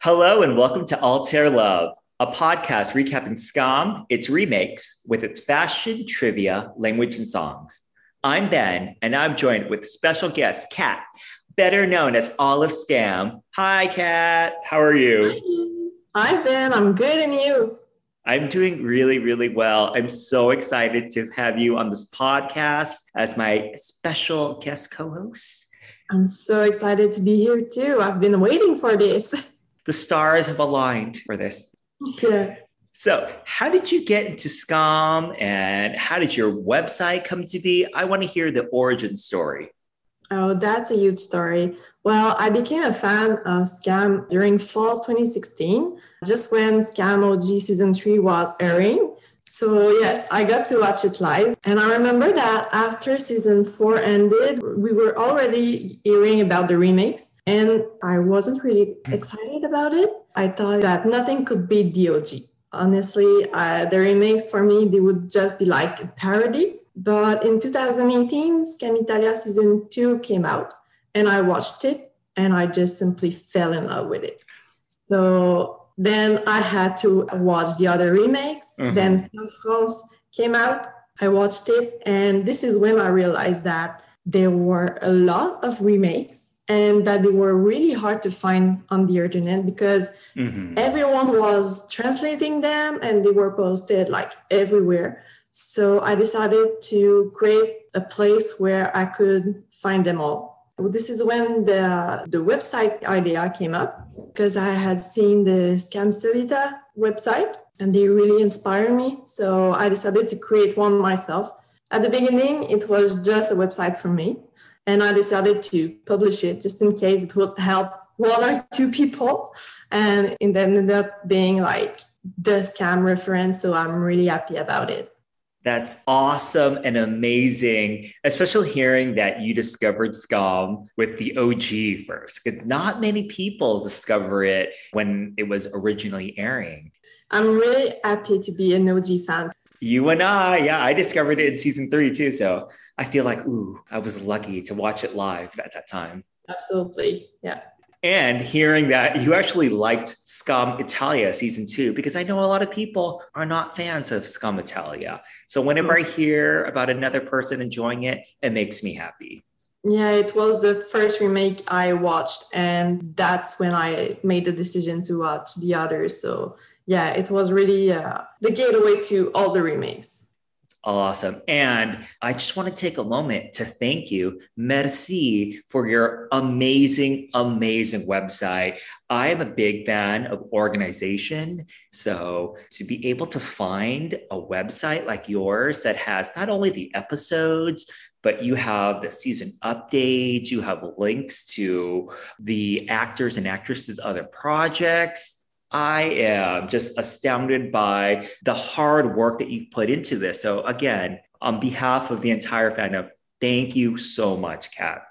Hello and welcome to Altair Love, a podcast recapping Skam, its remakes, with its fashion, trivia, language, and songs. I'm Ben, and I'm joined with special guest Kat, better known as All of Skam. Hi, Kat. How are you? Hi, Ben. I'm good, and you? I'm doing really, really well. I'm so excited to have you on this podcast as my special guest co host. I'm so excited to be here too. I've been waiting for this. the stars have aligned for this. Yeah. So, how did you get into Skam and how did your website come to be? I want to hear the origin story. Oh, that's a huge story. Well, I became a fan of Skam during fall 2016, just when Skam OG season three was airing. So, yes, I got to watch it live. And I remember that after season four ended, we were already hearing about the remakes. And I wasn't really excited about it. I thought that nothing could beat DOG. Honestly, uh, the remakes for me, they would just be like a parody. But in 2018, Skam Italia season two came out and I watched it and I just simply fell in love with it. So then I had to watch the other remakes. Mm-hmm. Then Skam France came out. I watched it. And this is when I realized that there were a lot of remakes and that they were really hard to find on the internet because mm-hmm. everyone was translating them and they were posted like everywhere. So I decided to create a place where I could find them all. This is when the, the website idea came up because I had seen the Skam Solita website and they really inspired me. So I decided to create one myself. At the beginning, it was just a website for me and I decided to publish it just in case it would help one or two people. And it ended up being like the skam reference. So I'm really happy about it. That's awesome and amazing, especially hearing that you discovered Skam with the OG first, because not many people discover it when it was originally airing. I'm really happy to be an OG fan. You and I, yeah, I discovered it in season three too. So I feel like, ooh, I was lucky to watch it live at that time. Absolutely. Yeah. And hearing that you actually liked Skam Italia season two, because I know a lot of people are not fans of Skam Italia. So whenever mm-hmm. I hear about another person enjoying it, it makes me happy. Yeah, it was the first remake I watched, and that's when I made the decision to watch the others. So yeah, it was really uh, the gateway to all the remakes. Awesome. And I just want to take a moment to thank you, Merci, for your amazing, amazing website. I am a big fan of organization. So to be able to find a website like yours that has not only the episodes, but you have the season updates, you have links to the actors and actresses' other projects I am just astounded by the hard work that you put into this. So, again, on behalf of the entire fandom, thank you so much, Kat.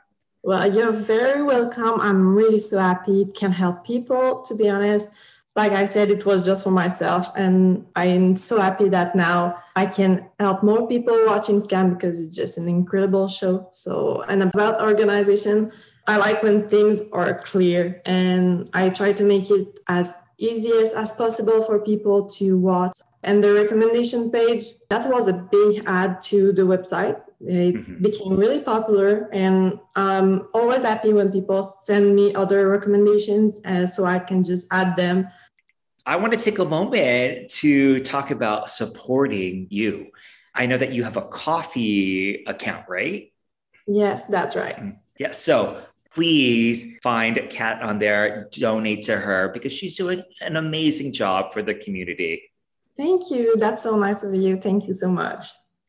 Well, you're very welcome. I'm really so happy it can help people, to be honest. Like I said, it was just for myself. And I'm so happy that now I can help more people watching Skam because it's just an incredible show. So, and about organization, I like when things are clear and I try to make it as easiest as possible for people to watch. And the recommendation page, that was a big add to the website. It mm-hmm. became really popular, and I'm always happy when people send me other recommendations uh, so I can just add them. I want to take a moment to talk about supporting you. I know that you have a Ko-fi account, right? Yes, that's right. Yes. yeah. So please find Kat on there, donate to her because she's doing an amazing job for the community. Thank you. That's so nice of you. Thank you so much.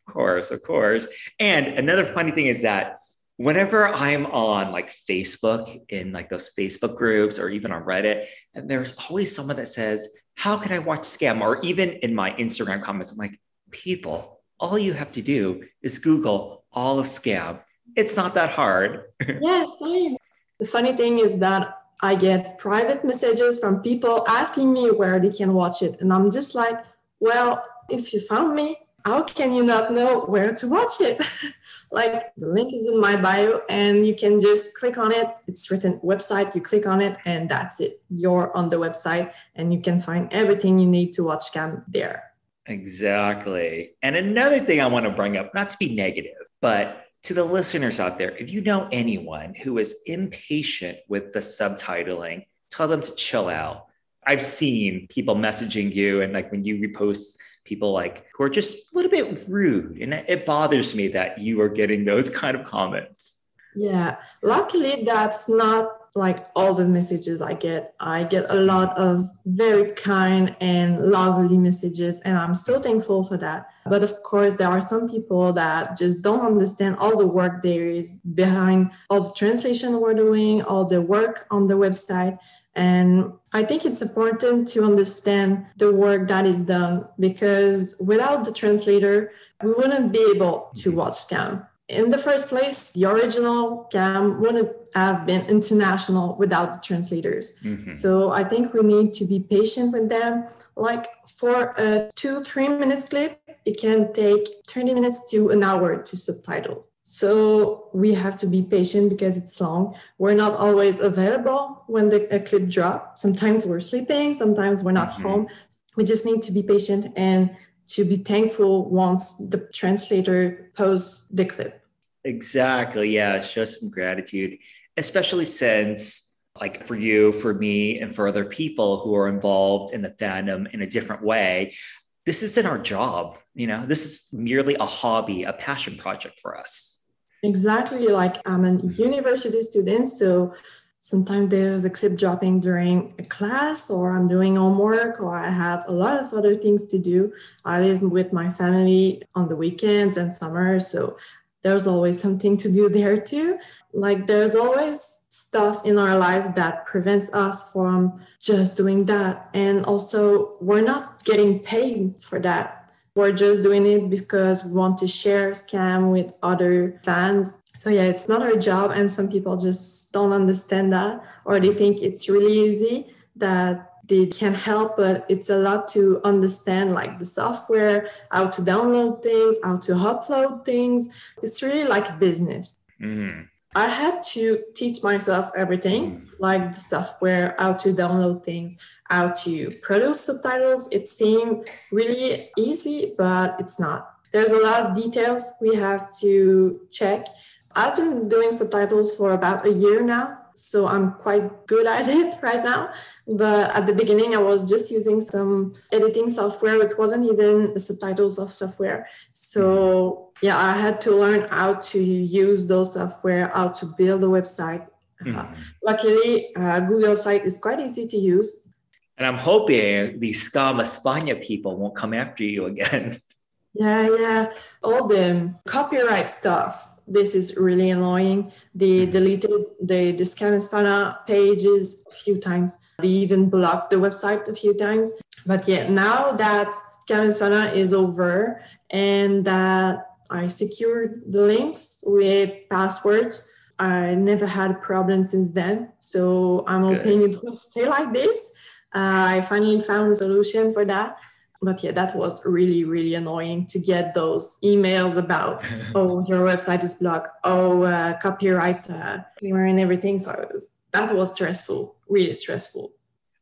Of course, of course. And another funny thing is that whenever I'm on like Facebook in like those Facebook groups or even on Reddit, and there's always someone that says, How can I watch Skam? Or even in my Instagram comments, I'm like, People, all you have to do is Google all of Skam it's not that hard. yeah, same. The funny thing is that I get private messages from people asking me where they can watch it. And I'm just like, well, if you found me, how can you not know where to watch it? like the link is in my bio and you can just click on it. It's written website, you click on it and that's it. You're on the website and you can find everything you need to watch Skam there. Exactly. And another thing I want to bring up, not to be negative, but to the listeners out there, if you know anyone who is impatient with the subtitling, tell them to chill out. I've seen people messaging you and like when you repost people like who are just a little bit rude. And it bothers me that you are getting those kind of comments. Yeah. Luckily that's not like all the messages i get. I get a lot of very kind and lovely messages and i'm so thankful for that but of course there are some people that just don't understand all the work there is behind all the translation we're doing all the work on the website and I think it's important to understand the work that is done because without the translator, we wouldn't be able to watch Skam. In the first place, the original Skam wouldn't have been international without the translators. Mm-hmm. So I think we need to be patient with them. Like for a two, three minutes clip, it can take 30 minutes to an hour to subtitle. So we have to be patient because it's long. We're not always available when the clip drop. Sometimes we're sleeping, sometimes we're not mm-hmm. home. We just need to be patient and to be thankful once the translator posts the clip. Exactly. Yeah. Show some gratitude, especially since, like, for you, for me, and for other people who are involved in the fandom in a different way, this isn't our job. You know, this is merely a hobby, a passion project for us. Exactly. Like I'm a university student, so sometimes there's a clip dropping during a class, or I'm doing homework, or I have a lot of other things to do. I live with my family on the weekends and summer, so there's always something to do there too. Like there's always stuff in our lives that prevents us from just doing that. And also, we're not getting paid for that we're just doing it because we want to share skam with other fans. So yeah, it's not our job, and some people just don't understand that, or they think it's really easy that they can help, but it's a lot to understand, like the software, how to download things, how to upload things. It's really like business. Mm-hmm. I had to teach myself everything, mm. like the software, how to download things, how to produce subtitles. It seemed really easy, but it's not. There's a lot of details we have to check. I've been doing subtitles for about a year now, so I'm quite good at it right now. But at the beginning, I was just using some editing software. It wasn't even the subtitles of software. So yeah, I had to learn how to use those software, how to build a website. Mm-hmm. Uh, luckily, uh, Google site is quite easy to use. And I'm hoping the Skam España people won't come after you again. Yeah, yeah. All the copyright stuff. This is really annoying. They mm-hmm. deleted the, the Skam España pages a few times. They even blocked the website a few times. But yeah, now that Skam España is over and that I secured the links with passwords, I never had a problem since then. So I'm hoping it will stay like this. Uh, I finally found a solution for that. But yeah, that was really, really annoying to get those emails about, oh, your website is blocked, oh, uh, copyright uh, and everything. So was, that was stressful, really stressful.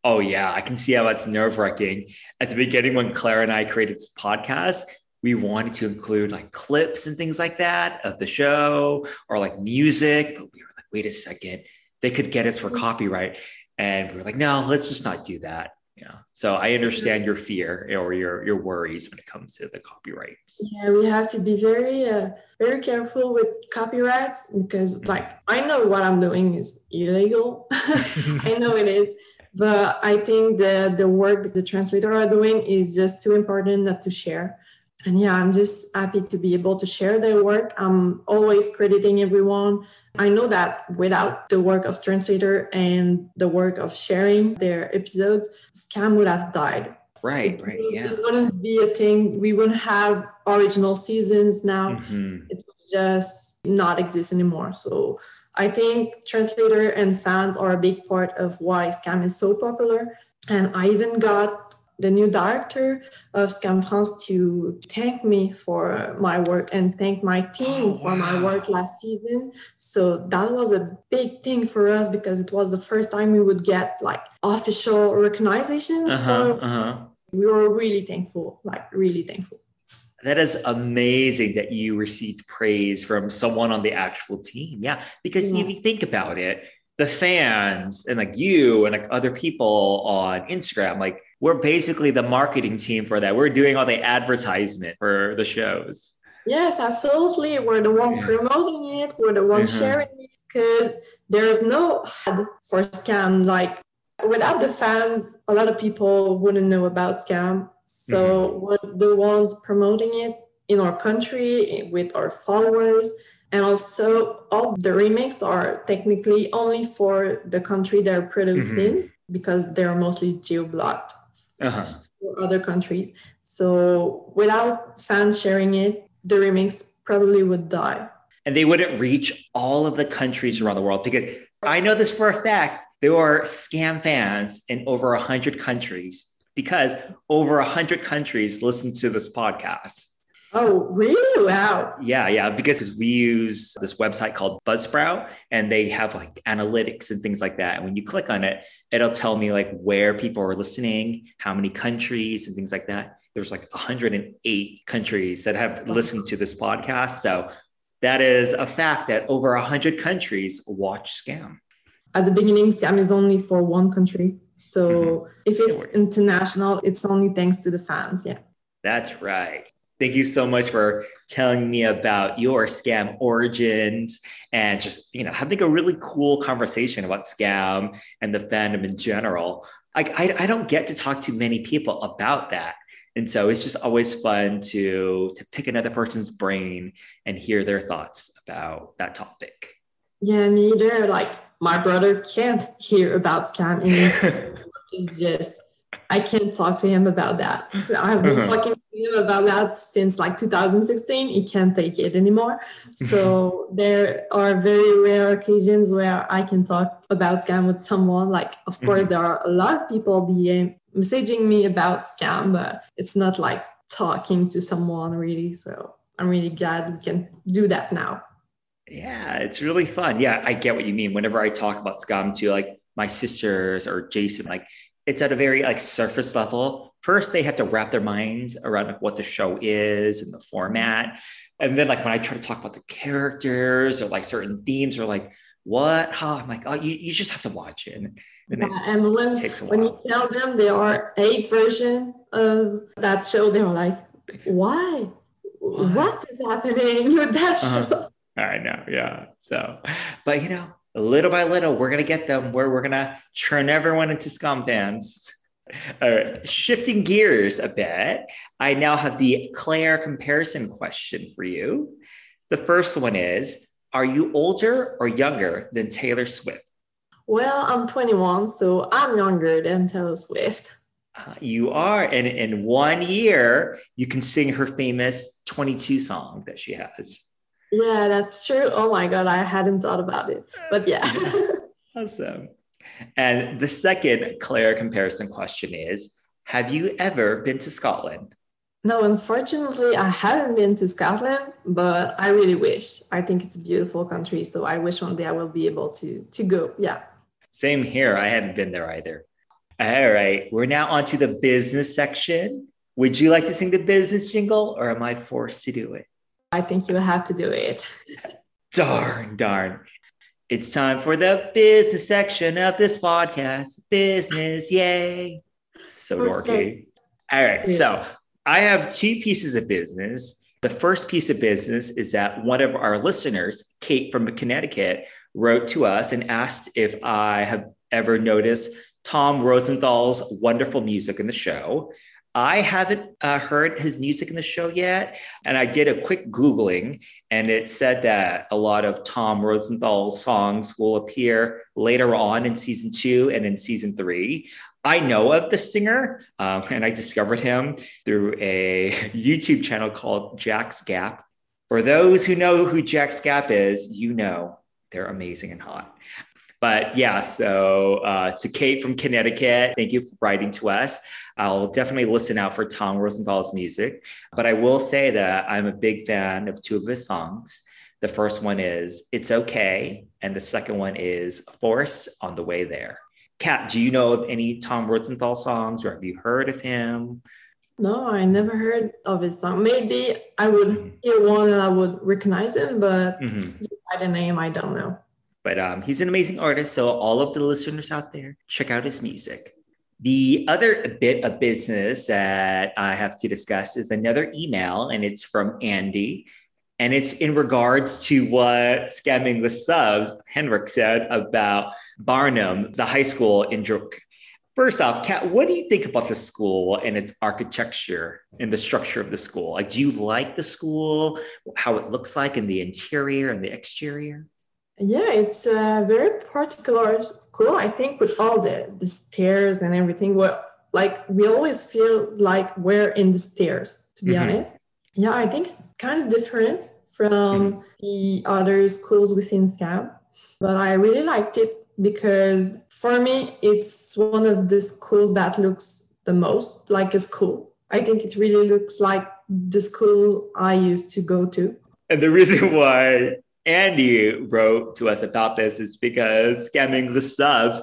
Oh, yeah. I can see how that's nerve wracking. At the beginning, when Claire and I created this podcast, we wanted to include like clips and things like that of the show or like music. But we were like, wait a second, they could get us for mm-hmm. copyright. And we were like, no, let's just not do that. Yeah. So I understand your fear or your your worries when it comes to the copyrights. Yeah, we have to be very uh, very careful with copyrights because like I know what I'm doing is illegal. I know it is. But I think the the work the translator are doing is just too important not to share and yeah, I'm just happy to be able to share their work. I'm always crediting everyone. I know that without the work of translator and the work of sharing their episodes, Skam would have died. Right, right, yeah. It wouldn't be a thing. We wouldn't have original seasons now. Mm-hmm. It would just not exist anymore. So I think translator and fans are a big part of why Skam is so popular. And I even got the new director of Skam France to thank me for my work and thank my team Oh, for my work last season. So that was a big thing for us because it was the first time we would get like official recognition. Uh huh. So Uh huh. we were really thankful, like really thankful. That is amazing that you received praise from someone on the actual team. Yeah, because Yeah. if you think about it, the fans and like you and like other people on Instagram, like we're basically the marketing team for that. We're doing all the advertisement for the shows. Yes, absolutely. We're the one Yeah. promoting it. We're the one Mhm. sharing it because there's no ad for skam. Like without the fans, a lot of people wouldn't know about skam. So Mm-hmm. we're the ones promoting it in our country with our followers. And also, all the remakes are technically only for the country they're produced Mhm. in because they're mostly geo-blocked Uh-huh. for other countries. So without fans sharing it, the remix probably would die. And they wouldn't reach all of the countries around the world because I know this for a fact. There are skam fans in over 100 countries because over 100 countries listen to this podcast. Oh, really? Wow. Yeah, yeah, because we use this website called Buzzsprout and they have like analytics and things like that. And when you click on it, it'll tell me like where people are listening, how many countries and things like that. There's like 108 countries that have listened to this podcast. So that is a fact that over 100 countries watch Skam. At the beginning, skam is only for one country. So mm-hmm. if it's worries. international, it's only thanks to the fans. Yeah. That's right. Thank you so much for telling me about your skam origins and just, you know, having a really cool conversation about skam and the fandom in general. I, I, I don't get to talk to many people about that. And so it's just always fun to, to pick another person's brain and hear their thoughts about that topic. Yeah, me either. Like my brother can't hear about skam it's just I can't talk to him about that. So I've been Uh-huh. talking to him about that since like 2016. He can't take it anymore. So there are very rare occasions where I can talk about skam with someone. Like, of course, Mhm. there are a lot of people DM messaging me about skam, but it's not like talking to someone really. So I'm really glad we can do that now. Yeah, it's really fun. Yeah, I get what you mean. Whenever I talk about skam to like my sisters or Jason, like it's at a very like surface level. First, they have to wrap their minds around like what the show is and the format. And then like when I try to talk about the characters or like certain themes or like what, huh? I'm like, oh, you, you just have to watch it. And then Yeah, and when takes a when you tell them there are eight versions of that show, they're like, why? What is happening with that Uh-huh. show? I know, yeah. So, but you know, little by little, we're gonna get them where we're gonna turn everyone into skam fans. All right, shifting gears a bit, I now have the Claire comparison question for you. The first one is: Are you older or younger than Taylor Swift? Well, I'm 21, so I'm younger than Taylor Swift. Uh, you are, and in one year, you can sing her famous 22 song that she has. Yeah, that's true. Oh my God, I hadn't thought about it. But yeah. Awesome. And the second Claire comparison question is Have you ever been to Scotland? no, unfortunately, I haven't been to Scotland, but I really wish. I think it's a beautiful country, so I wish one day I will be able to to go. Yeah. Same here. I haven't been there either. All right. We're now on to the business section. Would you like to sing the business jingle or am I forced to do it? I think you have to do it. Darn, darn. It's time for the business section of this podcast. Business, yay. So dorky. All right. So I have two pieces of business. The first piece of business is that one of our listeners, Kate from Connecticut, wrote to us and asked if I have ever noticed Tom Rosenthal's wonderful music in the show. I haven't uh, heard his music in the show yet. And I did a quick Googling, and it said that a lot of Tom Rosenthal's songs will appear later on in season two and in season three. I know of the singer, um, and I discovered him through a YouTube channel called JacksGap. For those who know who JacksGap is, you know they're amazing and hot. But yeah, so uh, to Kate from Connecticut, thank you for writing to us. I'll definitely listen out for Tom Rosenthal's music. But I will say that I'm a big fan of two of his songs. The first one is It's Okay, and the second one is Force on the Way There. Kat, do you know of any Tom Rosenthal songs or have you heard of him? No, I never heard of his song. Maybe I would mm-hmm. hear one and I would recognize him, but mm-hmm. by the name, I don't know. But um, he's an amazing artist. So, all of the listeners out there, check out his music. The other bit of business that I have to discuss is another email, and it's from Andy. And it's in regards to what Scamming the Subs, Henrik said about Barnum, the high school in Druck. First off, Kat, what do you think about the school and its architecture and the structure of the school? Like, do you like the school, how it looks like in the interior and the exterior? Yeah, it's a very particular school. I think with all the the stairs and everything. Well, like we always feel like we're in the stairs. To be mm-hmm. honest, yeah, I think it's kind of different from mm-hmm. the other schools within SKAM, but I really liked it because for me, it's one of the schools that looks the most like a school. I think it really looks like the school I used to go to. And the reason why Andy wrote to us about this is because scamming the Subs,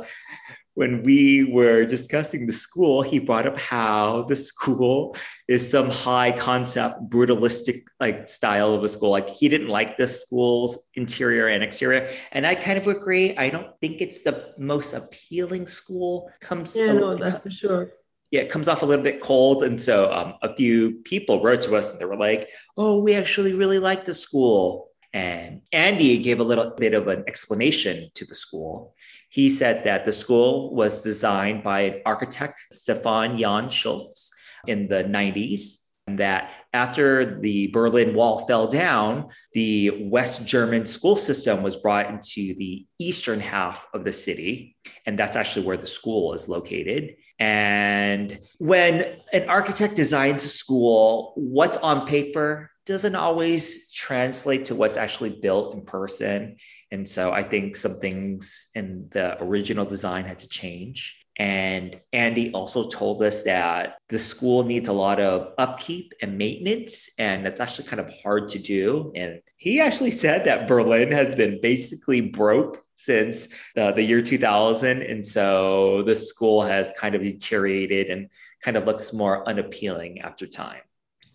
when we were discussing the school, he brought up how the school is some high concept, brutalistic like style of a school. Like he didn't like the school's interior and exterior. And I kind of agree. I don't think it's the most appealing school. Comes Yeah, no, that's for sure yeah, it comes off a little bit cold. And so um, a few people wrote to us and they were like, oh, we actually really like the school. And Andy gave a little bit of an explanation to the school. He said that the school was designed by architect Stefan Jan Schultz in the 90s. And that after the Berlin Wall fell down, the West German school system was brought into the eastern half of the city. And that's actually where the school is located. And when an architect designs a school, what's on paper doesn't always translate to what's actually built in person. And so I think some things in the original design had to change. And Andy also told us that the school needs a lot of upkeep and maintenance, and that's actually kind of hard to do. And he actually said that Berlin has been basically broke since uh, the year 2000. And so the school has kind of deteriorated and kind of looks more unappealing after time.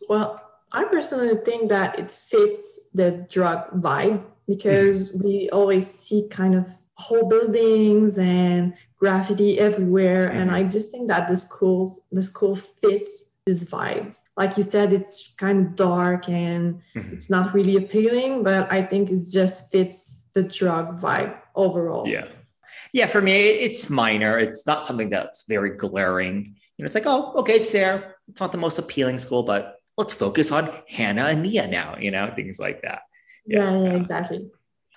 Well, I personally think that it fits the Druck vibe because mm-hmm. we always see kind of whole buildings and graffiti everywhere. Mm-hmm. And I just think that the school the school fits this vibe. Like you said, it's kind of dark and mm-hmm. it's not really appealing, but I think it just fits the Druck vibe overall. Yeah. Yeah, for me, it's minor. It's not something that's very glaring. You know, it's like, oh, okay, it's there. It's not the most appealing school, but let's focus on Hannah and Mia now, you know, things like that. Yeah, yeah, yeah exactly.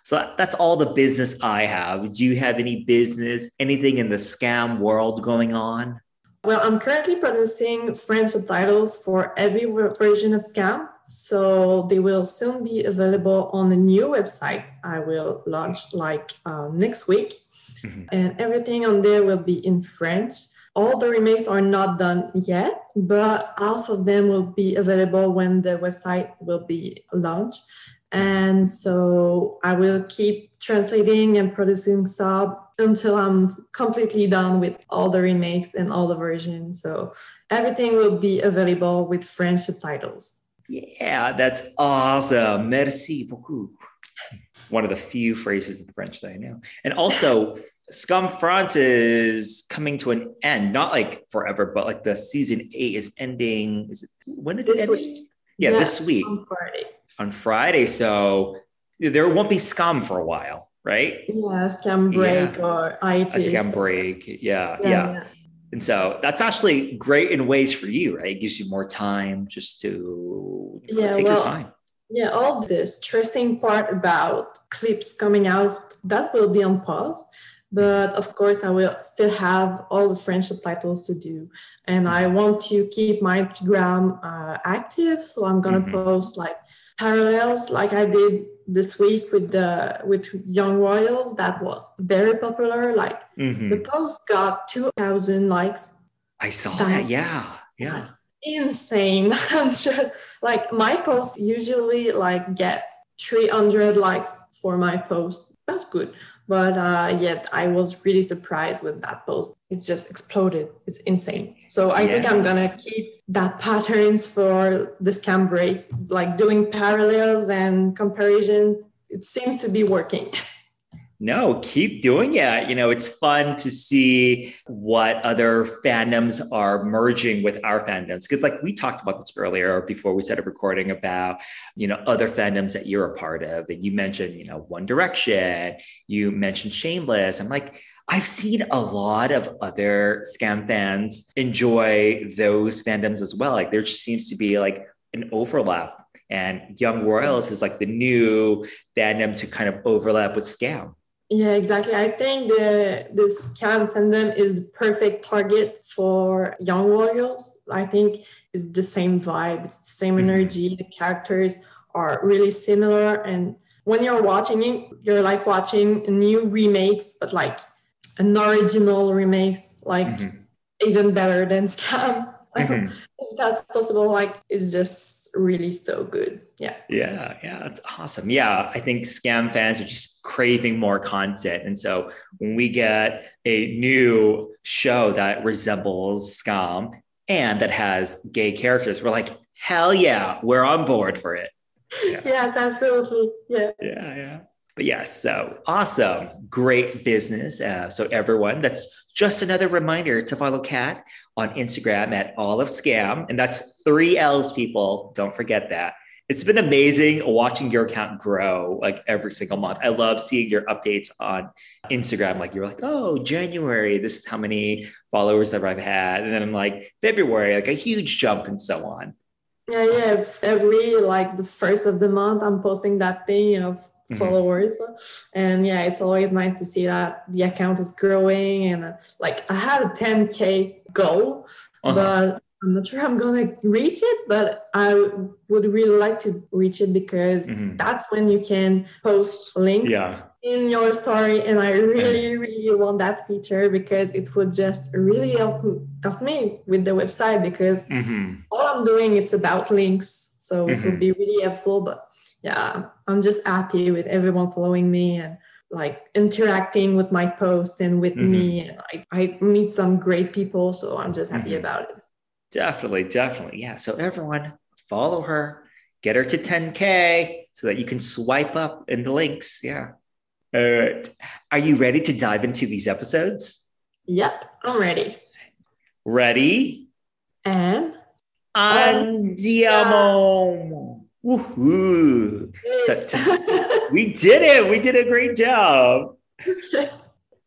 So that's all the business I have. Do you have any business, anything in the skam world going on? Well, I'm currently producing French subtitles for every version of Skam. So they will soon be available on the new website I will launch like uh, next week. Mm-hmm. And everything on there will be in French. All the remakes are not done yet, but half of them will be available when the website will be launched. And so I will keep translating and producing sub until I'm completely done with all the remakes and all the versions. So everything will be available with French subtitles. Yeah, that's awesome. Merci beaucoup. One of the few phrases in French that I know. And also, Skam France is coming to an end, not like forever, but like the season eight is ending. Is it when is this it ending? Week. Yeah, yeah, this week. On Friday. On Friday. So there won't be skam for a while, right? Yeah, skam break yeah. or IT. A skam break. Yeah, yeah, yeah. And so that's actually great in ways for you, right? It gives you more time just to yeah, take well, your time. Yeah, all the stressing part about clips coming out, that will be on pause but of course i will still have all the french subtitles to do and i want to keep my instagram uh, active so i'm gonna mm-hmm. post like parallels like I did this week with the with Young Royals. That was very popular. Like Mhm. the post got two thousand likes. I saw that- that. Yeah. Yeah. That's insane. I'm just like my posts usually like get 300 likes for my post. That's good. But uh, yet I was really surprised with that post. It just exploded. It's insane. So I think I'm gonna keep that patterns for the skam break, like doing parallels and comparison. It seems to be working. No, keep doing it. You know, it's fun to see what other fandoms are merging with our fandoms. Because, like, we talked about this earlier before we started recording about, you know, other fandoms that you're a part of. And you mentioned, you know, One Direction, you mentioned Shameless. I'm like, I've seen a lot of other skam fans enjoy those fandoms as well. Like, there just seems to be like an overlap. And Young Royals is like the new fandom to kind of overlap with skam. Yeah, exactly. I think the this skam fandom is the perfect target for young royals. I think it's the same vibe, it's the same Mhm. energy. The characters are really similar, and when you're watching it, you're like watching new remakes, but like an original remakes, like Mhm. even better than skam. Mhm. if that's possible, like it's just really so good. Yeah. Yeah, yeah, it's awesome. Yeah, I think skam fans are just craving more content. And so when we get a new show that resembles skam and that has gay characters, we're like, hell yeah, we're on board for it. Yeah. Yes, absolutely. Yeah. Yeah, yeah. But yes, so awesome. Great business. Uh, so, everyone, that's just another reminder to follow Kat on Instagram at all of skam. And that's three L's, people. Don't forget that. It's been amazing watching your account grow like every single month. I love seeing your updates on Instagram. Like you're like, oh, January, this is how many followers that I've had. And then I'm like, February, like a huge jump and so on. Yeah, yeah. Every like the first of the month, I'm posting that thing of Mhm. followers, and yeah, it's always nice to see that the account is growing. And like I had a 10k goal, Uh-huh. but I'm not sure I'm gonna reach it. But I would really like to reach it because Mhm. that's when you can post links Yeah. in your story, and I really, really want that feature because it would just really help help me with the website because Mhm. all I'm doing it's about links, so it Mhm. would be really helpful. But yeah, I'm just happy with everyone following me and like interacting with my post and with Mhm. me. And I, I meet some great people, so I'm just happy Mhm. about it. Definitely, definitely. Yeah. So everyone follow her, get her to 10K so that you can swipe up in the links. Yeah. All right. Are you ready to dive into these episodes? Yep, I'm ready. Ready? And Andiamo. Woohoo. So We did it. We did a great job.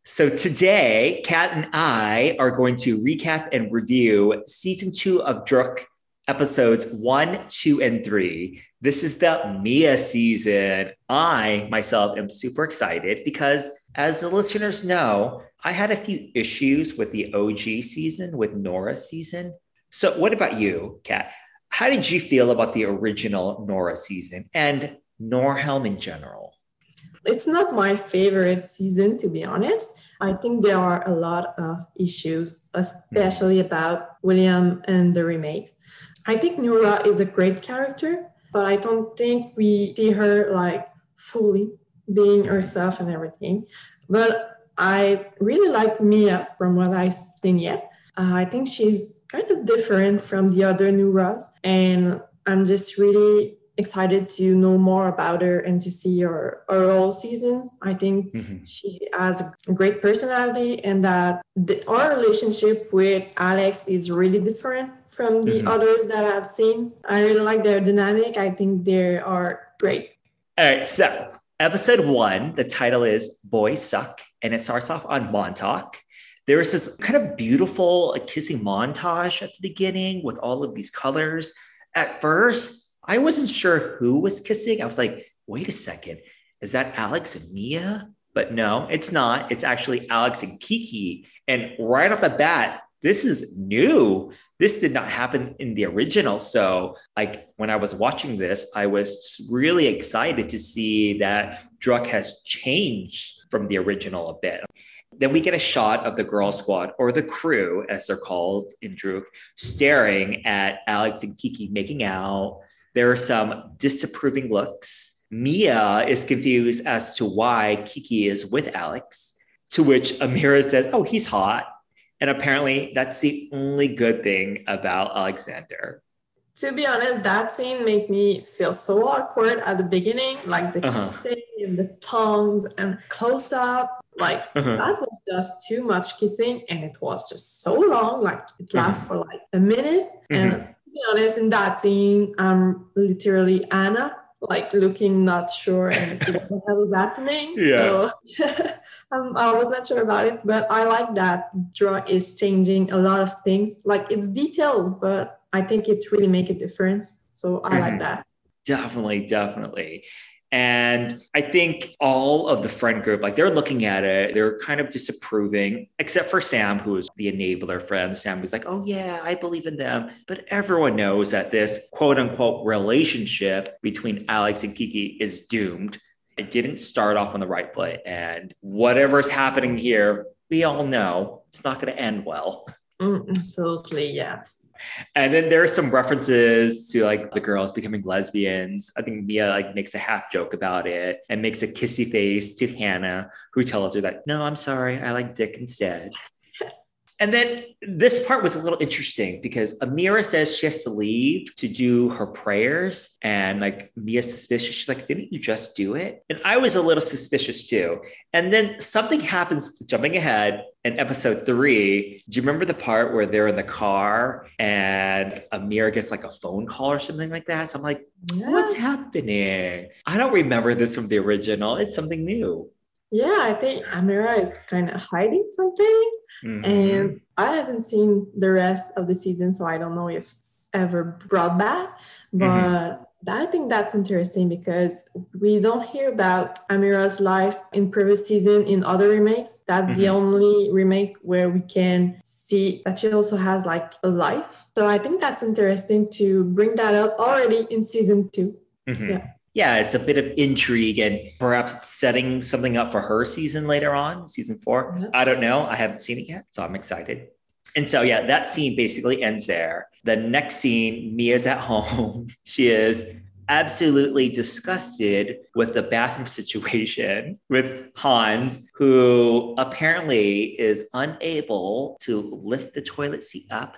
So today, Kat and I are going to recap and review season two of Druck episodes one, two, and three. This is the Mia season. I myself am super excited because, as the listeners know, I had a few issues with the OG season, with Noora season. So, what about you, Kat? How did you feel about the original Noora season and Noorhelm in general? It's not my favorite season to be honest. I think there are a lot of issues especially about william and the remakes. I think noora is a great character but i don't think we see her like fully being herself and everything. But i really like mia from what i've seen yet. Uh, i think she's kind of different from the other nooras and i'm just really excited to know more about her and to see her, her whole season. I think Mhm. she has a great personality and that the, our relationship with Alex is really different from the Mhm. others that I've seen. I really like their dynamic. I think they are great. All right, so episode one, the title is Boys Suck, and it starts off on Montag. There is this kind of beautiful like, kissing montage at the beginning with all of these colors. At first, I wasn't sure who was kissing. I was like, wait a second, is that Alex and Mia? But no, it's not. It's actually Alex and Kiki. And right off the bat, this is new. This did not happen in the original. So, like when I was watching this, I was really excited to see that Druck has changed from the original a bit. Then we get a shot of the girl squad or the crew, as they're called in Druck, staring at Alex and Kiki making out. There are some disapproving looks. Mia is confused as to why Kiki is with Alex, to which Amira says, Oh, he's hot. And apparently, that's the only good thing about Alexander. To be honest, that scene made me feel so awkward at the beginning, like the uh-huh. kissing and the tongues and close up. Like uh-huh. that was just too much kissing, and it was just so long. Like it uh-huh. lasts uh-huh. for like a minute. Mm-hmm. And to be honest, in that scene, I'm literally Anna, like looking not sure and what was happening. Yeah. So um, I was not sure about it, but I like that draw is changing a lot of things. Like it's details, but I think it really make a difference. So I mm-hmm. like that. Definitely, definitely. And I think all of the friend group, like they're looking at it, they're kind of disapproving, except for Sam, who is the enabler friend. Sam was like, oh, yeah, I believe in them. But everyone knows that this quote unquote relationship between Alex and Kiki is doomed. It didn't start off on the right foot. And whatever's happening here, we all know it's not going to end well. Mm, absolutely. Yeah. And then there are some references to like the girls becoming lesbians. I think Mia like makes a half joke about it and makes a kissy face to Hannah, who tells her that, no, I'm sorry, I like Dick instead. And then this part was a little interesting because Amira says she has to leave to do her prayers. And like Mia's suspicious. She's like, didn't you just do it? And I was a little suspicious too. And then something happens, jumping ahead in episode three. Do you remember the part where they're in the car and Amira gets like a phone call or something like that? So I'm like, yeah. what's happening? I don't remember this from the original. It's something new. Yeah, I think Amira is kind of hiding something. Mm-hmm. And I haven't seen the rest of the season, so I don't know if it's ever brought back. Mm-hmm. But mm-hmm. I think that's interesting because we don't hear about Amira's life in previous season in other remakes. That's mm-hmm. the only remake where we can see that she also has like a life. So I think that's interesting to bring that up already in season 2 mm-hmm. Yeah yeah, it's a bit of intrigue and perhaps setting something up for her season later on, season 4 mm-hmm. I don't know. I haven't seen it yet, so I'm excited. And so, yeah, that scene basically ends there. The next scene, Mia's at home. she is absolutely disgusted with the bathroom situation with Hans, who apparently is unable to lift the toilet seat up.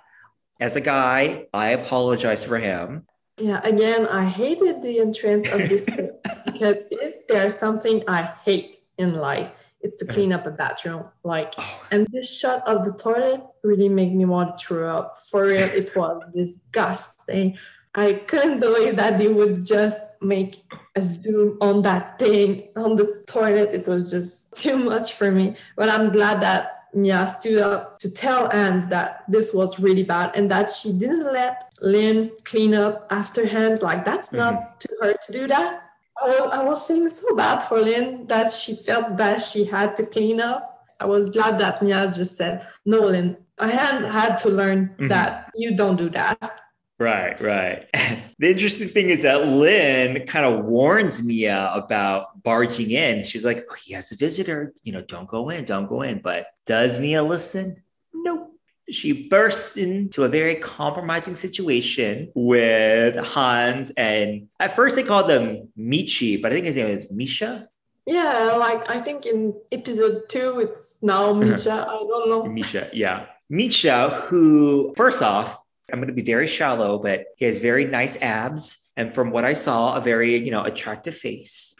As a guy, I apologize for him. Yeah, again, I hated the entrance of this because if there's something I hate in life, it's to clean up a bathroom. Like, oh. and this shot of the toilet really made me want to throw up. For real, it was disgusting. I couldn't believe that they would just make a zoom on that thing on the toilet. It was just too much for me. But I'm glad that Mia stood up to tell Hans that this was really bad and that she didn't let Lynn clean up after Hans. Like, that's mm-hmm. not to her to do that. I was, I was feeling so bad for Lynn that she felt bad she had to clean up. I was glad that Mia just said, No, Lynn, Hans had to learn mm-hmm. that you don't do that. Right, right. the interesting thing is that Lynn kind of warns Mia about barging in. She's like, oh, he has a visitor. You know, don't go in, don't go in. But does Mia listen? Nope. She bursts into a very compromising situation with Hans. And at first they called them Michi, but I think his name is Misha. Yeah, like I think in episode two, it's now uh-huh. Misha. I don't know. Misha, yeah. Misha, who, first off, I'm going to be very shallow, but he has very nice abs. And from what I saw, a very, you know, attractive face.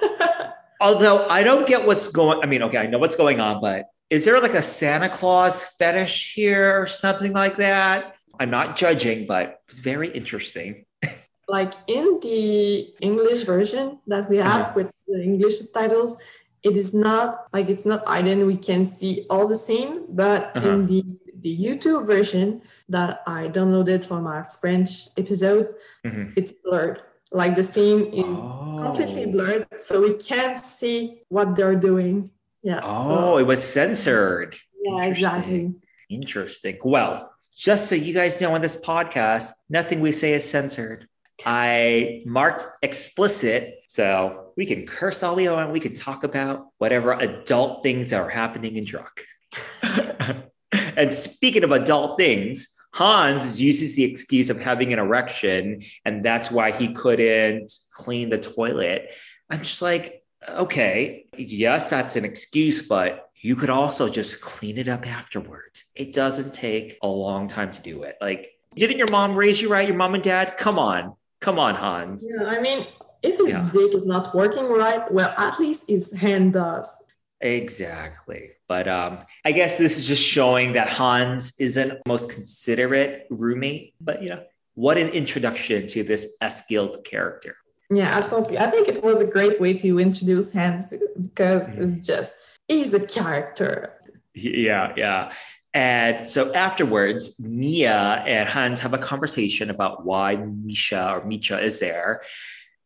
Although I don't get what's going, I mean, okay, I know what's going on, but is there like a Santa Claus fetish here or something like that? I'm not judging, but it's very interesting. like in the English version that we have uh-huh. with the English subtitles, it is not like it's not hidden. We can see all the same, but uh-huh. in the the YouTube version that I downloaded for my French episode, mm-hmm. it's blurred. Like the scene is oh. completely blurred, so we can't see what they're doing. Yeah. Oh, so, it was censored. Yeah, exactly. Interesting. Well, just so you guys know on this podcast, nothing we say is censored. I marked explicit, so we can curse all we want. We can talk about whatever adult things are happening in Druck. and speaking of adult things, Hans uses the excuse of having an erection, and that's why he couldn't clean the toilet. I'm just like, okay, yes, that's an excuse, but you could also just clean it up afterwards. It doesn't take a long time to do it. Like, didn't your mom raise you right? Your mom and dad? Come on. Come on, Hans. Yeah, I mean, if his yeah. dick is not working right, well, at least his hand does. Exactly. But um, I guess this is just showing that Hans isn't the most considerate roommate. But, you know, what an introduction to this Eskild character. Yeah, absolutely. I think it was a great way to introduce Hans because mm-hmm. it's just, he's a character. Yeah, yeah. And so afterwards, Mia and Hans have a conversation about why Misha or Micha is there.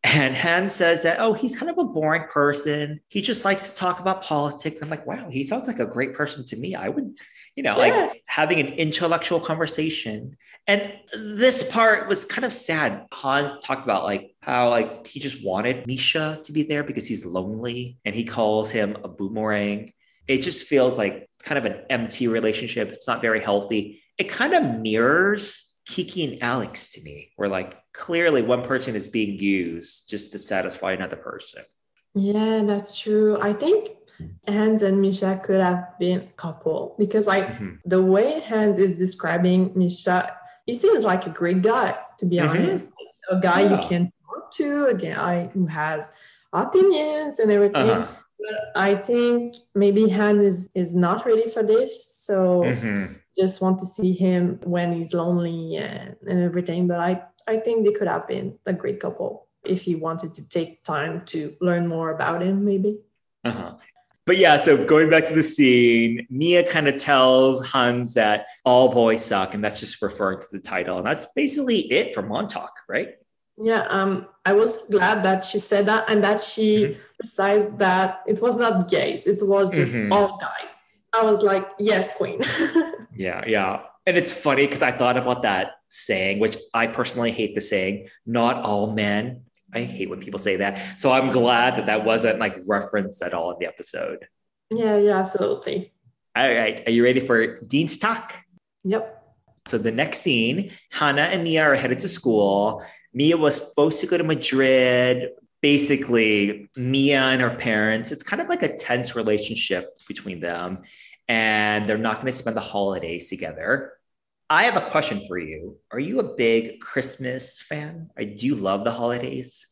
And Hans says that, oh, he's kind of a boring person. He just likes to talk about politics. I'm like, wow, he sounds like a great person to me. I would, you know, yeah. like having an intellectual conversation. And this part was kind of sad. Hans talked about like how like he just wanted Misha to be there because he's lonely and he calls him a boomerang. It just feels like it's kind of an empty relationship. It's not very healthy. It kind of mirrors Kiki and Alex to me, where like clearly one person is being used just to satisfy another person. Yeah, that's true. I think Hans and Misha could have been a couple because like mm-hmm. the way Hans is describing Misha, he seems like a great guy, to be mm-hmm. honest. A guy yeah. you can talk to, a guy who has opinions and everything. Uh-huh. But I think maybe Han is is not ready for this. So mm-hmm. just want to see him when he's lonely and, and everything. But I, I think they could have been a great couple if he wanted to take time to learn more about him, maybe. Uh-huh. But yeah, so going back to the scene, Mia kind of tells Hans that all boys suck, and that's just referring to the title. And that's basically it for Montag, right? Yeah, um, I was glad that she said that and that she mm-hmm. precised that it was not gays, it was just mm-hmm. all guys. I was like, yes, queen. yeah, yeah. And it's funny because I thought about that saying, which I personally hate the saying, not all men. I hate when people say that. So I'm glad that that wasn't like referenced at all in the episode. Yeah, yeah, absolutely. All right. Are you ready for Dienstag? Yep. So the next scene, Hannah and Mia are headed to school. Mia was supposed to go to Madrid. Basically, Mia and her parents, it's kind of like a tense relationship between them, and they're not going to spend the holidays together. I have a question for you. Are you a big Christmas fan? do you love the holidays?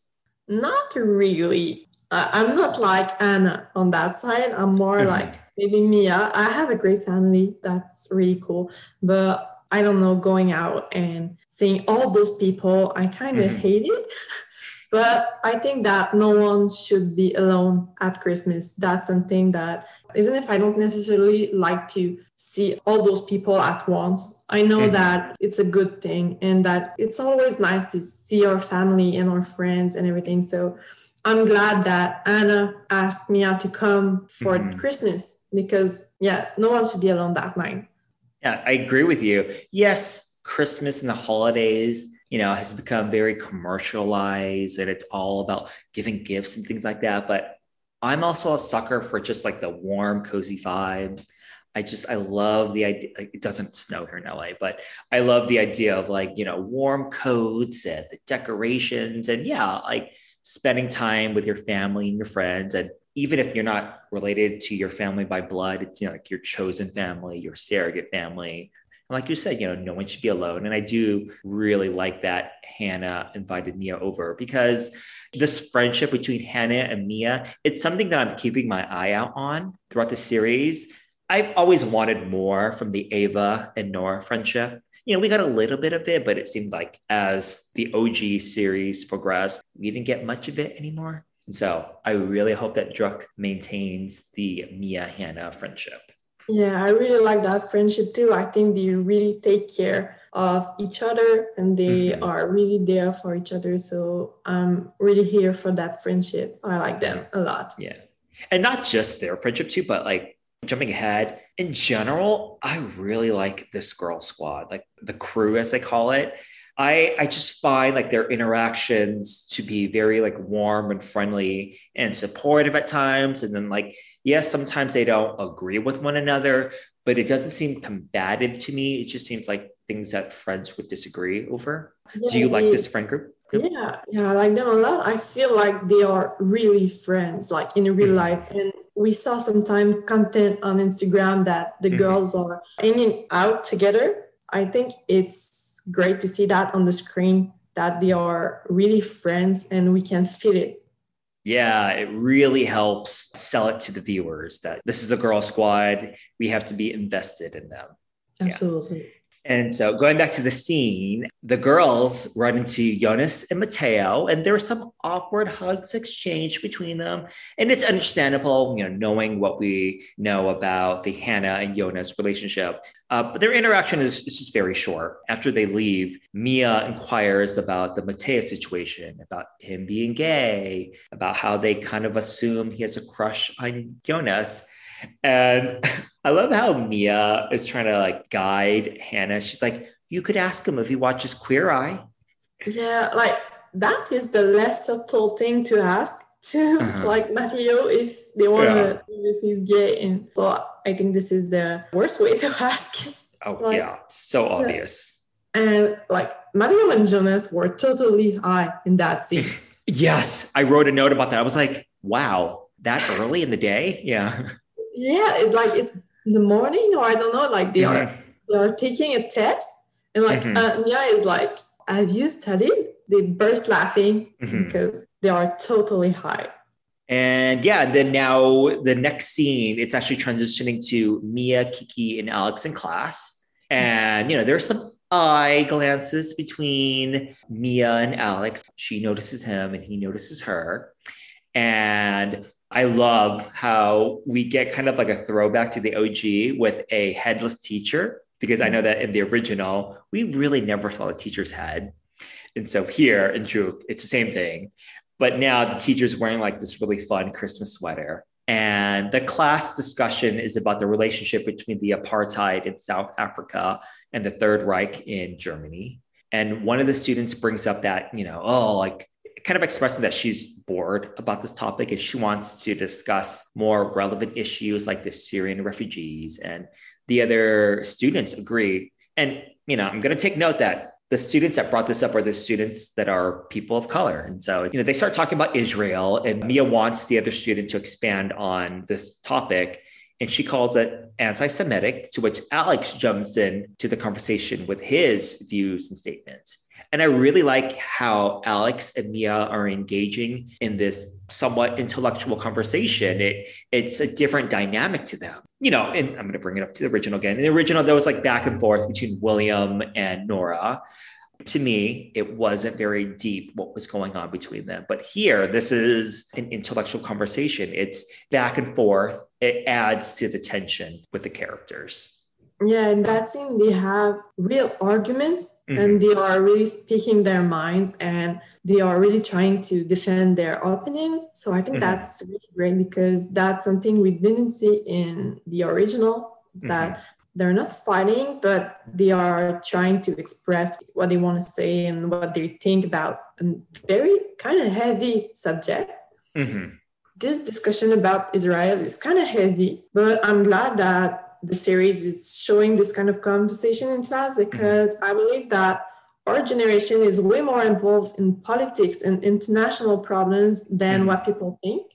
Not really. I'm not like Anna on that side. I'm more mm-hmm. like maybe Mia. I have a great family. That's really cool. But I don't know, going out and seeing all those people, I kind of mm-hmm. hate it. but I think that no one should be alone at Christmas. That's something that, even if I don't necessarily like to see all those people at once, I know mm-hmm. that it's a good thing and that it's always nice to see our family and our friends and everything. So I'm glad that Anna asked Mia to come for mm-hmm. Christmas because, yeah, no one should be alone that night. Yeah, I agree with you. Yes, Christmas and the holidays, you know, has become very commercialized and it's all about giving gifts and things like that. But I'm also a sucker for just like the warm, cozy vibes. I just I love the idea. It doesn't snow here in LA, but I love the idea of like you know warm coats and the decorations and yeah, like spending time with your family and your friends and even if you're not related to your family by blood, it's you know, like your chosen family, your surrogate family. And like you said, you know, no one should be alone. And I do really like that Hannah invited Mia over because this friendship between Hannah and Mia, it's something that I'm keeping my eye out on throughout the series. I've always wanted more from the Eva and Noora friendship. You know, we got a little bit of it, but it seemed like as the OG series progressed, we didn't get much of it anymore. And so I really hope that Druck maintains the Mia Hannah friendship. Yeah, I really like that friendship too. I think they really take care of each other and they mm-hmm. are really there for each other. So I'm really here for that friendship. I like them a lot. Yeah. And not just their friendship too, but like jumping ahead, in general, I really like this girl squad, like the crew, as they call it. I, I just find like their interactions to be very like warm and friendly and supportive at times. And then like, yes, sometimes they don't agree with one another, but it doesn't seem combative to me. It just seems like things that friends would disagree over. Yeah, Do you like this friend group? Yeah, yeah, I like them a lot. I feel like they are really friends, like in real mm-hmm. life. And we saw some time content on Instagram that the mm-hmm. girls are hanging out together. I think it's great to see that on the screen that they are really friends and we can feel it. Yeah, it really helps sell it to the viewers that this is a girl squad. We have to be invested in them. Absolutely. Yeah. And so going back to the scene, the girls run into Jonas and Matteo, and there were some awkward hugs exchanged between them. And it's understandable, you know, knowing what we know about the Hannah and Jonas relationship. Uh, but their interaction is, is just very short. After they leave, Mia inquires about the Matteo situation, about him being gay, about how they kind of assume he has a crush on Jonas. And I love how Mia is trying to like guide Hannah. She's like, you could ask him if he watches Queer Eye. Yeah, like that is the less subtle thing to ask to uh-huh. like Matteo if they want yeah. to if he's gay. And so I think this is the worst way to ask. Oh like, yeah, so obvious. Yeah. And like Matteo and Jonas were totally high in that scene. yes, I wrote a note about that. I was like, wow, that early in the day? Yeah yeah, it's like it's the morning or I don't know, like they are they are taking a test and like mm-hmm. uh, Mia is like, have you studied? They burst laughing mm-hmm. because they are totally high. And yeah, then now the next scene, it's actually transitioning to Mia, Kiki, and Alex in class. And you know, there's some eye glances between Mia and Alex. She notices him and he notices her. And I love how we get kind of like a throwback to the OG with a headless teacher, because I know that in the original, we really never saw the teacher's head. And so here in Druck, it's the same thing. But now the teacher's wearing like this really fun Christmas sweater. And the class discussion is about the relationship between the apartheid in South Africa and the Third Reich in Germany. And one of the students brings up that, you know, oh, like kind of expressing that she's bored about this topic and she wants to discuss more relevant issues like the Syrian refugees. And the other students agree. And, you know, I'm going to take note that the students that brought this up are the students that are people of color. And so, you know, they start talking about Israel, and Mia wants the other student to expand on this topic. And she calls it anti Semitic, to which Alex jumps in to the conversation with his views and statements. And I really like how Alex and Mia are engaging in this somewhat intellectual conversation. It it's a different dynamic to them. You know, and I'm going to bring it up to the original again. In the original, there was like back and forth between William and Noora. To me, it wasn't very deep what was going on between them. But here, this is an intellectual conversation. It's back and forth. It adds to the tension with the characters. Yeah, in that scene, they have real arguments mm-hmm. and they are really speaking their minds and they are really trying to defend their opinions. So I think mm-hmm. that's really great because that's something we didn't see in the original that mm-hmm. They're not fighting, but they are trying to express what they want to say and what they think about a very kind of heavy subject. Mm-hmm. This discussion about Israel is kind of heavy, but I'm glad that the series is showing this kind of conversation in class because mm-hmm. I believe that our generation is way more involved in politics and international problems than mm-hmm. what people think.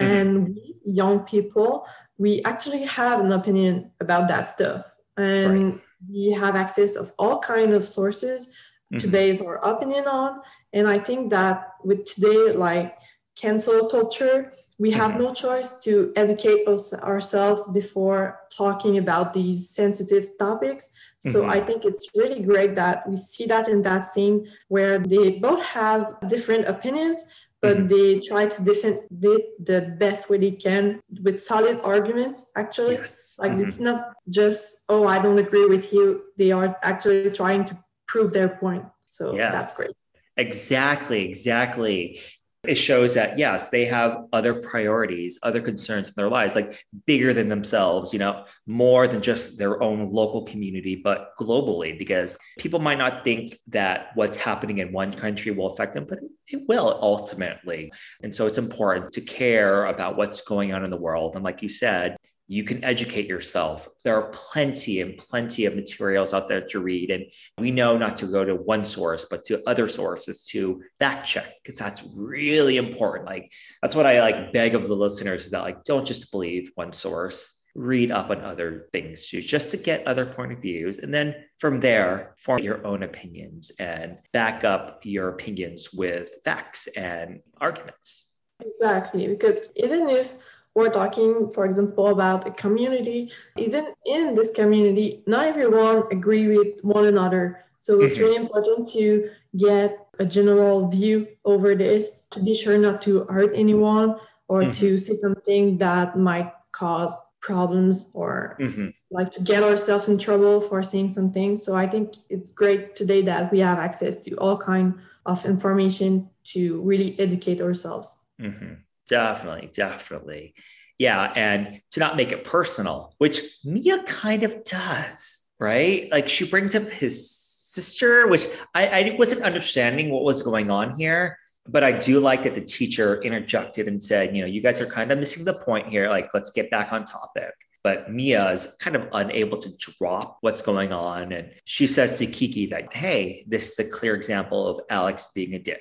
Mm-hmm. And we, young people, we actually have an opinion about that stuff. And right. we have access of all kind of sources to mm-hmm. base our opinion on. And I think that with today, like cancel culture, we have mm-hmm. no choice to educate us ourselves before talking about these sensitive topics. So mm-hmm. I think it's really great that we see that in that scene where they both have different opinions, but mm-hmm. they try to defend it the best way they can with solid arguments, actually. Yes. Like mm-hmm. it's not just, oh, I don't agree with you. They are actually trying to prove their point. So yes. that's great. Exactly, exactly it shows that yes, they have other priorities, other concerns in their lives, like bigger than themselves, you know, more than just their own local community, but globally, because people might not think that what's happening in one country will affect them, but it will ultimately. And so it's important to care about what's going on in the world. And like you said, you can educate yourself. There are plenty and plenty of materials out there to read. And we know not to go to one source, but to other sources to fact check, because that's really important. Like, that's what I like beg of the listeners is that, like, don't just believe one source, read up on other things too, just to get other point of views. And then from there, form your own opinions and back up your opinions with facts and arguments. Exactly. Because even if we're talking, for example, about a community. Even in this community, not everyone agree with one another. So it's mm-hmm. really important to get a general view over this to be sure not to hurt anyone or mm-hmm. to say something that might cause problems or mm-hmm. like to get ourselves in trouble for saying something. So I think it's great today that we have access to all kind of information to really educate ourselves. Mm-hmm. Definitely, definitely. Yeah. And to not make it personal, which Mia kind of does, right? Like she brings up his sister, which I, I wasn't understanding what was going on here. But I do like that the teacher interjected and said, you know, you guys are kind of missing the point here. Like, let's get back on topic but Mia is kind of unable to drop what's going on. And she says to Kiki that, hey, this is a clear example of Alex being a dick.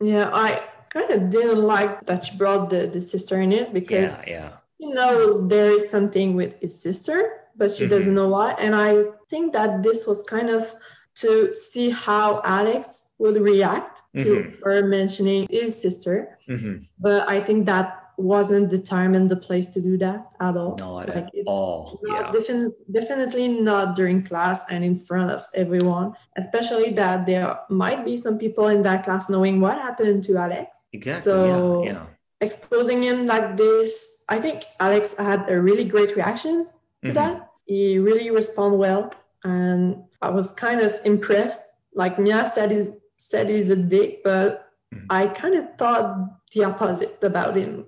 Yeah, I kind of didn't like that she brought the, the sister in it because yeah, yeah. she knows there is something with his sister, but she mm-hmm. doesn't know why. And I think that this was kind of to see how Alex would react to mm-hmm. her mentioning his sister. Mm-hmm. But I think that wasn't the time and the place to do that at all. Not like at all. yeah. Defin- definitely not during class and in front of everyone, especially that there might be some people in that class knowing what happened to Alex. Exactly. So yeah, yeah. exposing him like this, I think Alex had a really great reaction to mm-hmm. that. He really responded well. And I was kind of impressed. Like Mia said he's said he's a dick, but mm-hmm. I kind of thought the opposite about him.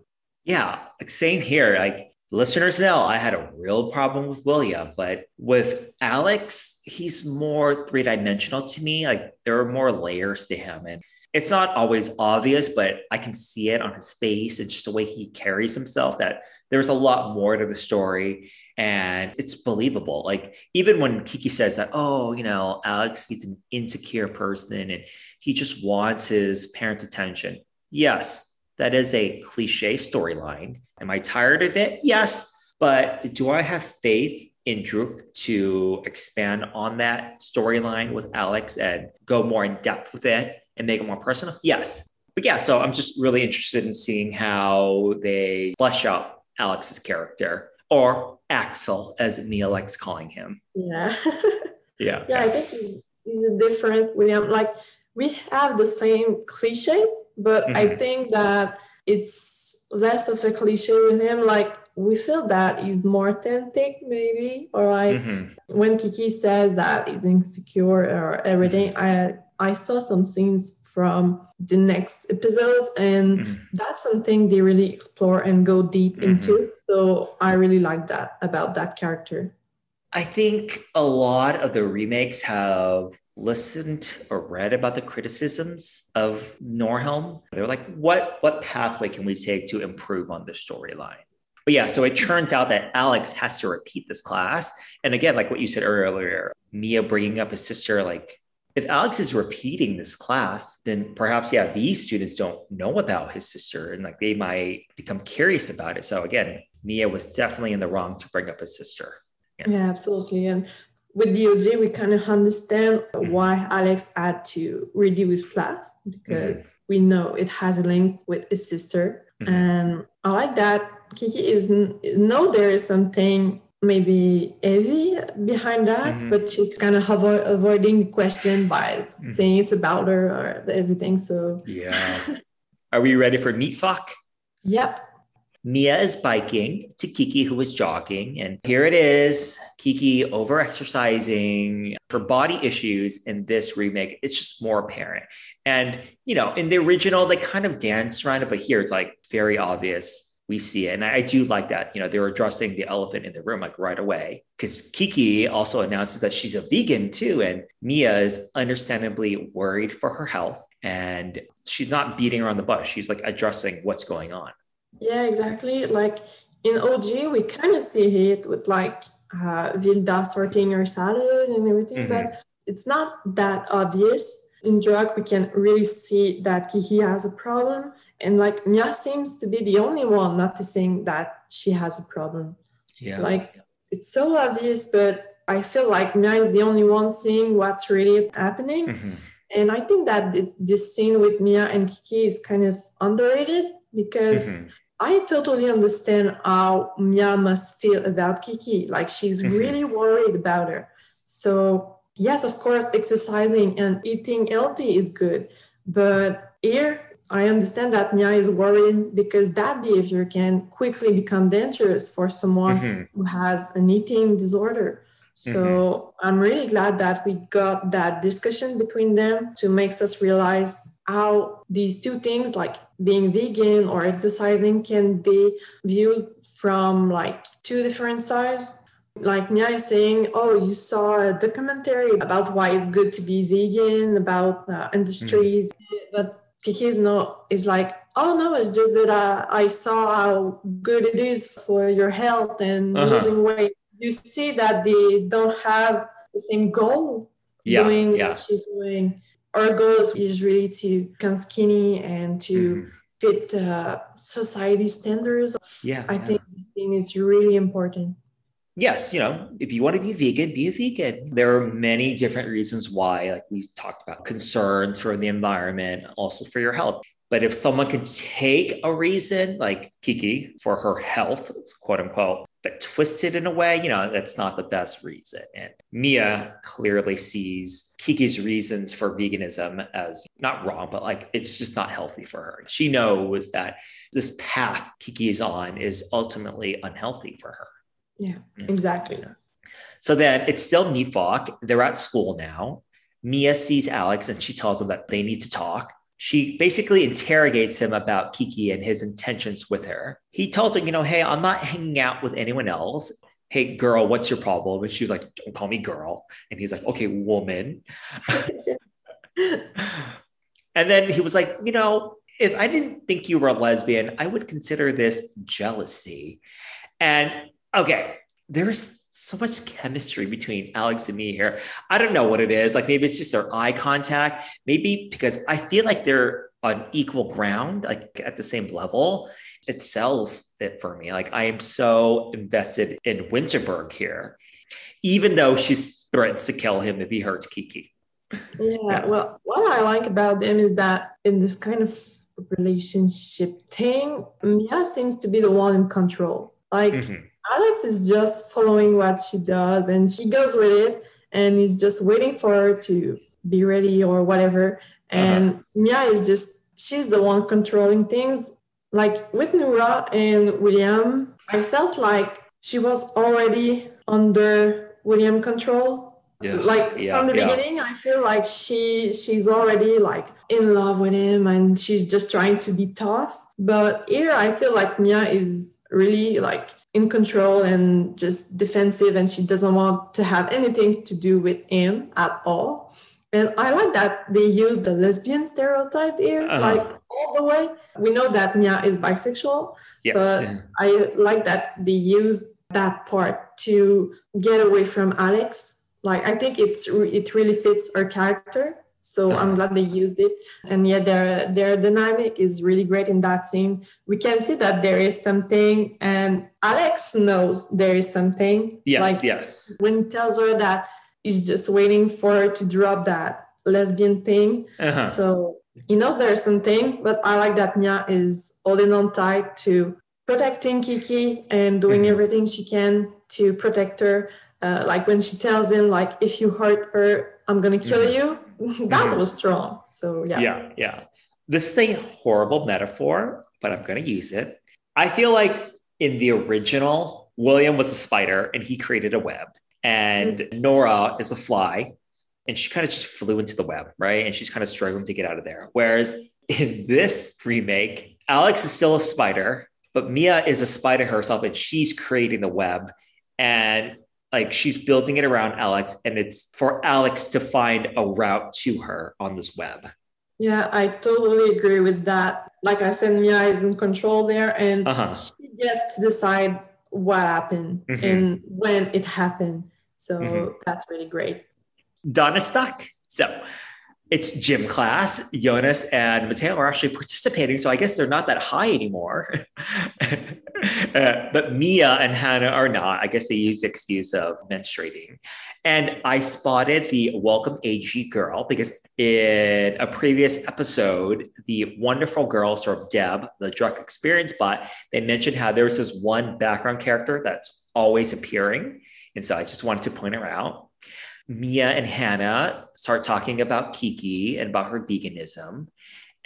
Yeah, same here. Like listeners know, I had a real problem with William, but with Alex, he's more three dimensional to me. Like there are more layers to him, and it's not always obvious, but I can see it on his face and just the way he carries himself. That there's a lot more to the story and it's believable. Like even when Kiki says that, oh, you know, Alex, he's an insecure person and he just wants his parents' attention. Yes, that is a cliche storyline. Am I tired of it? Yes. But do I have faith in Druck to expand on that storyline with Alex and go more in depth with it and make it more personal? Yes. But yeah, so I'm just really interested in seeing how they flesh out Alex's character or Axel, as Mia likes calling him. Yeah. yeah. Yeah, I think he's, he's a different William. Like we have the same cliche, but mm-hmm. I think that it's less of a cliche with him. Like we feel that he's more authentic, maybe, or like mm-hmm. when Kiki says that he's insecure or everything. Mm-hmm. I I saw some scenes from the next episodes, and mm-hmm. that's something they really explore and go deep mm-hmm. into. So I really like that about that character. I think a lot of the remakes have listened or read about the criticisms of Noorhelm. They're like, what what pathway can we take to improve on the storyline? But yeah, so it turns out that Alex has to repeat this class. And again, like what you said earlier, Mia bringing up his sister, like if Alex is repeating this class, then perhaps, yeah, these students don't know about his sister and like they might become curious about it. So again, Mia was definitely in the wrong to bring up his sister. Yeah, yeah absolutely. And with DOJ, we kind of understand mm-hmm. why Alex had to redo his class because mm-hmm. we know it has a link with his sister. Mm-hmm. And I like that Kiki is know there is something maybe heavy behind that, mm-hmm. but she's kind of avo- avoiding the question by mm-hmm. saying it's about her or everything. So yeah. Are we ready for Mittwoch? Yep. Mia is biking to Kiki, who is jogging. And here it is Kiki over exercising, her body issues in this remake. It's just more apparent. And, you know, in the original, they kind of danced around it, but here it's like very obvious we see it. And I do like that. You know, they're addressing the elephant in the room like right away. Because Kiki also announces that she's a vegan too. And Mia is understandably worried for her health. And she's not beating around the bush. She's like addressing what's going on. Yeah, exactly. Like in OG, we kind of see it with like uh, Vilde sorting her salad and everything, mm-hmm. but it's not that obvious. In Druck, we can really see that Kiki has a problem. And like Mia seems to be the only one noticing that she has a problem. Yeah. Like it's so obvious, but I feel like Mia is the only one seeing what's really happening. Mm-hmm. And I think that this scene with Mia and Kiki is kind of underrated because mm-hmm. I totally understand how Mia must feel about Kiki. Like she's mm-hmm. really worried about her. So, yes, of course, exercising and eating healthy is good. But here, I understand that Mia is worried because that behavior can quickly become dangerous for someone mm-hmm. who has an eating disorder. So mm-hmm. I'm really glad that we got that discussion between them to makes us realize how these two things like being vegan or exercising can be viewed from like two different sides like Mia is saying, oh, you saw a documentary about why it's good to be vegan, about uh, industries. Mm. But Kiki is no, is like, oh no, it's just that uh, I saw how good it is for your health and uh-huh. losing weight. You see that they don't have the same goal yeah, doing yeah. what she's doing our goal is really to become skinny and to mm-hmm. fit uh, society standards. Yeah, I yeah. think this thing is really important. Yes, you know, if you want to be vegan, be a vegan. There are many different reasons why, like we talked about, concerns for the environment, also for your health. But if someone could take a reason like Kiki for her health, quote unquote, but twisted in a way, you know, that's not the best reason. And Mia clearly sees Kiki's reasons for veganism as not wrong, but like it's just not healthy for her. She knows that this path Kiki is on is ultimately unhealthy for her. Yeah, mm-hmm. exactly. So then it's still Mittwoch. They're at school now. Mia sees Alex and she tells him that they need to talk she basically interrogates him about Kiki and his intentions with her. He tells her, you know, hey, I'm not hanging out with anyone else. Hey, girl, what's your problem? And she's like, don't call me girl. And he's like, okay, woman. and then he was like, you know, if I didn't think you were a lesbian, I would consider this jealousy. And okay, there's so much chemistry between Alex and Mia here. I don't know what it is. Like maybe it's just our eye contact. Maybe because I feel like they're on equal ground, like at the same level. It sells it for me. Like I am so invested in Winterberg here, even though she threatens to kill him if he hurts Kiki. Yeah, yeah. Well, what I like about them is that in this kind of relationship thing, Mia seems to be the one in control. Like. Mm-hmm Alex is just following what she does and she goes with it and is just waiting for her to be ready or whatever. And uh-huh. Mia is just, she's the one controlling things. Like with Noora and William, I felt like she was already under William control. Yeah. Like yeah, from the yeah. beginning, I feel like she she's already like in love with him and she's just trying to be tough. But here I feel like Mia is really like in control and just defensive and she doesn't want to have anything to do with him at all and i like that they use the lesbian stereotype here uh-huh. like all the way we know that mia is bisexual yes. but yeah. i like that they use that part to get away from alex like i think it's it really fits her character so I'm glad they used it. And yeah, their their dynamic is really great in that scene. We can see that there is something, and Alex knows there is something. Yes, like yes. When he tells her that he's just waiting for her to drop that lesbian thing. Uh-huh. So he knows there's something, but I like that Mia is holding on tight to protecting Kiki and doing mm-hmm. everything she can to protect her. Uh, like when she tells him, like, if you hurt her, I'm gonna kill mm-hmm. you Mm-hmm. that was strong. So yeah. Yeah, yeah. This is a horrible metaphor, but I'm going to use it. I feel like in the original, William was a spider and he created a web, and mm-hmm. Noora is a fly and she kind of just flew into the web, right? And she's kind of struggling to get out of there. Whereas in this remake, Alex is still a spider, but Mia is a spider herself and she's creating the web. And like she's building it around Alex, and it's for Alex to find a route to her on this web. Yeah, I totally agree with that. Like I said, Mia is in control there, and uh-huh. she gets to decide what happened mm-hmm. and when it happened. So mm-hmm. that's really great. Donnerstag. So it's gym class. Jonas and Matteo are actually participating, so I guess they're not that high anymore. uh, but Mia and Hannah are not. I guess they use the excuse of menstruating. And I spotted the welcome AG girl because in a previous episode, the wonderful girl, sort of Deb, the drug experience bot, they mentioned how there was this one background character that's always appearing. And so I just wanted to point her out. Mia and Hannah start talking about Kiki and about her veganism.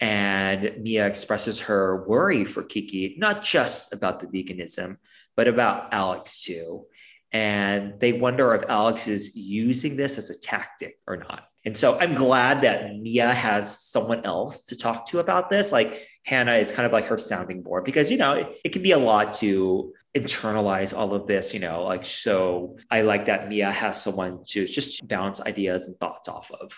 And Mia expresses her worry for Kiki, not just about the veganism, but about Alex too. And they wonder if Alex is using this as a tactic or not. And so I'm glad that Mia has someone else to talk to about this. Like Hannah, it's kind of like her sounding board because, you know, it, it can be a lot to internalize all of this, you know, like, so I like that Mia has someone to just bounce ideas and thoughts off of.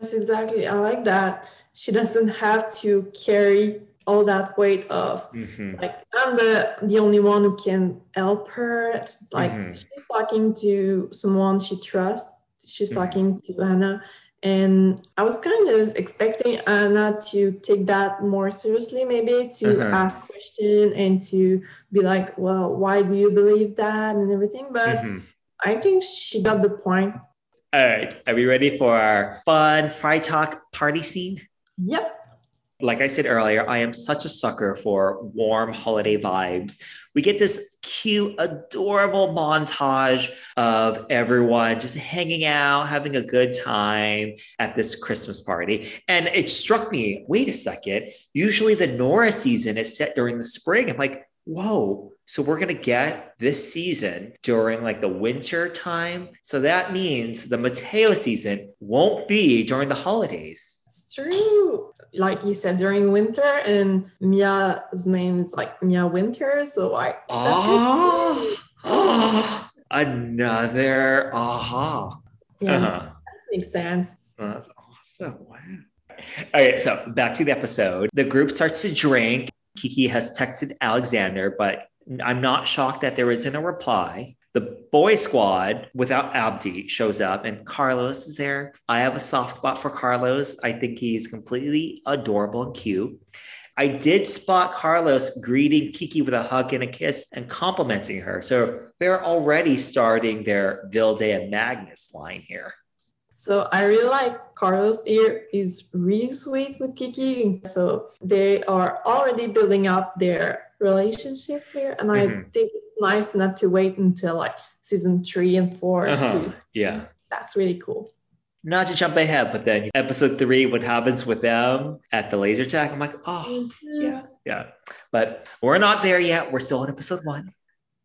Yes, exactly. I like that. She doesn't have to carry all that weight of mm-hmm. like I'm the the only one who can help her. Like mm-hmm. she's talking to someone she trusts. She's mm-hmm. talking to Anna and I was kind of expecting Anna to take that more seriously, maybe to uh-huh. ask question and to be like, well, why do you believe that and everything. But mm-hmm. I think she got the point. All right. Are we ready for our fun Freitag party scene? Yep. Like I said earlier, I am such a sucker for warm holiday vibes. We get this cute, adorable montage of everyone just hanging out, having a good time at this Christmas party. And it struck me wait a second, usually the Nora season is set during the spring. I'm like, whoa, so we're going to get this season during like the winter time. So that means the Matteo season won't be during the holidays. It's true like you said during winter and mia's name is like mia winter so i oh, oh another aha uh-huh. yeah uh-huh. that makes sense oh, that's awesome wow okay so back to the episode the group starts to drink kiki has texted alexander but i'm not shocked that there isn't a reply the boy squad without Abdi shows up and Carlos is there. I have a soft spot for Carlos. I think he's completely adorable and cute. I did spot Carlos greeting Kiki with a hug and a kiss and complimenting her. So they're already starting their Vilde and Magnus line here. So I really like Carlos here. He's really sweet with Kiki. So they are already building up their relationship here. And mm-hmm. I think it's nice not to wait until like season three and 4 uh-huh. to, yeah, that's really cool. Not to jump ahead, but then episode three, what happens with them at the laser tag? I'm like, oh, mm-hmm. yes, yeah. But we're not there yet. We're still in episode one.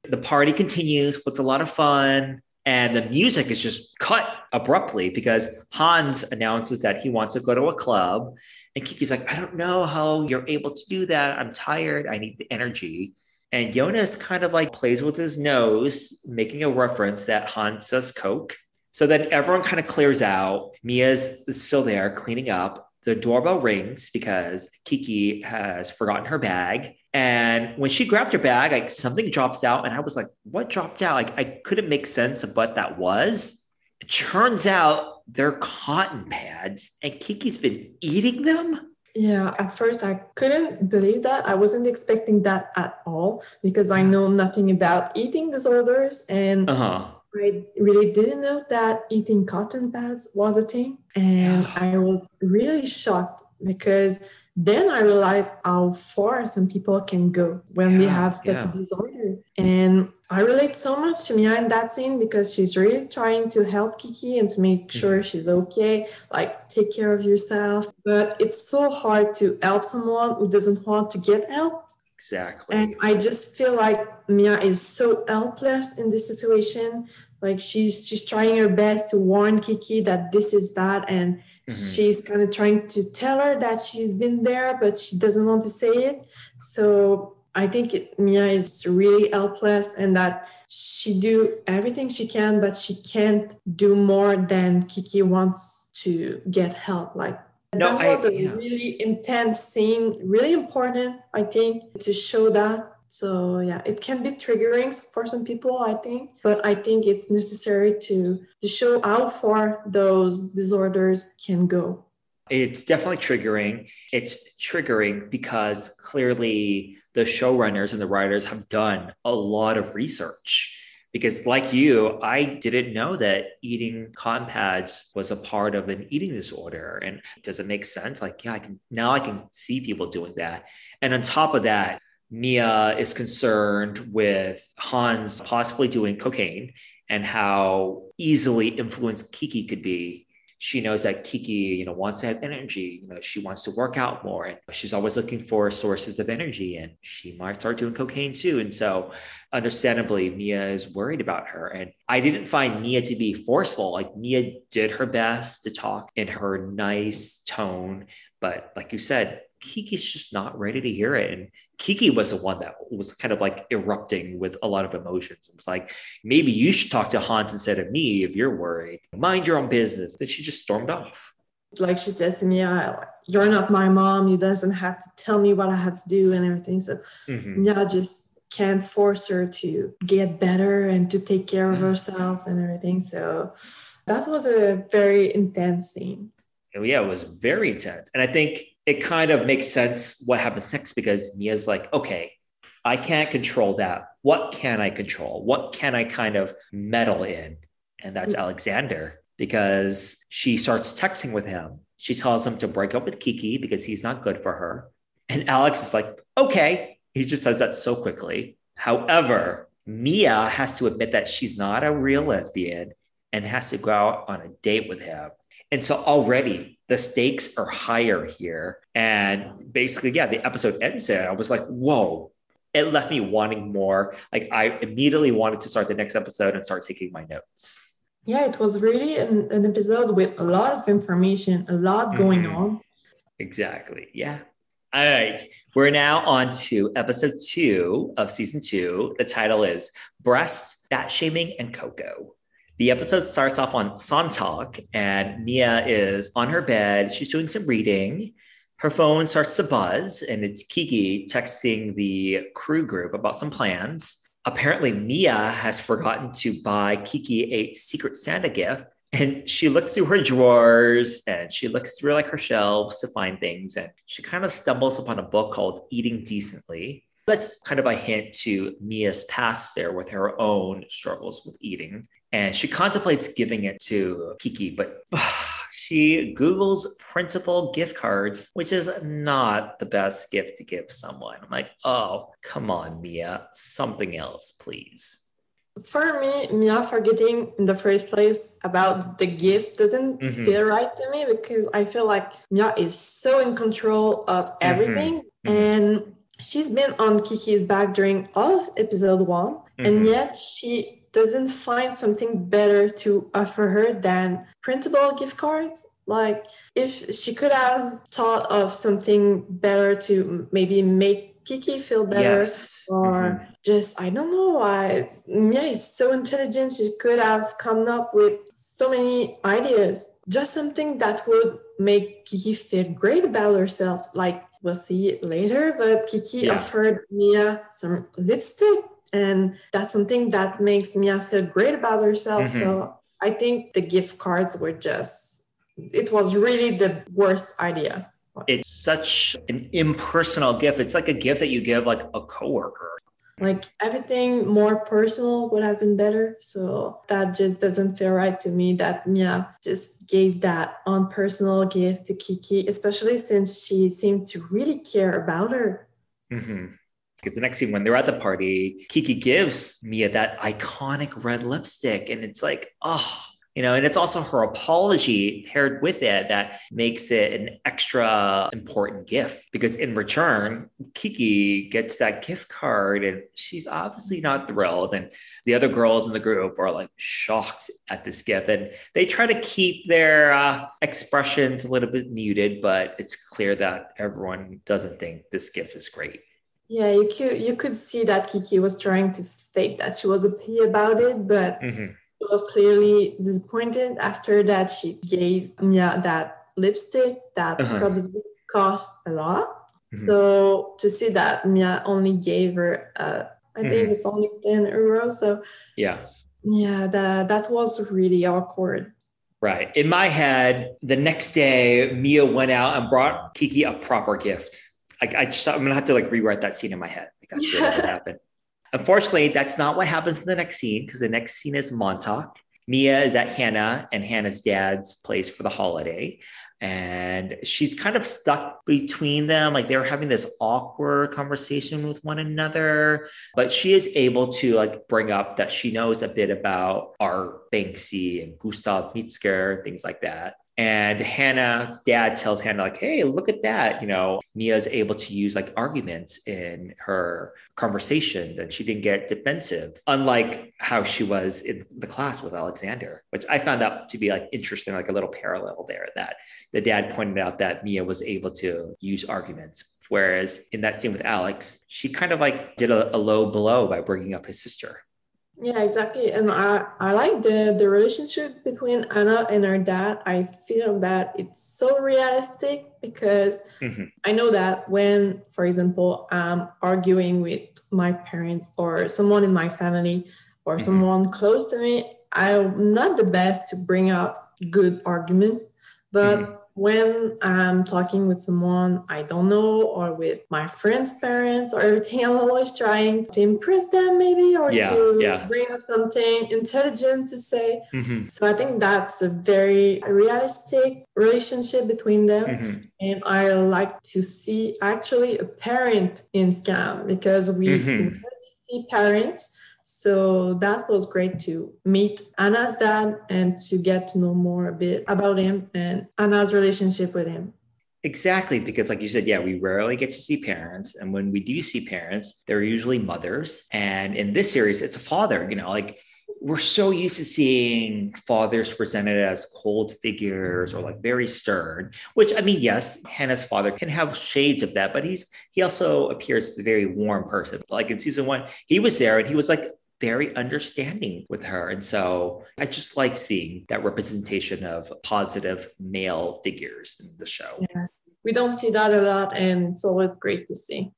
The party continues. What's a lot of fun. And the music is just cut abruptly because Hans announces that he wants to go to a club. And Kiki's like, I don't know how you're able to do that. I'm tired. I need the energy. And Jonas kind of like plays with his nose, making a reference that Hans does Coke. So then everyone kind of clears out. Mia's still there cleaning up. The doorbell rings because Kiki has forgotten her bag. And when she grabbed her bag, like something drops out. And I was like, what dropped out? Like I couldn't make sense of what that was. It turns out they're cotton pads, and Kiki's been eating them. Yeah, at first I couldn't believe that. I wasn't expecting that at all because I know nothing about eating disorders and uh-huh. I really didn't know that eating cotton pads was a thing. And I was really shocked because then I realized how far some people can go when yeah, they have such yeah. a disorder. And I relate so much to Mia in that scene because she's really trying to help Kiki and to make mm-hmm. sure she's okay, like take care of yourself. But it's so hard to help someone who doesn't want to get help. Exactly. And I just feel like Mia is so helpless in this situation. Like she's she's trying her best to warn Kiki that this is bad and mm-hmm. she's kind of trying to tell her that she's been there, but she doesn't want to say it. So I think it, Mia is really helpless and that she do everything she can, but she can't do more than Kiki wants to get help. Like no, that was I, a yeah. really intense scene, really important, I think, to show that. So yeah, it can be triggering for some people, I think, but I think it's necessary to to show how far those disorders can go. It's definitely triggering. It's triggering because clearly the showrunners and the writers have done a lot of research because like you i didn't know that eating cotton pads was a part of an eating disorder and does it make sense like yeah i can now i can see people doing that and on top of that mia is concerned with hans possibly doing cocaine and how easily influenced kiki could be she knows that Kiki, you know, wants to have energy. You know, she wants to work out more, and she's always looking for sources of energy. And she might start doing cocaine too. And so, understandably, Mia is worried about her. And I didn't find Mia to be forceful. Like Mia did her best to talk in her nice tone, but like you said, Kiki's just not ready to hear it. And Kiki was the one that was kind of like erupting with a lot of emotions. It was like, maybe you should talk to Hans instead of me if you're worried. Mind your own business. Then she just stormed off. Like she says to me, you're not my mom. You doesn't have to tell me what I have to do and everything. So mm-hmm. yeah, just can't force her to get better and to take care of mm-hmm. herself and everything. So that was a very intense scene. Yeah, it was very intense. And I think it kind of makes sense what happens next because Mia's like, okay, I can't control that. What can I control? What can I kind of meddle in? And that's mm-hmm. Alexander because she starts texting with him. She tells him to break up with Kiki because he's not good for her. And Alex is like, okay. He just says that so quickly. However, Mia has to admit that she's not a real lesbian and has to go out on a date with him. And so already the stakes are higher here. And basically, yeah, the episode ends there. I was like, whoa, it left me wanting more. Like I immediately wanted to start the next episode and start taking my notes. Yeah, it was really an, an episode with a lot of information, a lot going mm-hmm. on. Exactly. Yeah. All right. We're now on to episode two of season two. The title is Breasts, Fat Shaming, and Coco. The episode starts off on Sonntag, and Mia is on her bed. She's doing some reading. Her phone starts to buzz, and it's Kiki texting the crew group about some plans. Apparently, Mia has forgotten to buy Kiki a secret Santa gift. And she looks through her drawers and she looks through like her shelves to find things. And she kind of stumbles upon a book called Eating Decently. That's kind of a hint to Mia's past there with her own struggles with eating. And she contemplates giving it to Kiki, but she Googles principal gift cards, which is not the best gift to give someone. I'm like, oh, come on, Mia, something else, please. For me, Mia forgetting in the first place about the gift doesn't mm-hmm. feel right to me because I feel like Mia is so in control of mm-hmm. everything. Mm-hmm. And she's been on Kiki's back during all of episode one, mm-hmm. and yet she doesn't find something better to offer her than printable gift cards. Like, if she could have thought of something better to maybe make Kiki feel better, yes. or mm-hmm. just, I don't know why. Mia is so intelligent, she could have come up with so many ideas. Just something that would make Kiki feel great about herself. Like, we'll see it later, but Kiki yeah. offered Mia some lipstick. And that's something that makes Mia feel great about herself. Mm-hmm. So I think the gift cards were just, it was really the worst idea. It's such an impersonal gift. It's like a gift that you give like a coworker like everything more personal would have been better. So that just doesn't feel right to me that Mia just gave that unpersonal gift to Kiki, especially since she seemed to really care about her. Mm-hmm. Because the next scene, when they're at the party, Kiki gives Mia that iconic red lipstick. And it's like, oh, you know and it's also her apology paired with it that makes it an extra important gift. Because in return kiki gets that gift card and she's obviously not thrilled. And the other girls in the group are like shocked at this gift. And they try to keep their uh, expressions a little bit muted but it's clear that everyone doesn't think this gift is great yeah you could you could see that kiki was trying to fake that she was happy about it but mm-hmm was clearly disappointed after that she gave Mia that lipstick that uh-huh. probably cost a lot. Mm-hmm. So to see that Mia only gave her, uh, I mm-hmm. think it's only 10 euros. So yeah, yeah, that, that was really awkward. Right. In my head, the next day, Mia went out and brought Kiki a proper gift. I, I just, I'm gonna have to like rewrite that scene in my head. Like that's really what happened. Unfortunately, that's not what happens in the next scene because the next scene is Montag. Mia is at Hannah and Hannah's dad's place for the holiday. And she's kind of stuck between them. Like they're having this awkward conversation with one another. But she is able to like bring up that she knows a bit about art, Banksy and Gustav Metzger, things like that. And Hannah's dad tells Hannah, like, hey, look at that. You know, Mia's able to use like arguments in her conversation and she didn't get defensive, unlike how she was in the class with Alexander, which I found out to be like interesting, like a little parallel there that the dad pointed out that Mia was able to use arguments. Whereas in that scene with Alex, she kind of like did a, a low blow by bringing up his sister. Yeah, exactly. And I, I like the, the relationship between Anna and her dad. I feel that it's so realistic because mm-hmm. I know that when, for example, I'm arguing with my parents or someone in my family or mm-hmm. someone close to me, I'm not the best to bring up good arguments. But mm-hmm when I'm talking with someone I don't know or with my friend's parents or everything, I'm always trying to impress them maybe or yeah, to yeah. bring up something intelligent to say. Mm-hmm. So I think that's a very realistic relationship between them. Mm-hmm. And I like to see actually a parent in Skam because we mm-hmm. see parents so that was great to meet Anna's dad and to get to know more a bit about him and Anna's relationship with him. Exactly, because like you said, yeah, we rarely get to see parents. And when we do see parents, they're usually mothers. And in this series, it's a father, you know, like we're so used to seeing fathers presented as cold figures or like very stern which i mean yes hannah's father can have shades of that but he's he also appears as a very warm person like in season one he was there and he was like very understanding with her. And so I just like seeing that representation of positive male figures in the show. Yeah. We don't see that a lot, and it's always great to see.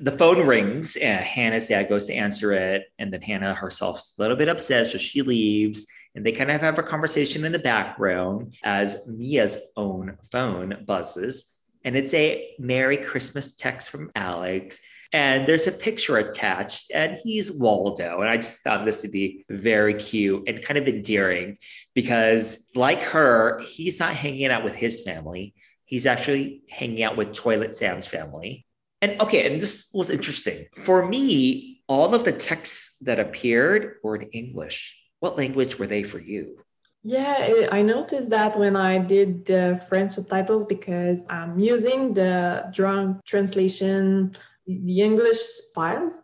The phone rings, and Hannah's dad goes to answer it. And then Hannah herself's a little bit upset, so she leaves. And they kind of have a conversation in the background as Mia's own phone buzzes. And it's a Merry Christmas text from Alex and there's a picture attached, and he's Waldo. And I just found this to be very cute and kind of endearing because, like her, he's not hanging out with his family. He's actually hanging out with Toilet Sam's family. And okay, and this was interesting. For me, all of the texts that appeared were in English. What language were they for you? Yeah, I noticed that when I did the French subtitles because I'm using the Druck translation the English files,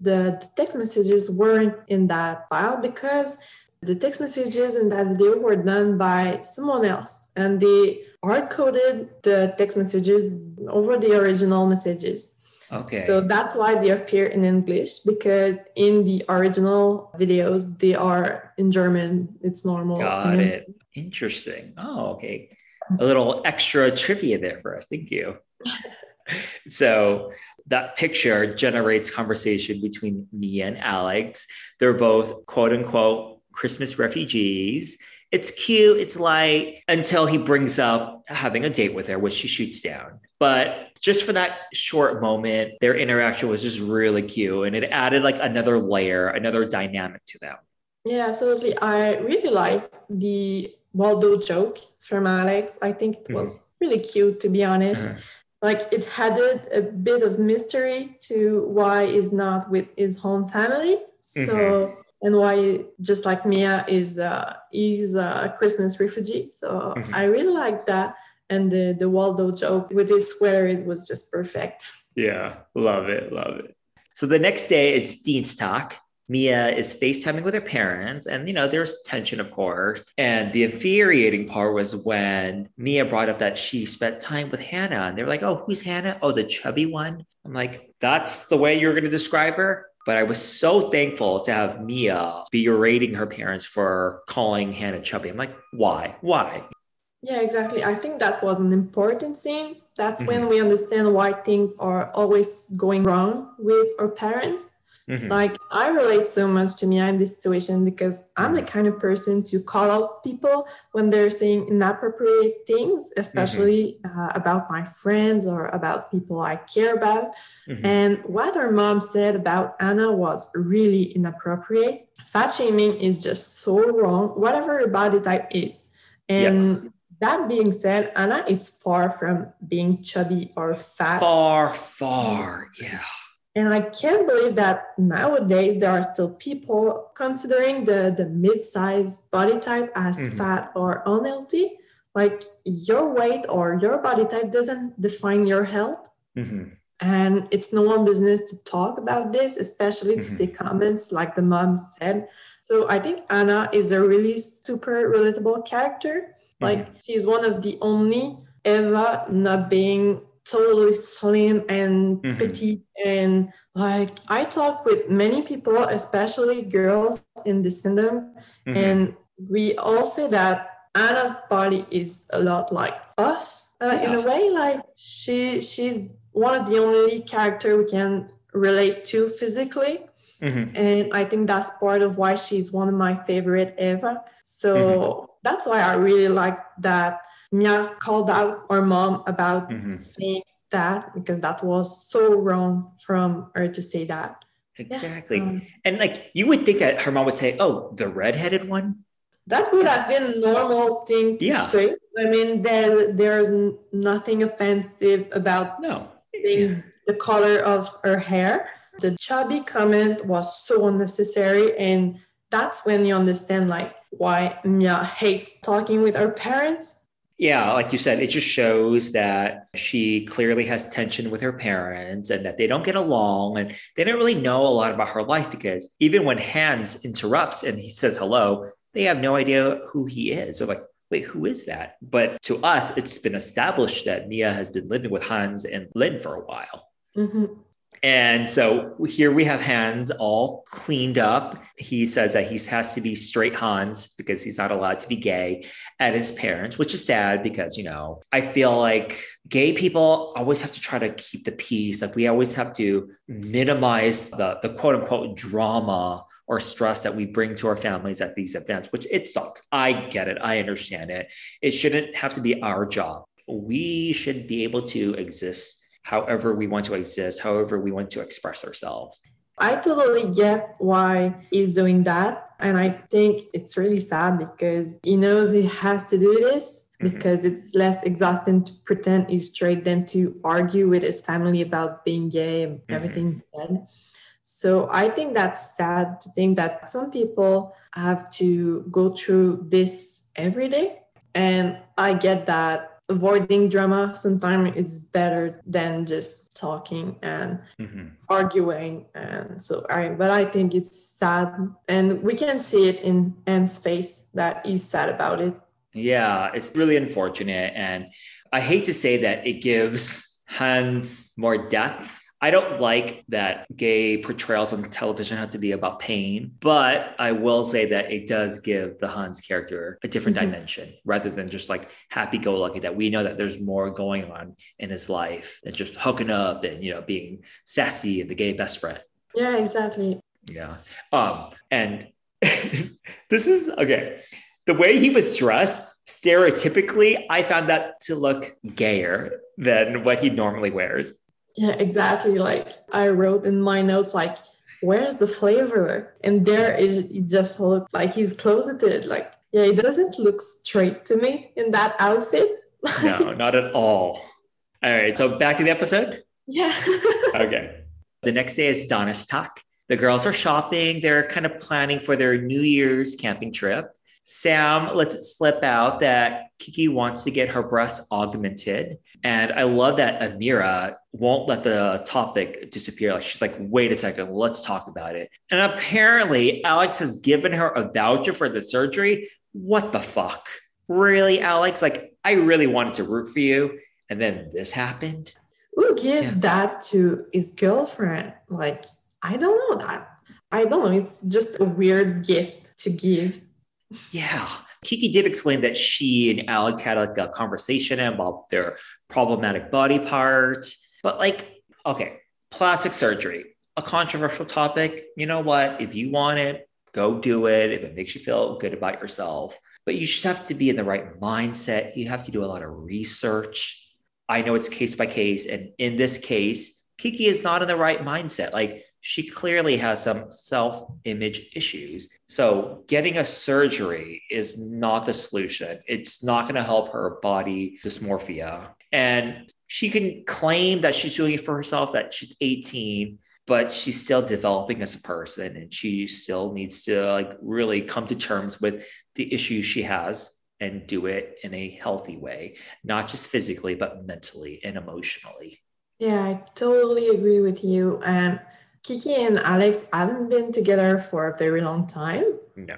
the, the text messages weren't in that file because the text messages in that video were done by someone else and they hard coded the text messages over the original messages. Okay. So that's why they appear in English because in the original videos they are in German. It's normal. Got it. Interesting. Oh, okay. A little extra trivia there for us. Thank you. so that picture generates conversation between Mia and Alex. They're both quote unquote Christmas refugees. It's cute, it's light until he brings up having a date with her, which she shoots down. But just for that short moment, their interaction was just really cute and it added like another layer, another dynamic to them. Yeah, absolutely. I really like the Waldo joke from Alex. I think it was mm-hmm. really cute, to be honest. Mm-hmm like it added a bit of mystery to why he's not with his home family. So mm-hmm. and why just like Mia is uh, is a Christmas refugee. So mm-hmm. I really like that. And the the Waldo joke with his sweater, it was just perfect. Yeah, love it, love it. So the next day, it's Dienstag. Mia is FaceTiming with her parents, and you know, there's tension, of course. And the infuriating part was when Mia brought up that she spent time with Hannah, and they were like, Oh, who's Hannah? Oh, the chubby one. I'm like, That's the way you're going to describe her? But I was so thankful to have Mia berating her parents for calling Hannah chubby. I'm like, Why? Why? Yeah, exactly. I think that was an important scene. That's mm-hmm. when we understand why things are always going wrong with our parents Mm-hmm. Like I relate so much to Mia in this situation because I'm the mm-hmm. kind of person to call out people when they're saying inappropriate things, especially mm-hmm. uh, about my friends or about people I care about. Mm-hmm. And what her mom said about Anna was really inappropriate. Fat shaming is just so wrong, whatever her body type is. And yep. that being said, Anna is far from being chubby or fat. Far, far, yeah and I can't believe that nowadays there are still people considering the, the mid-sized body type as mm-hmm. fat or unhealthy. Like your weight or your body type doesn't define your health. Mm-hmm. And it's no one business to talk about this, especially to mm-hmm. see comments like the mom said. So I think Anna is a really super relatable character. Like mm-hmm. she's one of the only Eva not being totally slim and mm-hmm. petite and like i talk with many people especially girls in the syndrome mm-hmm. and we all say that anna's body is a lot like us uh, yeah. in a way like she she's one of the only character we can relate to physically mm-hmm. and i think that's part of why she's one of my favorite ever so mm-hmm. that's why i really like that Mia called out our mom about mm-hmm. saying that because that was so wrong from her to say that. Exactly. Yeah. Um, and like you would think that her mom would say, Oh, the redheaded one? That would have been normal thing to yeah. say. I mean, there there's nothing offensive about no yeah. the color of her hair. The chubby comment was so unnecessary and that's when you understand like why Mia hates talking with her parents yeah, like you said, it just shows that she clearly has tension with her parents and that they don't get along and they don't really know a lot about her life because even when Hans interrupts and he says hello, they have no idea who he is. They're like, wait, who is that? But to us, it's been established that Mia has been living with Hans and Lynn for a while. Mm-hmm. And so here we have Hans all cleaned up. He says that he has to be straight Hans because he's not allowed to be gay at his parents, which is sad because, you know, I feel like gay people always have to try to keep the peace. Like we always have to minimize the, the quote unquote drama or stress that we bring to our families at these events, which it sucks. I get it. I understand it. It shouldn't have to be our job. We should be able to exist however we want to exist, however we want to express ourselves. I totally get why he's doing that. And I think it's really sad because he knows he has to do this mm-hmm. because it's less exhausting to pretend he's straight than to argue with his family about being gay and mm-hmm. everything. So I think that's sad to think that some people have to go through this every day. And I get that avoiding drama sometimes is better than just talking and mm-hmm. arguing and so i but i think it's sad and we can see it in anne's face that he's sad about it yeah it's really unfortunate and i hate to say that it gives hans more depth I don't like that gay portrayals on television have to be about pain, but I will say that it does give the Hans character a different mm-hmm. dimension rather than just like happy go lucky, that we know that there's more going on in his life than just hooking up and, you know, being sassy and the gay best friend. Yeah, exactly. Yeah. Um, and this is okay. The way he was dressed, stereotypically, I found that to look gayer than what he normally wears. Yeah, exactly. Like I wrote in my notes, like, where's the flavor? And there is it just looks like he's closeted. Like, yeah, it doesn't look straight to me in that outfit. no, not at all. All right. So back to the episode. Yeah. okay. The next day is Donnerstag. The girls are shopping. They're kind of planning for their New Year's camping trip. Sam lets it slip out that Kiki wants to get her breasts augmented. And I love that Amira won't let the topic disappear. Like she's like, wait a second, let's talk about it. And apparently, Alex has given her a voucher for the surgery. What the fuck? Really, Alex? Like, I really wanted to root for you. And then this happened. Who gives yeah. that to his girlfriend? Like, I don't know that. I don't know. It's just a weird gift to give. Yeah. Kiki did explain that she and Alex had like a conversation about their problematic body parts. But like, okay, plastic surgery, a controversial topic. You know what? If you want it, go do it. If it makes you feel good about yourself. But you should have to be in the right mindset. You have to do a lot of research. I know it's case by case. And in this case, Kiki is not in the right mindset. Like she clearly has some self image issues. So, getting a surgery is not the solution. It's not going to help her body dysmorphia. And she can claim that she's doing it for herself, that she's 18, but she's still developing as a person and she still needs to like really come to terms with the issues she has and do it in a healthy way, not just physically, but mentally and emotionally. Yeah, I totally agree with you. And Kiki and Alex haven't been together for a very long time. No.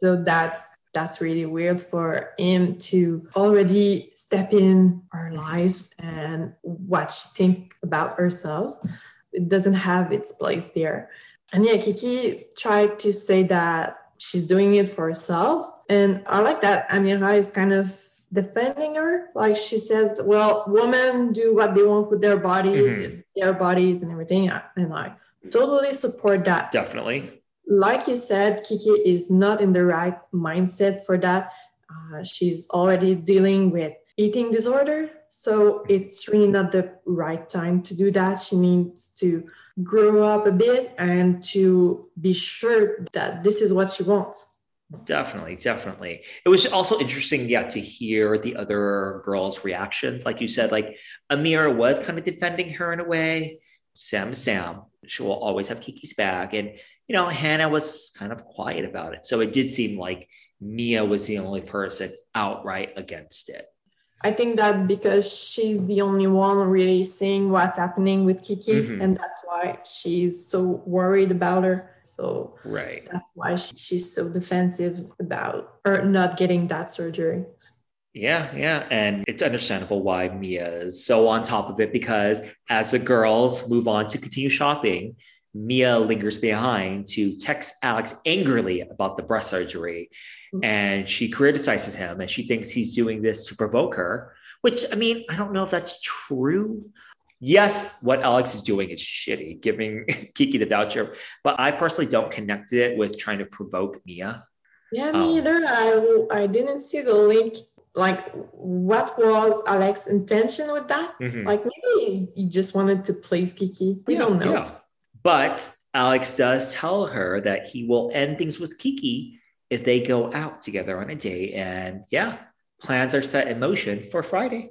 So that's that's really weird for him to already step in our lives and what she think about ourselves. It doesn't have its place there. And yeah, Kiki tried to say that she's doing it for herself. And I like that Amira is kind of defending her. Like she says, well, women do what they want with their bodies, mm-hmm. it's their bodies and everything. And like totally support that. Definitely. Like you said, Kiki is not in the right mindset for that. Uh, she's already dealing with eating disorder. So it's really not the right time to do that. She needs to grow up a bit and to be sure that this is what she wants. Definitely, definitely. It was also interesting, yeah, to hear the other girls' reactions. Like you said, like Amira was kind of defending her in a way. Sam Sam. She will always have Kiki's back. And, you know, Hannah was kind of quiet about it. So it did seem like Mia was the only person outright against it. I think that's because she's the only one really seeing what's happening with Kiki. Mm-hmm. And that's why she's so worried about her. So right. that's why she, she's so defensive about her not getting that surgery. Yeah, yeah. And it's understandable why Mia is so on top of it because as the girls move on to continue shopping, Mia lingers behind to text Alex angrily about the breast surgery. Mm-hmm. And she criticizes him and she thinks he's doing this to provoke her, which I mean, I don't know if that's true. Yes, what Alex is doing is shitty, giving Kiki the voucher, but I personally don't connect it with trying to provoke Mia. Yeah, me um, either. I, I didn't see the link like what was Alex's intention with that? Mm-hmm. Like maybe he, just wanted to please Kiki. We yeah, don't know. Yeah. But Alex does tell her that he will end things with Kiki if they go out together on a date. And yeah, plans are set in motion for Friday.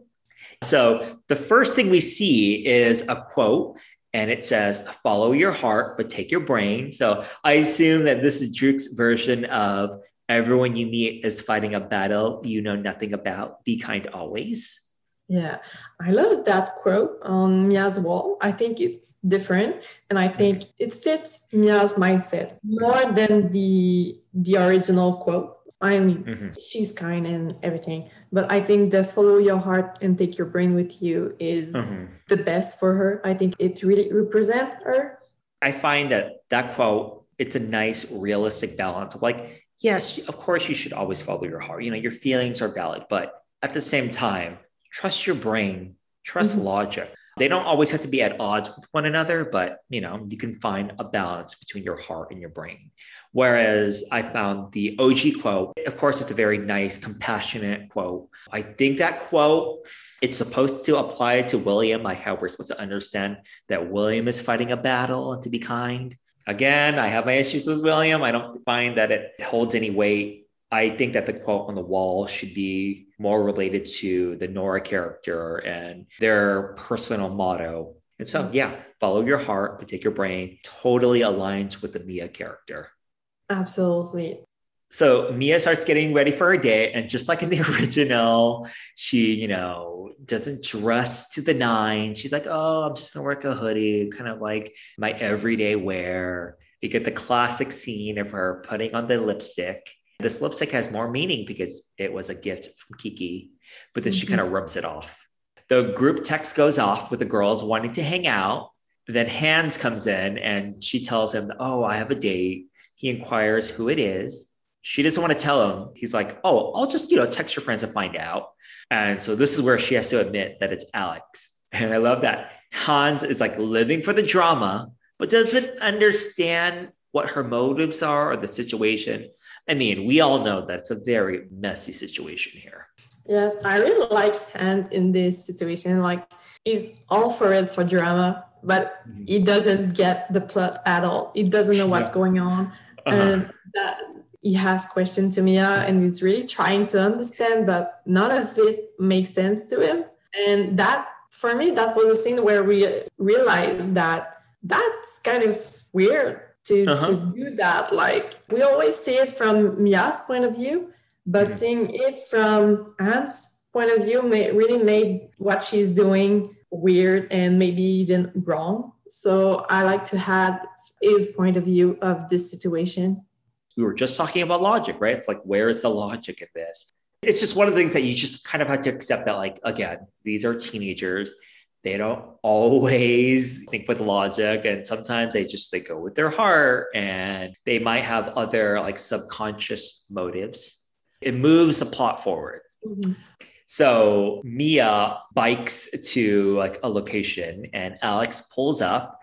So the first thing we see is a quote, and it says, Follow your heart, but take your brain. So I assume that this is Druck's version of Everyone you meet is fighting a battle you know nothing about. Be kind always. Yeah, I love that quote on Mia's wall. I think it's different, and I think it fits Mia's mindset more than the the original quote. I mean, mm-hmm. she's kind and everything, but I think the follow your heart and take your brain with you is mm-hmm. the best for her. I think it really represents her. I find that that quote it's a nice realistic balance of like yes, of course, you should always follow your heart. You know, your feelings are valid, but at the same time, trust your brain, trust mm-hmm. logic. They don't always have to be at odds with one another, but you know, you can find a balance between your heart and your brain. Whereas I found the OG quote, of course, it's a very nice, compassionate quote. I think that quote, it's supposed to apply to William, like how we're supposed to understand that William is fighting a battle and to be kind. Again, I have my issues with William. I don't find that it holds any weight. I think that the quote on the wall should be more related to the Noora character and their personal motto. And so, yeah, follow your heart, but take your brain. Totally aligns with the Mia character. Absolutely. So Mia starts getting ready for her date, and just like in the original, she, you know, doesn't dress to the nine. She's like, "Oh, I'm just gonna wear a hoodie, kind of like my everyday wear." You get the classic scene of her putting on the lipstick. This lipstick has more meaning because it was a gift from Kiki, but then mm-hmm. she kind of rubs it off. The group text goes off with the girls wanting to hang out. Then Hans comes in and she tells him, Oh, I have a date. He inquires who it is. She doesn't want to tell him. He's like, Oh, I'll just, you know, text your friends and find out. And so this is where she has to admit that it's Alex. And I love that. Hans is like living for the drama, but doesn't understand what her motives are or the situation. I mean, we all know that it's a very messy situation here. Yes, I really like Hans in this situation. Like he's all for it for drama, but mm-hmm. he doesn't get the plot at all. He doesn't know what's going on. Uh-huh. And that he has questions to Mia and he's really trying to understand, but none of it makes sense to him. And that for me, that was a scene where we realized that that's kind of weird to, uh-huh. to do that. Like we always see it from Mia's point of view, but mm-hmm. seeing it from Anne's point of view may, really made what she's doing weird and maybe even wrong. So I like to have his point of view of this situation. We were just talking about logic, right? It's like, where is the logic in this? It's just one of the things that you just kind of have to accept that, like, again, these are teenagers. They don't always think with logic, and sometimes they just they go with their heart, and they might have other like subconscious motives it moves the plot forward. Mm-hmm. So Mia bikes to like a location and Alex pulls up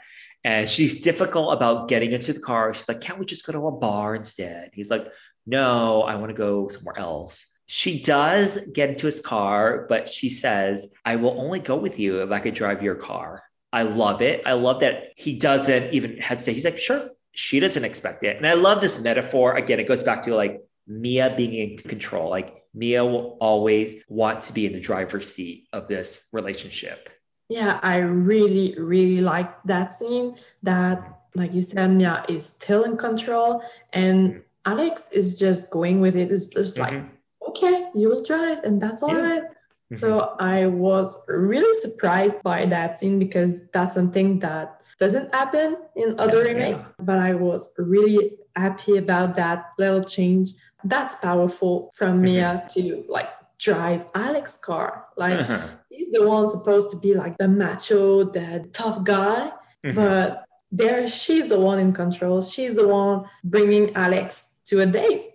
and she's difficult about getting into the car. She's like, can't we just go to a bar instead? He's like, no, I want to go somewhere else. She does get into his car, but she says, I will only go with you if I could drive your car. I love it. I love that he doesn't even hesitate. He's like, sure. She doesn't expect it. And I love this metaphor. Again, it goes back to like Mia being in control. Like Mia will always want to be in the driver's seat of this relationship. Yeah, I really, really like that scene that, like you said, Mia is still in control and mm-hmm. Alex is just going with it. It's just like, mm-hmm. okay, you will drive and that's all yeah. right. mm-hmm. So I was really surprised by that scene because that's something that doesn't happen in other yeah, remakes, yeah. but I was really happy about that little change that's powerful from Mia to like drive Alex car. Like. he's the one supposed to be like the macho, the tough guy, mm-hmm. but there she's the one in control. She's the one bringing Alex to a date.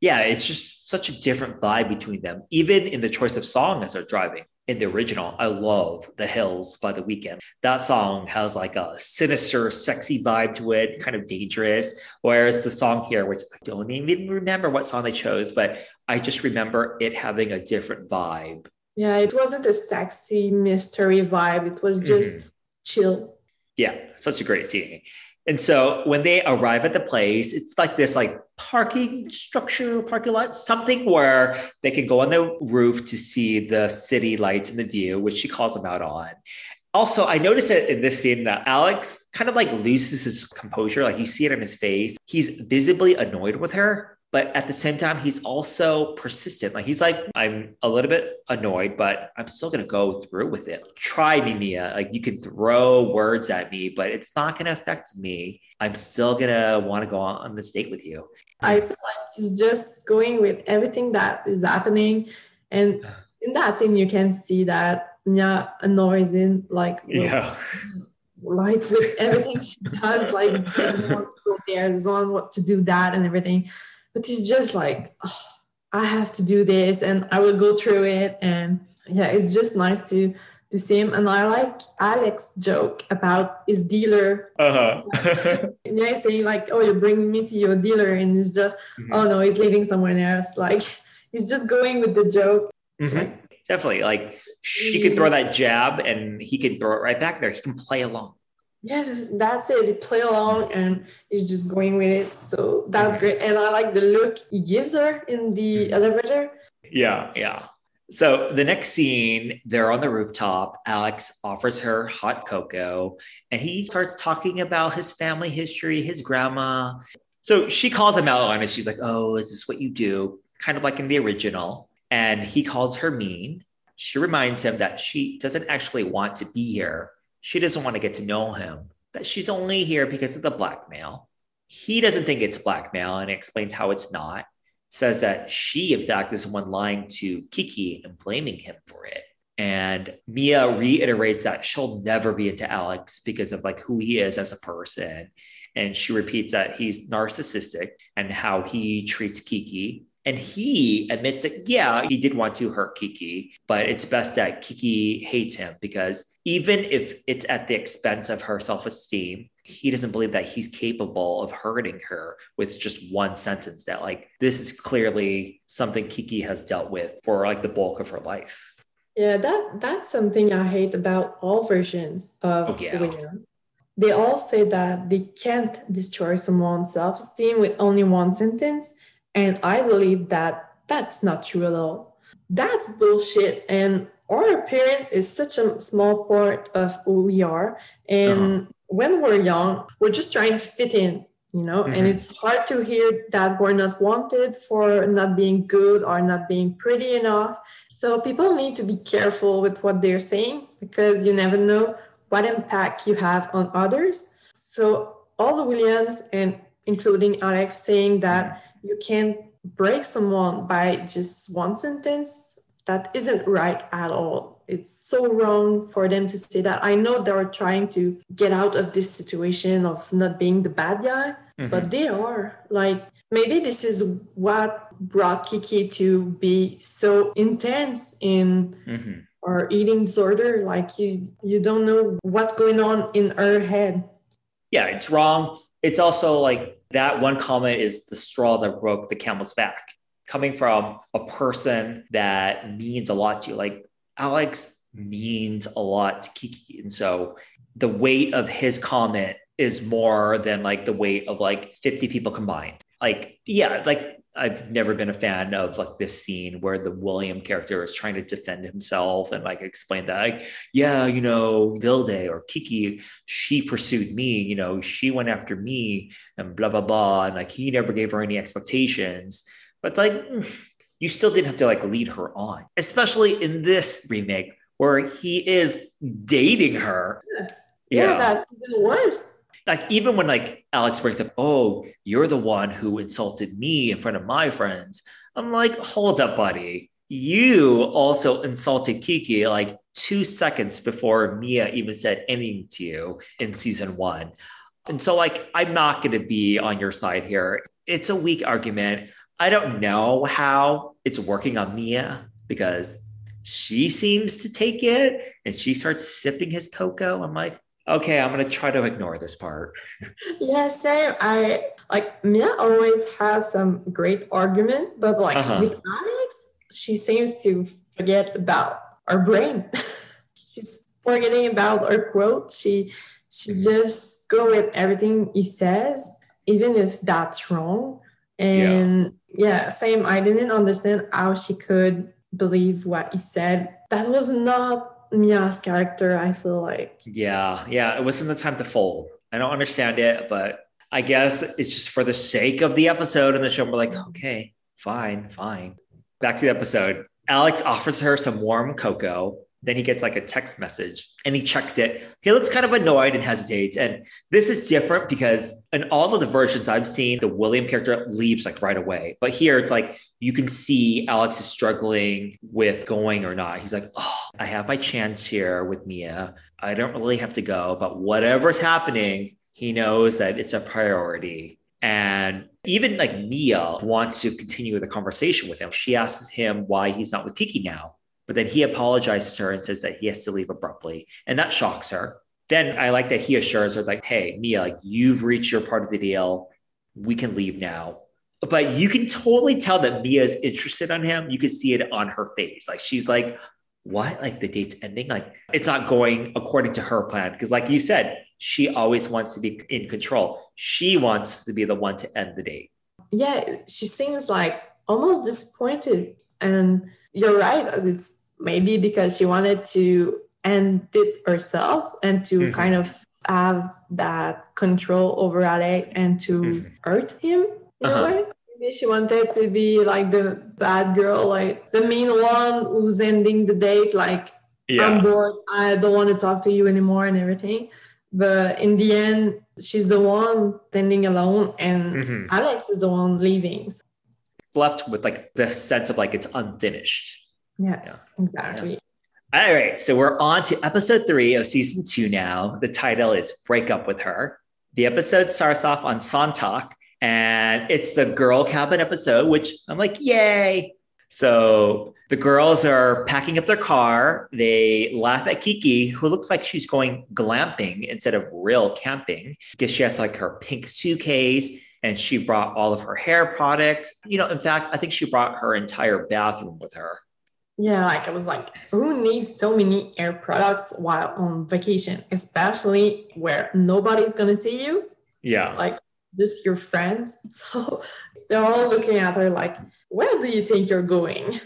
Yeah, it's just such a different vibe between them, even in the choice of song as they're driving in the original, I love The Hills by The Weeknd. That song has like a sinister, sexy vibe to it, kind of dangerous. Whereas the song here, which I don't even remember what song they chose, but I just remember it having a different vibe. Yeah, it wasn't a sexy mystery vibe. It was just mm-hmm. chill. Yeah, such a great scene. And so when they arrive at the place, it's like this like parking structure, parking lot, something where they can go on the roof to see the city lights and the view, which she calls them out on. Also, I noticed that in this scene that Alex kind of like loses his composure. Like you see it on his face. He's visibly annoyed with her but at the same time he's also persistent. Like he's like i'm a little bit annoyed but i'm still going to go through with it. Try me mia. Like you can throw words at me but it's not going to affect me. I'm still going to want to go on this date with you. I feel like he's just going with everything that is happening and in that scene you can see that mia annoys him like yeah. like with everything she does like doesn't want to go there doesn't want to do that and everything but it's just like oh, I have to do this and I will go through it. And yeah it's just nice to to see him and I like Alex joke about his dealer. Uh-huh. yeah saying like oh you're bringing me to your dealer and it's just mm-hmm. oh no he's leaving somewhere else. Like he's just going with the joke. Mm-hmm. definitely. Like she can throw that jab and he can throw it right back there. He can play along Yes, that's it. They play along and he's just going with it. So that's great. And I like the look he gives her in the mm-hmm. elevator. Yeah, yeah. So the next scene, they're on the rooftop. Alex offers her hot cocoa and he starts talking about his family history, his grandma. So she calls him out on it. She's like, Oh, is this what you do? Kind of like in the original. And he calls her mean. She reminds him that she doesn't actually want to be here. She doesn't want to get to know him, that she's only here because of the blackmail. He doesn't think it's blackmail and explains how it's not says that she, in fact, is the one lying to Kiki and blaming him for it. And Mia reiterates that she'll never be into Alex because of like who he is as a person. And she repeats that he's narcissistic and how he treats Kiki. And he admits that, yeah, he did want to hurt Kiki, but it's best that Kiki hates him because even if it's at the expense of her self esteem, he doesn't believe that he's capable of hurting her with just one sentence that like this is clearly something kiki has dealt with for like the bulk of her life yeah that that's something i hate about all versions of oh, yeah. william they all say that they can't destroy someone's self-esteem with only one sentence and i believe that that's not true at all that's bullshit and our appearance is such a small part of who we are and uh-huh when we're young, we're just trying to fit in, you know, mm-hmm. and it's hard to hear that we're not wanted for not being good or not being pretty enough. So people need to be careful with what they're saying because you never know what impact you have on others. So all the Williams and including Alex saying that you can't break someone by just one sentence, that isn't right at all it's so wrong for them to say that. I know they're trying to get out of this situation of not being the bad guy, mm-hmm. but they are. Like maybe this is what brought Kiki to be so intense in mm-hmm. our eating disorder. Like you you don't know what's going on in her head. Yeah, it's wrong. It's also like that one comment is the straw that broke the camel's back coming from a person that means a lot to you. Like Alex means a lot to Kiki. And so the weight of his comment is more than like the weight of like 50 people combined. Like, yeah, like I've never been a fan of like this scene where the William character is trying to defend himself and like explain that, like, yeah, you know, Vilde or Kiki, she pursued me, you know, she went after me and blah, blah, blah. And like he never gave her any expectations. But like, you still didn't have to like lead her on, especially in this remake where he is dating her. Yeah, yeah that's even worse. Like even when like Alex brings up, "Oh, you're the one who insulted me in front of my friends," I'm like, "Hold up, buddy." You also insulted Kiki like two seconds before Mia even said anything to you in season one. And so, like, I'm not going to be on your side here. It's a weak argument. I don't know how it's working on Mia because she seems to take it and she starts sipping his cocoa. I'm like, okay, I'm gonna try to ignore this part. Yeah, same. I like Mia always has some great argument, but like uh-huh. with Alex, she seems to forget about our brain. She's forgetting about our quote. She she just go with everything he says, even if that's wrong. And yeah, same. I didn't understand how she could believe what he said. That was not Mia's character, I feel like. Yeah, yeah. It wasn't the time to fold. I don't understand it, but I guess it's just for the sake of the episode and the show. We're like, okay, fine, fine. Back to the episode. Alex offers her some warm cocoa then he gets like a text message and he checks it. He looks kind of annoyed and hesitates. And this is different because in all of the versions I've seen, the William character leaves like right away. But here it's like you can see Alex is struggling with going or not. He's like, oh, I have my chance here with Mia. I don't really have to go, but whatever's happening, he knows that it's a priority. And even like Mia wants to continue the conversation with him. She asks him why he's not with Kiki now. But then he apologizes to her and says that he has to leave abruptly. And that shocks her. Then I like that he assures her, like, hey, Mia, like you've reached your part of the deal. We can leave now. But you can totally tell that Mia is interested on him. You can see it on her face. Like she's like, what? Like the date's ending? Like it's not going according to her plan. Because, like you said, she always wants to be in control. She wants to be the one to end the date. Yeah, she seems like almost disappointed. And you're right. It's maybe because she wanted to end it herself and to mm-hmm. kind of have that control over Alex and to mm-hmm. hurt him in uh-huh. a way. Maybe she wanted to be like the bad girl, like the mean one who's ending the date, like yeah. I'm bored, I don't want to talk to you anymore and everything. But in the end, she's the one standing alone and mm-hmm. Alex is the one leaving. Left with like the sense of like it's unfinished. Yeah, yeah. exactly. Yeah. All right, so we're on to episode three of season two now. The title is Break Up With Her. The episode starts off on Sonntag, and it's the girl cabin episode, which I'm like, yay. So the girls are packing up their car. They laugh at Kiki, who looks like she's going glamping instead of real camping because she has like her pink suitcase and she brought all of her hair products. You know, in fact, I think she brought her entire bathroom with her. Yeah, like I was like, who needs so many air products while on vacation, especially where nobody's gonna see you? Yeah. Like just your friends. So they're all looking at her like, where do you think you're going?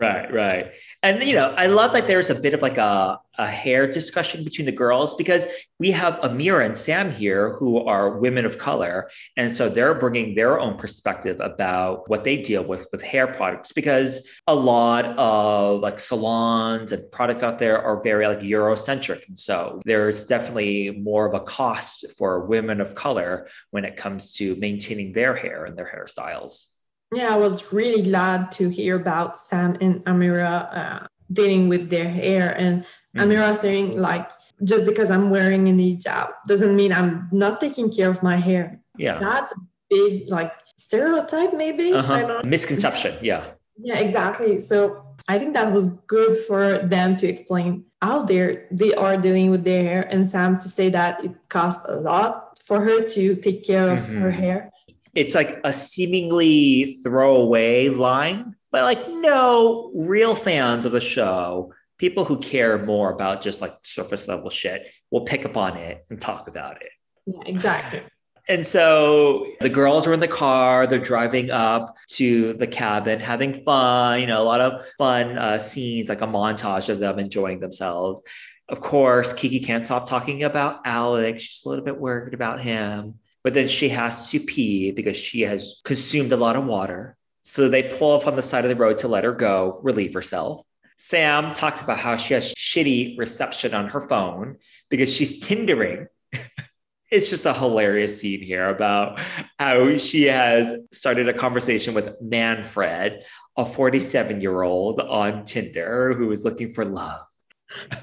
Right, right. And you know, I love that there's a bit of like a, a hair discussion between the girls because we have Amira and Sam here who are women of color. And so they're bringing their own perspective about what they deal with with hair products because a lot of like salons and products out there are very like Eurocentric. And so there's definitely more of a cost for women of color when it comes to maintaining their hair and their hairstyles yeah, I was really glad to hear about Sam and Amira uh, dealing with their hair and mm. Amira saying like just because I'm wearing a hijab doesn't mean I'm not taking care of my hair. Yeah, that's a big like stereotype maybe uh-huh. misconception. Yeah, yeah, exactly. So I think that was good for them to explain how they they are dealing with their hair and Sam to say that it costs a lot for her to take care of mm-hmm. her hair it's like a seemingly throwaway line, but like no real fans of the show, people who care more about just like surface level shit, will pick up on it and talk about it. Yeah, exactly. And so the girls are in the car, they're driving up to the cabin, having fun, you know, a lot of fun uh, scenes, like a montage of them enjoying themselves. Of course, Kiki can't stop talking about Alex. She's a little bit worried about him but then she has to pee because she has consumed a lot of water. So they pull up on the side of the road to let her go, relieve herself. Sam talks about how she has shitty reception on her phone because she's Tindering. it's just a hilarious scene here about how she has started a conversation with Manfred, a 47 year old on Tinder who is looking for love.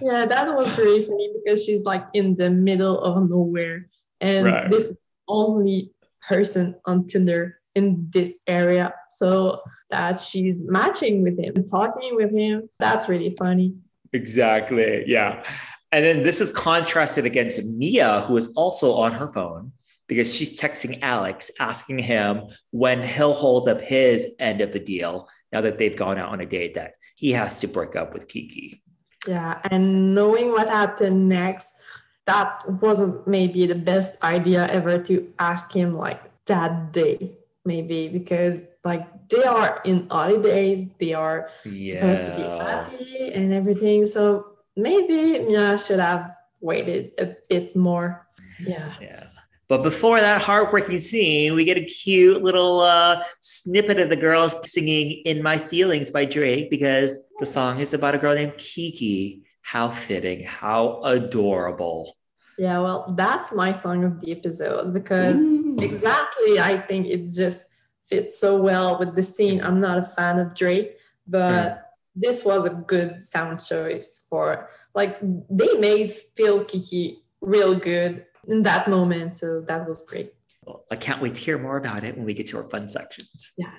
Yeah, that was really funny because she's like in the middle of nowhere. And right. this only person on Tinder in this area. So that she's matching with him, talking with him. That's really funny. Exactly. Yeah. And then this is contrasted against Mia, who is also on her phone because she's texting Alex, asking him when he'll hold up his end of the deal now that they've gone out on a date that he has to break up with Kiki. Yeah. And knowing what happened next, that wasn't maybe the best idea ever to ask him like that day maybe because like they are in holidays they are yeah. supposed to be happy and everything so maybe Mia should have waited a bit more. Yeah. Yeah. But before that heartbreaking scene, we get a cute little uh, snippet of the girls singing In My Feelings by Drake because the song is about a girl named Kiki how fitting, how adorable. Yeah, well, that's my song of the episode because Ooh. exactly, I think it just fits so well with the scene. I'm not a fan of Drake, but mm. this was a good sound choice for like they made Phil Kiki real good in that moment. So that was great. Well, I can't wait to hear more about it when we get to our fun sections. Yeah.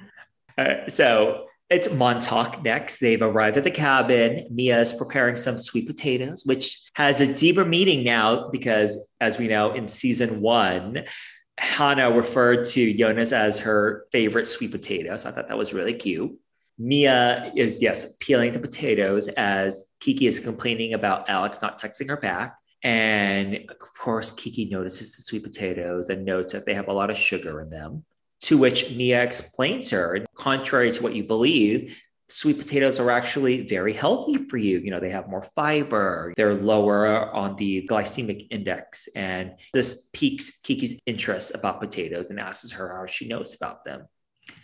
Uh, so it's Montag next. They've arrived at the cabin. Mia is preparing some sweet potatoes, which has a deeper meaning now because, as we know, in season one, Hannah referred to Jonas as her favorite sweet potato. So I thought that was really cute. Mia is, yes, peeling the potatoes as Kiki is complaining about Alex not texting her back. And of course, Kiki notices the sweet potatoes and notes that they have a lot of sugar in them. To which Mia explains her, contrary to what you believe, sweet potatoes are actually very healthy for you. You know, they have more fiber, they're lower on the glycemic index. And this piques Kiki's interest about potatoes and asks her how she knows about them.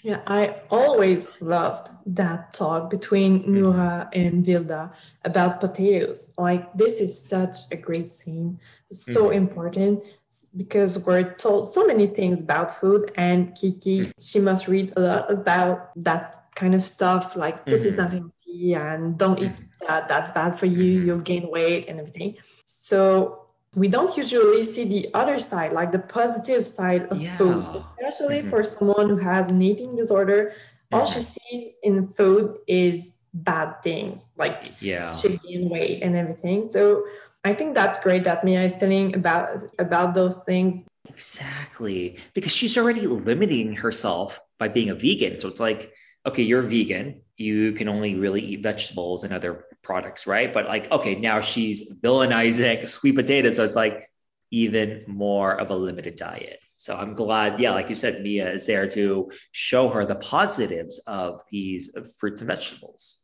Yeah, I always loved that talk between mm-hmm. And Vilde about potatoes. Like, this is such a great scene, so mm-hmm. important because we're told so many things about food, and Kiki, mm-hmm. she must read a lot about that kind of stuff. Like, this is mm-hmm. not healthy, and don't eat mm-hmm. that, that's bad for you, mm-hmm. you'll gain weight, and everything. So, we don't usually see the other side, like the positive side of yeah. food, especially mm-hmm. for someone who has an eating disorder. Mm-hmm. All she sees in food is bad things, like yeah, she gain weight and everything. So I think that's great that Mia is telling about about those things. Exactly, because she's already limiting herself by being a vegan. So it's like, okay, you're vegan, you can only really eat vegetables and other products, right? But like, okay, now she's villainizing sweet potatoes. So it's like even more of a limited diet. So I'm glad, yeah, like you said, Mia is there to show her the positives of these fruits and vegetables.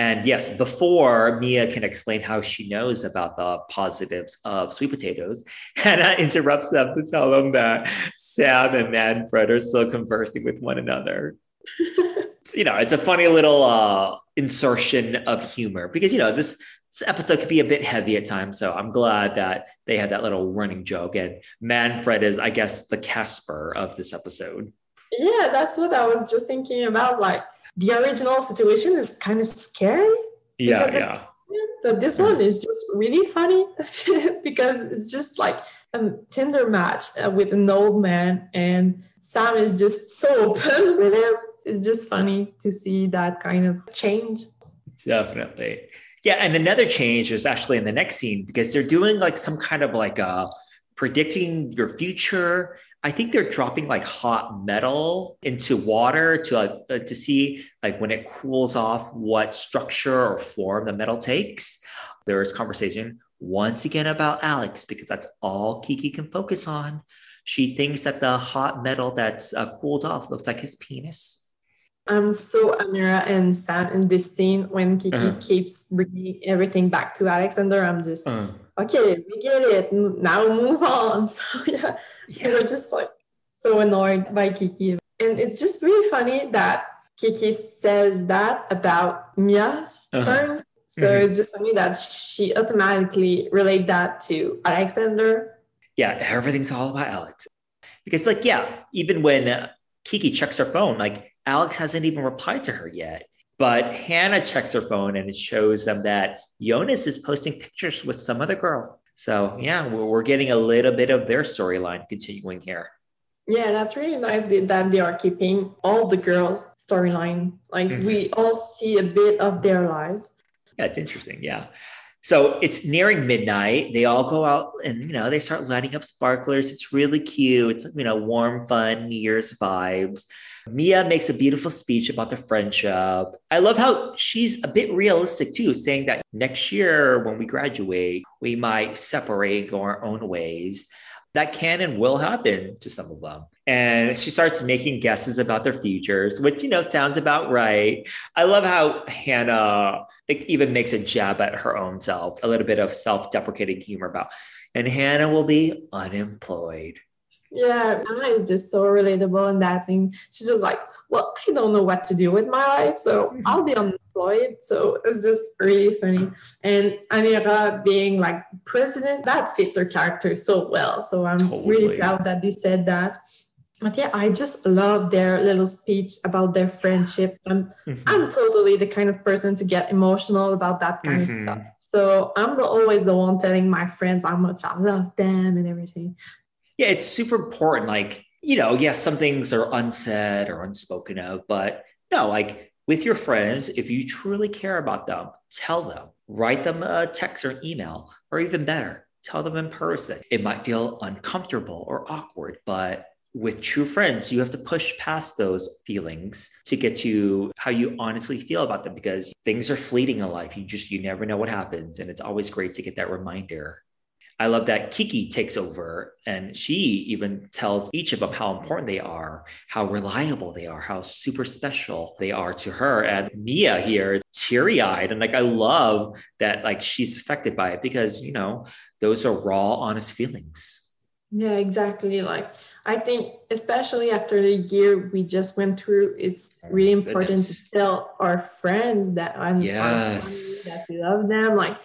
And yes, before Mia can explain how she knows about the positives of sweet potatoes, Hannah interrupts them to tell them that Sam and Manfred are still conversing with one another. you know, it's a funny little uh, insertion of humor because you know this, this episode could be a bit heavy at times. So I'm glad that they had that little running joke. And Manfred is, I guess, the Casper of this episode. Yeah, that's what I was just thinking about. Like the original situation is kind of scary. Yeah, yeah. But this one is just really funny because it's just like a Tinder match uh, with an old man, and Sam is just so open with him it's just funny to see that kind of change. Definitely. Yeah, and another change is actually in the next scene because they're doing like some kind of like a uh, predicting your future. I think they're dropping like hot metal into water to like uh, to see like when it cools off what structure or form the metal takes. There is conversation once again about Alex because that's all Kiki can focus on. She thinks that the hot metal that's uh, cooled off looks like his penis. I'm so Amira and Sam in this scene when Kiki uh-huh. keeps bringing everything back to Alexander. I'm just uh-huh. Okay, we get it. Now move on. So yeah, yeah. we're just like so annoyed by Kiki, and it's just really funny that Kiki says that about Mia's uh-huh. turn. So mm-hmm. it's just funny that she automatically relate that to Alexander. Yeah, everything's all about Alex. Because like yeah, even when uh, Kiki checks her phone, like Alex hasn't even replied to her yet. But Hannah checks her phone and it shows them that Jonas is posting pictures with some other girl. So, yeah, we're getting a little bit of their storyline continuing here. Yeah, that's really nice that they are keeping all the girls' storyline. Like, mm-hmm. we all see a bit of their life. Yeah, it's interesting. Yeah. So it's nearing midnight. They all go out and you know they start lighting up sparklers. It's really cute. It's you know warm, fun New Year's vibes. Mia makes a beautiful speech about the friendship. I love how she's a bit realistic too, saying that next year when we graduate, we might separate, go our own ways. That can and will happen to some of them. And she starts making guesses about their futures, which, you know, sounds about right. I love how Hannah even makes a jab at her own self, a little bit of self deprecating humor about, and Hannah will be unemployed. Yeah, Anna is just so relatable in that scene. She's just like, well, I don't know what to do with my life, so mm-hmm. I'll be unemployed. So it's just really funny. And Amira being like president, that fits her character so well. So I'm totally. really proud that they said that. But yeah, I just love their little speech about their friendship. I'm, mm-hmm. I'm totally the kind of person to get emotional about that kind mm-hmm. of stuff. So I'm the, always the one telling my friends how much I love them and everything yeah, it's super important. Like, you know, yes, some things are unsaid or unspoken of, but no, like with your friends, if you truly care about them, tell them, write them a text or email, or even better, tell them in person. It might feel uncomfortable or awkward, but with true friends, you have to push past those feelings to get to how you honestly feel about them because things are fleeting in life. You just, you never know what happens. And it's always great to get that reminder I love that Kiki takes over and she even tells each of them how important they are, how reliable they are, how super special they are to her. And Mia here is teary eyed. And like, I love that, like, she's affected by it because, you know, those are raw, honest feelings. Yeah, exactly. Like, I think, especially after the year we just went through, it's oh really important goodness. to tell our friends that I'm yes. that we love them. Like,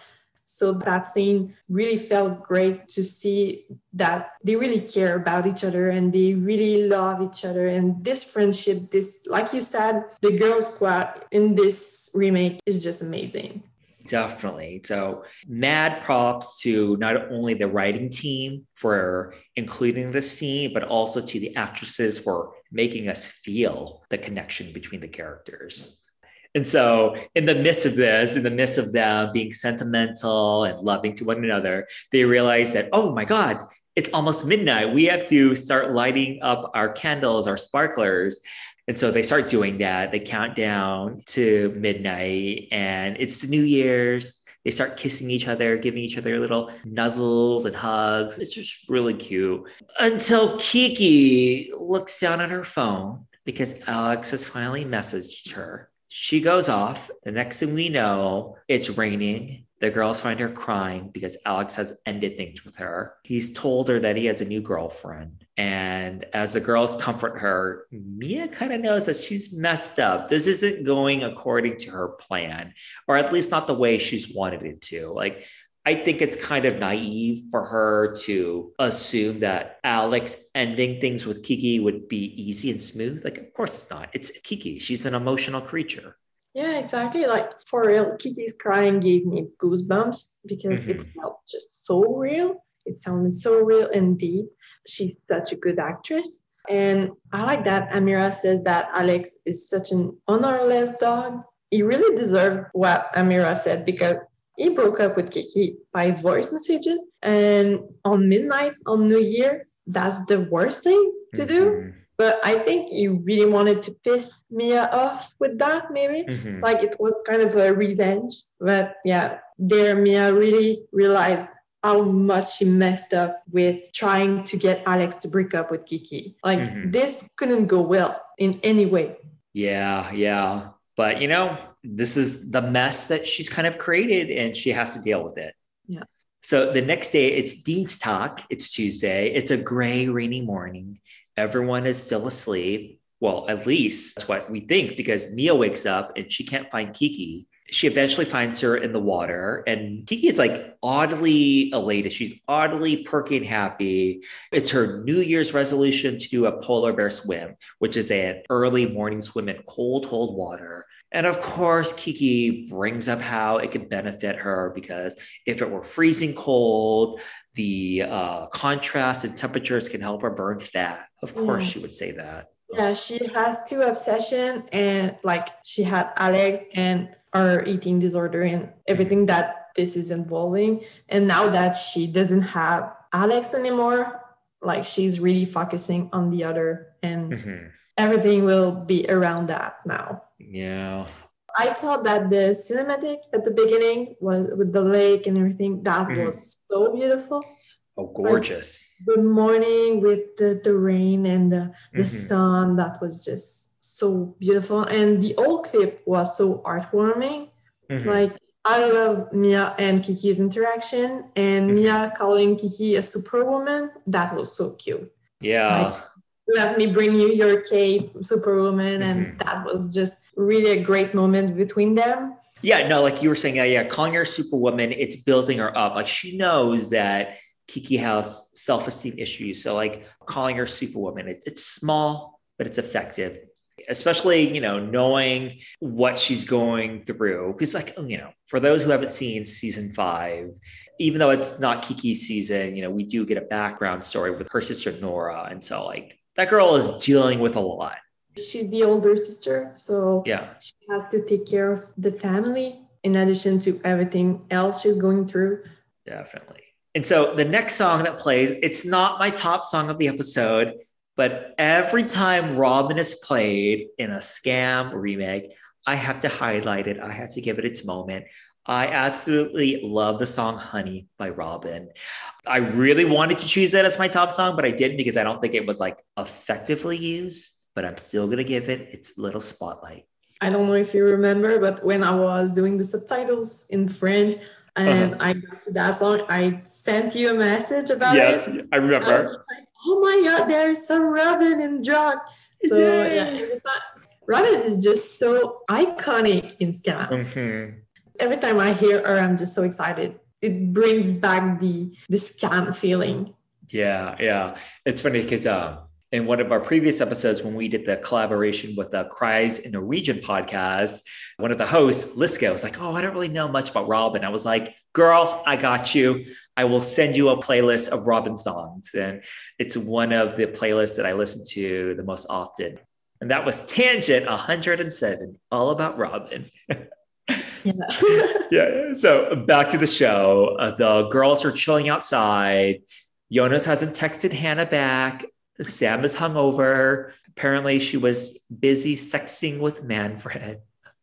so that scene really felt great to see that they really care about each other and they really love each other. And this friendship, this, like you said, the girl squad in this remake is just amazing. Definitely. So, mad props to not only the writing team for including the scene, but also to the actresses for making us feel the connection between the characters. And so, in the midst of this, in the midst of them being sentimental and loving to one another, they realize that, oh my God, it's almost midnight. We have to start lighting up our candles, our sparklers. And so they start doing that. They count down to midnight, and it's New Year's. They start kissing each other, giving each other little nuzzles and hugs. It's just really cute. Until Kiki looks down at her phone because Alex has finally messaged her she goes off. The next thing we know, it's raining. The girls find her crying because Alex has ended things with her. He's told her that he has a new girlfriend. And as the girls comfort her, Mia kind of knows that she's messed up. This isn't going according to her plan, or at least not the way she's wanted it to. Like, I think it's kind of naive for her to assume that Alex ending things with Kiki would be easy and smooth. Like, of course it's not. It's Kiki. She's an emotional creature. Yeah, exactly. Like for real, Kiki's crying gave me goosebumps because mm-hmm. it felt just so real. It sounded so real and deep. She's such a good actress. And I like that Amira says that Alex is such an honorless dog. He really deserved what Amira said because he broke up with Kiki by voice messages. And on midnight on New Year, that's the worst thing to mm-hmm. do. But I think he really wanted to piss Mia off with that, maybe. Mm-hmm. Like it was kind of a revenge. But yeah, there Mia really realized how much she messed up with trying to get Alex to break up with Kiki. Like mm-hmm. this couldn't go well in any way. Yeah, yeah. But you know, this is the mess that she's kind of created and she has to deal with it. Yeah. So the next day it's Dienstag. it's Tuesday. It's a gray, rainy morning. Everyone is still asleep. Well, at least that's what we think because Mia wakes up and she can't find Kiki. She eventually finds her in the water, and Kiki is like oddly elated. She's oddly perky and happy. It's her New Year's resolution to do a polar bear swim, which is an early morning swim in cold, cold water. And of course, Kiki brings up how it could benefit her because if it were freezing cold, the uh, contrast and temperatures can help her burn fat. Of course, yeah. she would say that. Yeah, she has two obsession and like she had Alex and her eating disorder and everything that this is involving. And now that she doesn't have Alex anymore, like she's really focusing on the other and mm-hmm. everything will be around that now. Yeah. I thought that the cinematic at the beginning was with the lake and everything, that mm-hmm. was so beautiful. Oh, gorgeous. Like, good morning with the, the rain and the, the mm-hmm. sun. That was just so beautiful. And the old clip was so heartwarming. Mm-hmm. Like, I love Mia and Kiki's interaction and mm-hmm. Mia calling Kiki a superwoman. That was so cute. Yeah. Like, let me bring you your cape superwoman and mm-hmm. that was just really a great moment between them yeah no like you were saying yeah yeah calling her superwoman it's building her up like she knows that kiki has self-esteem issues so like calling her superwoman it, it's small but it's effective especially you know knowing what she's going through because like oh, you know for those who haven't seen season five even though it's not kiki's season you know we do get a background story with her sister nora and so like that girl is dealing with a lot. She's the older sister, so yeah, she has to take care of the family in addition to everything else she's going through. Definitely. And so the next song that plays, it's not my top song of the episode, but every time Robyn is played in a Skam remake, I have to highlight it. I have to give it its moment. I absolutely love the song Honey by Robyn. I really wanted to choose that as my top song, but I didn't because I don't think it was like effectively used, but I'm still going to give it its little spotlight. I don't know if you remember, but when I was doing the subtitles in French and uh-huh. I got to that song, I sent you a message about yes, it. Yes, I remember. I like, oh my God, there's some Robyn in Druck. So yeah, Robyn is just so iconic in Skam. Mm-hmm every time I hear her, I'm just so excited. It brings back the the Skam feeling. Yeah, yeah. It's funny because uh, in one of our previous episodes, when we did the collaboration with the Cries in the Region podcast, one of the hosts, Liska, was like, "Oh, I don't really know much about Robyn." I was like, "Girl, I got you. I will send you a playlist of Robyn songs, and it's one of the playlists that I listen to the most often." And that was Tangent 107, all about Robyn. Yeah. yeah. So back to the show. Uh, the girls are chilling outside. Jonas hasn't texted Hannah back. Sam is hungover. Apparently, she was busy sexing with Manfred.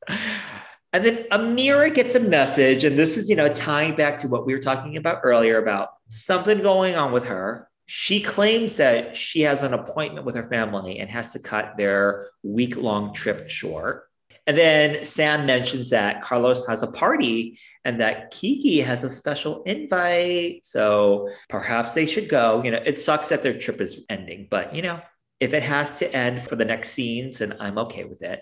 And then Amira gets a message, and this is, you know, tying back to what we were talking about earlier about something going on with her. She claims that she has an appointment with her family and has to cut their week long trip short. And then Sam mentions that Carlos has a party and that Kiki has a special invite. So perhaps they should go. You know, it sucks that their trip is ending, but you know, if it has to end for the next scenes, and I'm okay with it.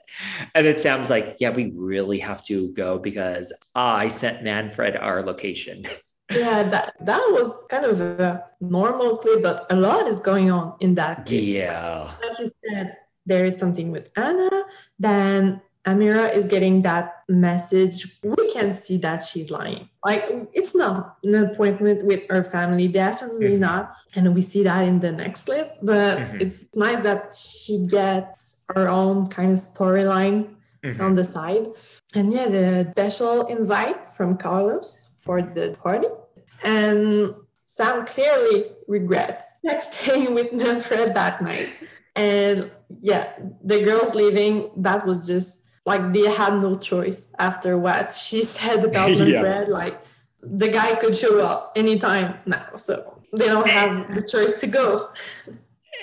And it sounds like, yeah, we really have to go because I sent Manfred our location. yeah, that that was kind of a normal clip, but a lot is going on in that. Yeah. Like you said, there is something with Anna, then Amira is getting that message. We can see that she's lying. Like it's not an appointment with her family, definitely mm-hmm. not. And we see that in the next clip. But mm-hmm. it's nice that she gets her own kind of storyline mm-hmm. on the side. And yeah, the special invite from Carlos for the party. And Sam clearly regrets texting with Manfred that night. And yeah, the girls leaving, that was just like they had no choice after what she said about Manfred. yeah. Like the guy could show up anytime now, so they don't have the choice to go.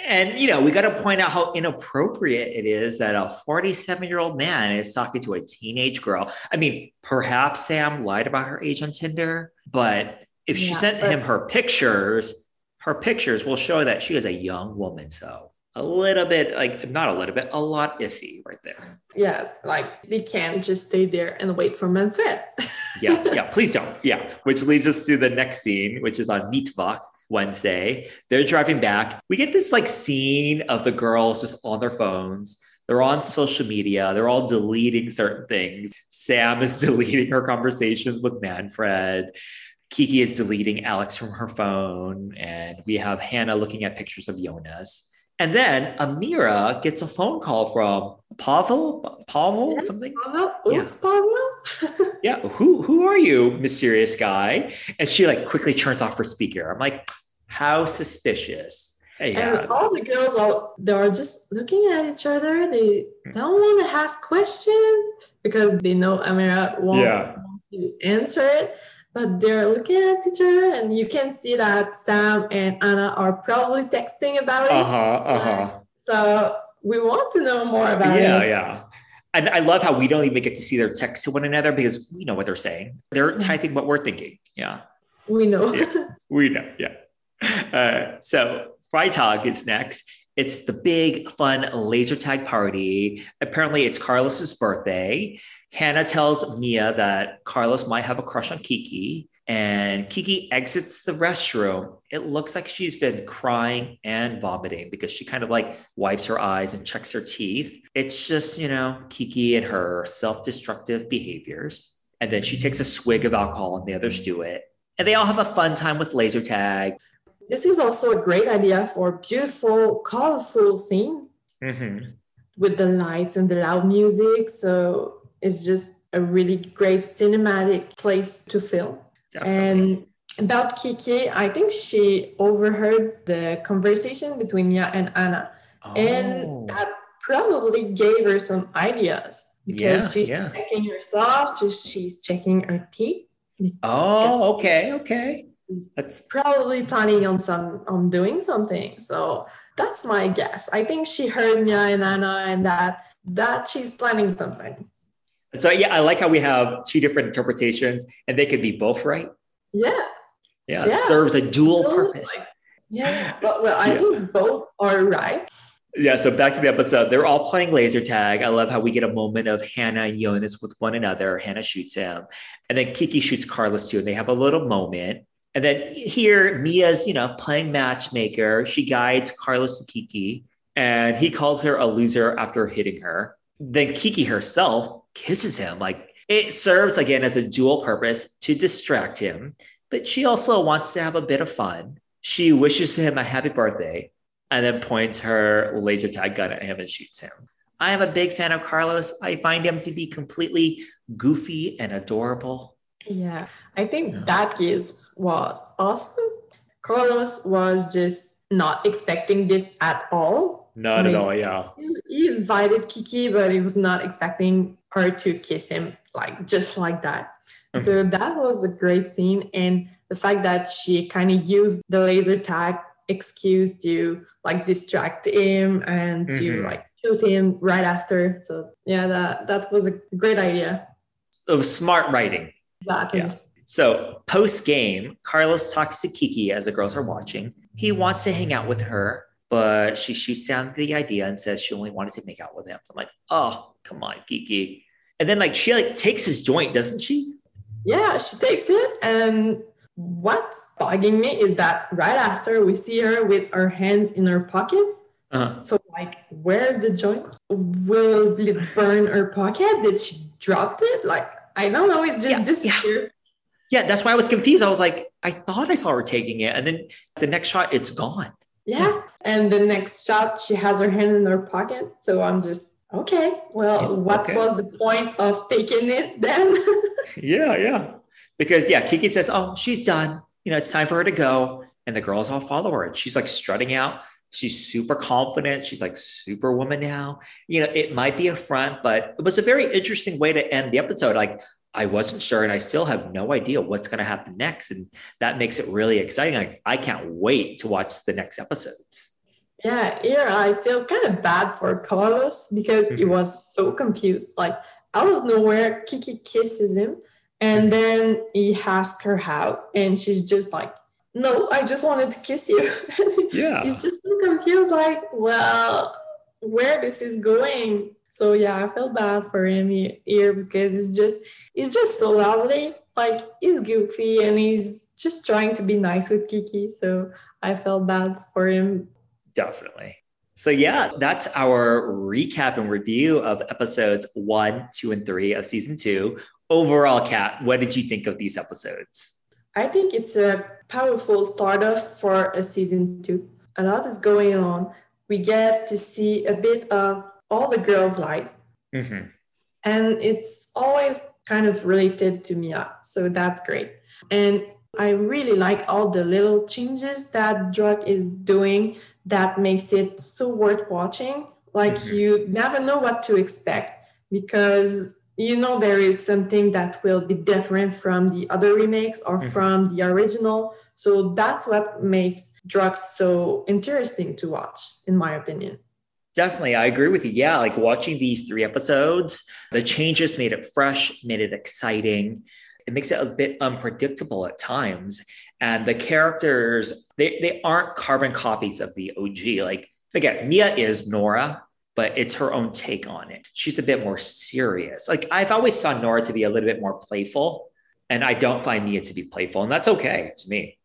And you know, we got to point out how inappropriate it is that a 47 year old man is talking to a teenage girl. I mean, perhaps Sam lied about her age on Tinder, but if she yeah, sent but- him her pictures, her pictures will show that she is a young woman. So a little bit like not a little bit a lot iffy right there. Yeah like they can't just stay there and wait for Manfred yeah yeah please don't. Yeah which leads us to the next scene which is on Mittwoch Wednesday. They're driving back. We get this like scene of the girls just on their phones. They're on social media. They're all deleting certain things. Sam is deleting her conversations with Manfred. Kiki is deleting Alex from her phone. And we have Hannah looking at pictures of Jonas and then Amira gets a phone call from Pavel, Pavel, yes, something. Pavel? Oops, yeah. Pavel. yeah. Who who are you, mysterious guy? And she like quickly turns off her speaker. I'm like, how suspicious. Yeah. And uh, all the girls are they are just looking at each other. They hmm. don't want to ask questions because they know Amira won't yeah. want to answer it but they're looking at each other and you can see that Sam and Anna are probably texting about it. Uh-huh, uh-huh. So we want to know more about yeah, it. Yeah, yeah. And I love how we don't even get to see their text to one another because we know what they're saying. They're mm-hmm. typing what we're thinking. Yeah. We know. yeah, we know. Yeah. Uh, so Freitag is next. It's the big, fun laser tag party. Apparently, it's Carlos's birthday. Hannah tells Mia that Carlos might have a crush on Kiki, and Kiki exits the restroom. It looks like she's been crying and vomiting because she kind of like wipes her eyes and checks her teeth. It's just, you know, Kiki and her self destructive behaviors. And then she takes a swig of alcohol, and the others do it. And they all have a fun time with laser tag. This is also a great idea for a beautiful, colorful scene mm-hmm. with the lights and the loud music. So is just a really great cinematic place to film. Definitely. And about Kiki, I think she overheard the conversation between Mia and Anna. Oh. And that probably gave her some ideas because Yeah, she's yeah. checking herself, just she's checking her teeth. Oh, okay, okay. That's Probably planning on some on doing something. So that's my guess. I think she heard Mia and Anna and that that she's planning something. So yeah, I like how we have two different interpretations and they could be both right. Yeah. Yeah, Yeah, serves a dual absolutely. purpose. Yeah. But well, I Yeah. think both are right. Yeah, so back to the episode. They're all playing laser tag. I love how we get a moment of Hannah and Jonas with one another. Hannah shoots him, and then Kiki shoots Carlos too, and they have a little moment. And then here, Mia's, you know, playing matchmaker. She guides Carlos to Kiki, and he calls her a loser after hitting her. Then Kiki herself kisses him. Like it serves again as a dual purpose to distract him, but she also wants to have a bit of fun. She wishes him a happy birthday and then points her laser tag gun at him and shoots him. I am a big fan of Carlos. I find him to be completely goofy and adorable. Yeah. I think Yeah. that kiss was awesome. Carlos was just not expecting this at all. Not at all, yeah. He invited Kiki, but he was not expecting her to kiss him like just like that. Mhm. So that was a great scene. And the fact that she kind of used the laser tag excuse to like distract him and to Mhm. like shoot him right after. So yeah, that that was a great idea. It was smart writing. Exactly. Yeah. So post game, Carlos talks to Kiki as the girls are watching. He wants to hang out with her, but she shoots down the idea and says she only wanted to make out with him. I'm like, oh, come on, Kiki. And then like she like takes his joint, doesn't she? Yeah, she takes it. And what's bugging me is that right after we see her with her hands in her pockets. Uh-huh. So, like, where's the joint? Will it burn her pocket? Did she dropped it? Like, I don't know. It just Yeah, yeah. disappeared. Yeah, that's why I was confused. I was like, I thought I saw her taking it, and then the next shot, it's gone. Yeah. And the next shot, she has her hand in her pocket. So I'm just, okay, well, what okay. was the point of taking it then? Yeah, yeah. Because yeah, Kiki says, "Oh, she's done. You know, it's time for her to go." And the girls all follow her. And she's like strutting out. She's super confident. She's like superwoman now. You know, it might be a front, but it was a very interesting way to end the episode. Like I wasn't sure, and I still have no idea what's going to happen next, and that makes it really exciting. Like I can't wait to watch the next episodes. Yeah, here I feel kind of bad for Carlos because he Mhm. was so confused. Like out of nowhere, Kiki kisses him and then he asks her out, and she's just like, No, I just wanted to kiss you. Yeah. He's just so confused, like, well, where this is going. So yeah, I feel bad for him here because he's just he's just so lovely. Like he's goofy and he's just trying to be nice with Kiki. So I felt bad for him Definitely. So, yeah, that's our recap and review of episodes one, two, and three of season two. Overall, Cath, what did you think of these episodes? I think it's a powerful start off for a season two. A lot is going on. We get to see a bit of all the girls' life, Mhm. and it's always kind of related to Mia. So that's great. And I really like all the little changes that Druck is doing that makes it so worth watching. Like Mhm. you never know what to expect because you know there is something that will be different from the other remakes or Mhm. from the original. So that's what makes Druck's so interesting to watch, in my opinion. Definitely. I agree with you. Yeah, like watching these three episodes, the changes made it fresh, made it exciting. It makes it a bit unpredictable at times. And the characters, they, they aren't carbon copies of the OG. Like, again, Mia is Noora, but it's her own take on it. She's a bit more serious. Like, I've always found Noora to be a little bit more playful, and I don't find Mia to be playful. And that's okay to me.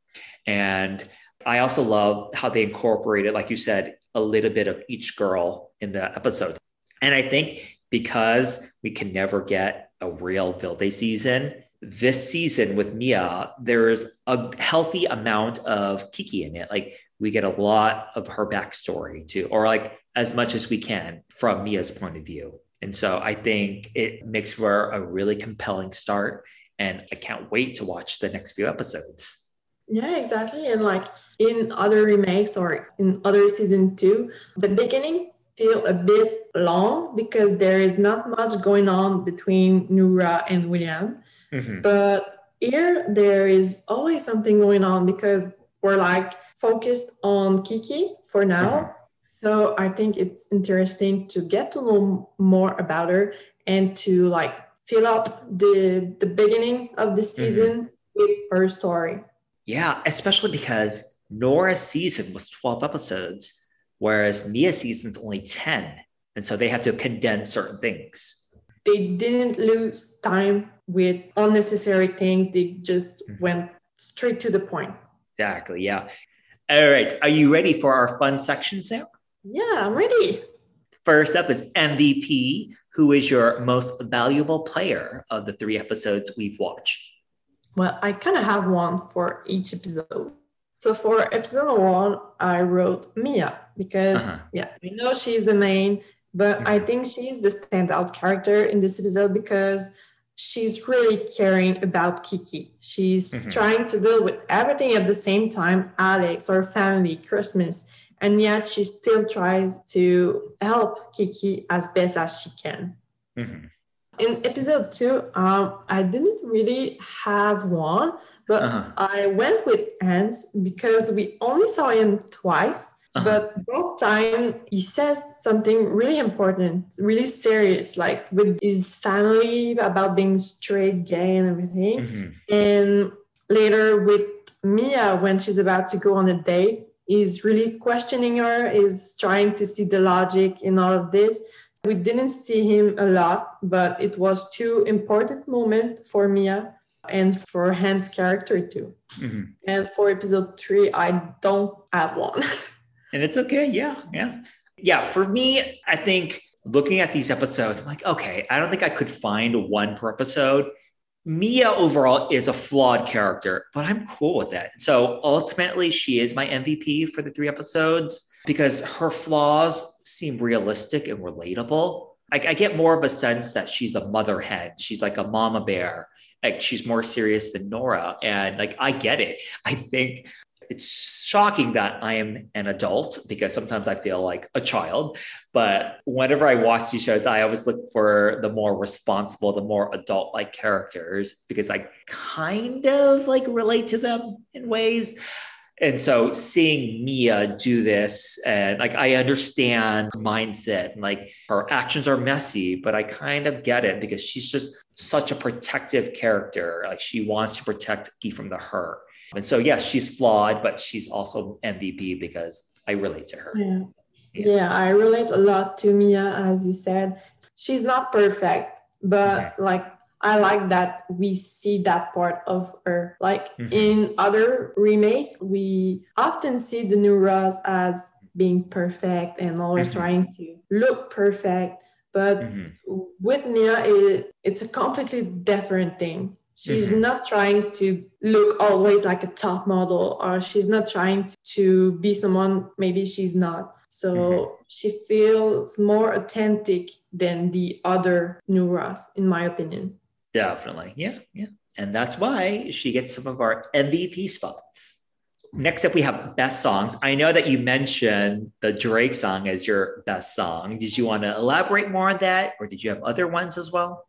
And I also love how they incorporated, like you said, a little bit of each girl in the episode. And I think because we can never get a real Vilde season, this season with Mia, there's a healthy amount of Kiki in it. Like we get a lot of her backstory too, or like as much as we can from Mia's point of view. And so I think it makes for a really compelling start. And I can't wait to watch the next few episodes. Yeah, exactly. And like in other remakes or in other season two, the beginning feel a bit long because there is not much going on between Noora and William. Mm-hmm. But here there is always something going on because we're like focused on Kiki for now. Mm-hmm. So I think it's interesting to get to know more about her and to like fill up the the beginning of the mm-hmm. season mm-hmm. with her story. Yeah, especially because Noora's season was 12 episodes, whereas Mia's season's only 10. And so they have to condense certain things. They didn't lose time with unnecessary things. They just mm-hmm. went straight to the point. Exactly. Yeah. All right. Are you ready for our fun section, Sarah? Yeah, I'm ready. First up is MVP. Who is your most valuable player of the three episodes we've watched? Well, I kind of have one for each episode. So for episode one, I wrote Mia because, uh-huh. yeah, we know she's the main, but mm-hmm. I think she's the standout character in this episode because she's really caring about Kiki. She's mm-hmm. trying to deal with everything at the same time Alex, her family, Christmas, and yet she still tries to help Kiki as best as she can. Mm-hmm. In episode two, um, I didn't really have one, but uh-huh. I went with Hans because we only saw him twice. Uh-huh. But both time he says something really important, really serious, like with his family about being straight, gay, and everything. Mm-hmm. And later with Mia, when she's about to go on a date, is really questioning her, is trying to see the logic in all of this. We didn't see him a lot, but it was two important moments for Mia and for Hans' character too. Mm-hmm. And for episode three, I don't have one. and it's okay. Yeah, yeah, yeah. For me, I think looking at these episodes, I'm like, okay, I don't think I could find one per episode. Mia overall is a flawed character, but I'm cool with that. So ultimately, she is my MVP for the three episodes because her flaws seem realistic and relatable. I, I get more of a sense that she's a mother hen. She's like a mama bear. Like she's more serious than Noora. And like, I get it. I think it's shocking that I am an adult because sometimes I feel like a child. But whenever I watch these shows, I always look for the more responsible, the more adult like characters because I kind of like relate to them in ways. And so seeing Mia do this and like I understand her mindset and like her actions are messy, but I kind of get it because she's just such a protective character. Like she wants to protect Guy from the hurt. And so, yes, she's flawed, but she's also MVP because I relate to her. Yeah. yeah. yeah I relate a lot to Mia, as you said. She's not perfect, but okay. like I like that we see that part of her. Like mm-hmm. in other remake, we often see the Nooras as being perfect and always mm-hmm. trying to look perfect. But mm-hmm. with Mia, it, it's a completely different thing. She's mm-hmm. not trying to look always like a top model, or she's not trying to be someone maybe she's not. So mm-hmm. she feels more authentic than the other Nooras, in my opinion. Definitely. Yeah. Yeah. And that's why she gets some of our MVP spots. Next up, we have best songs. I know that you mentioned the Drake song as your best song. Did you want to elaborate more on that, or did you have other ones as well?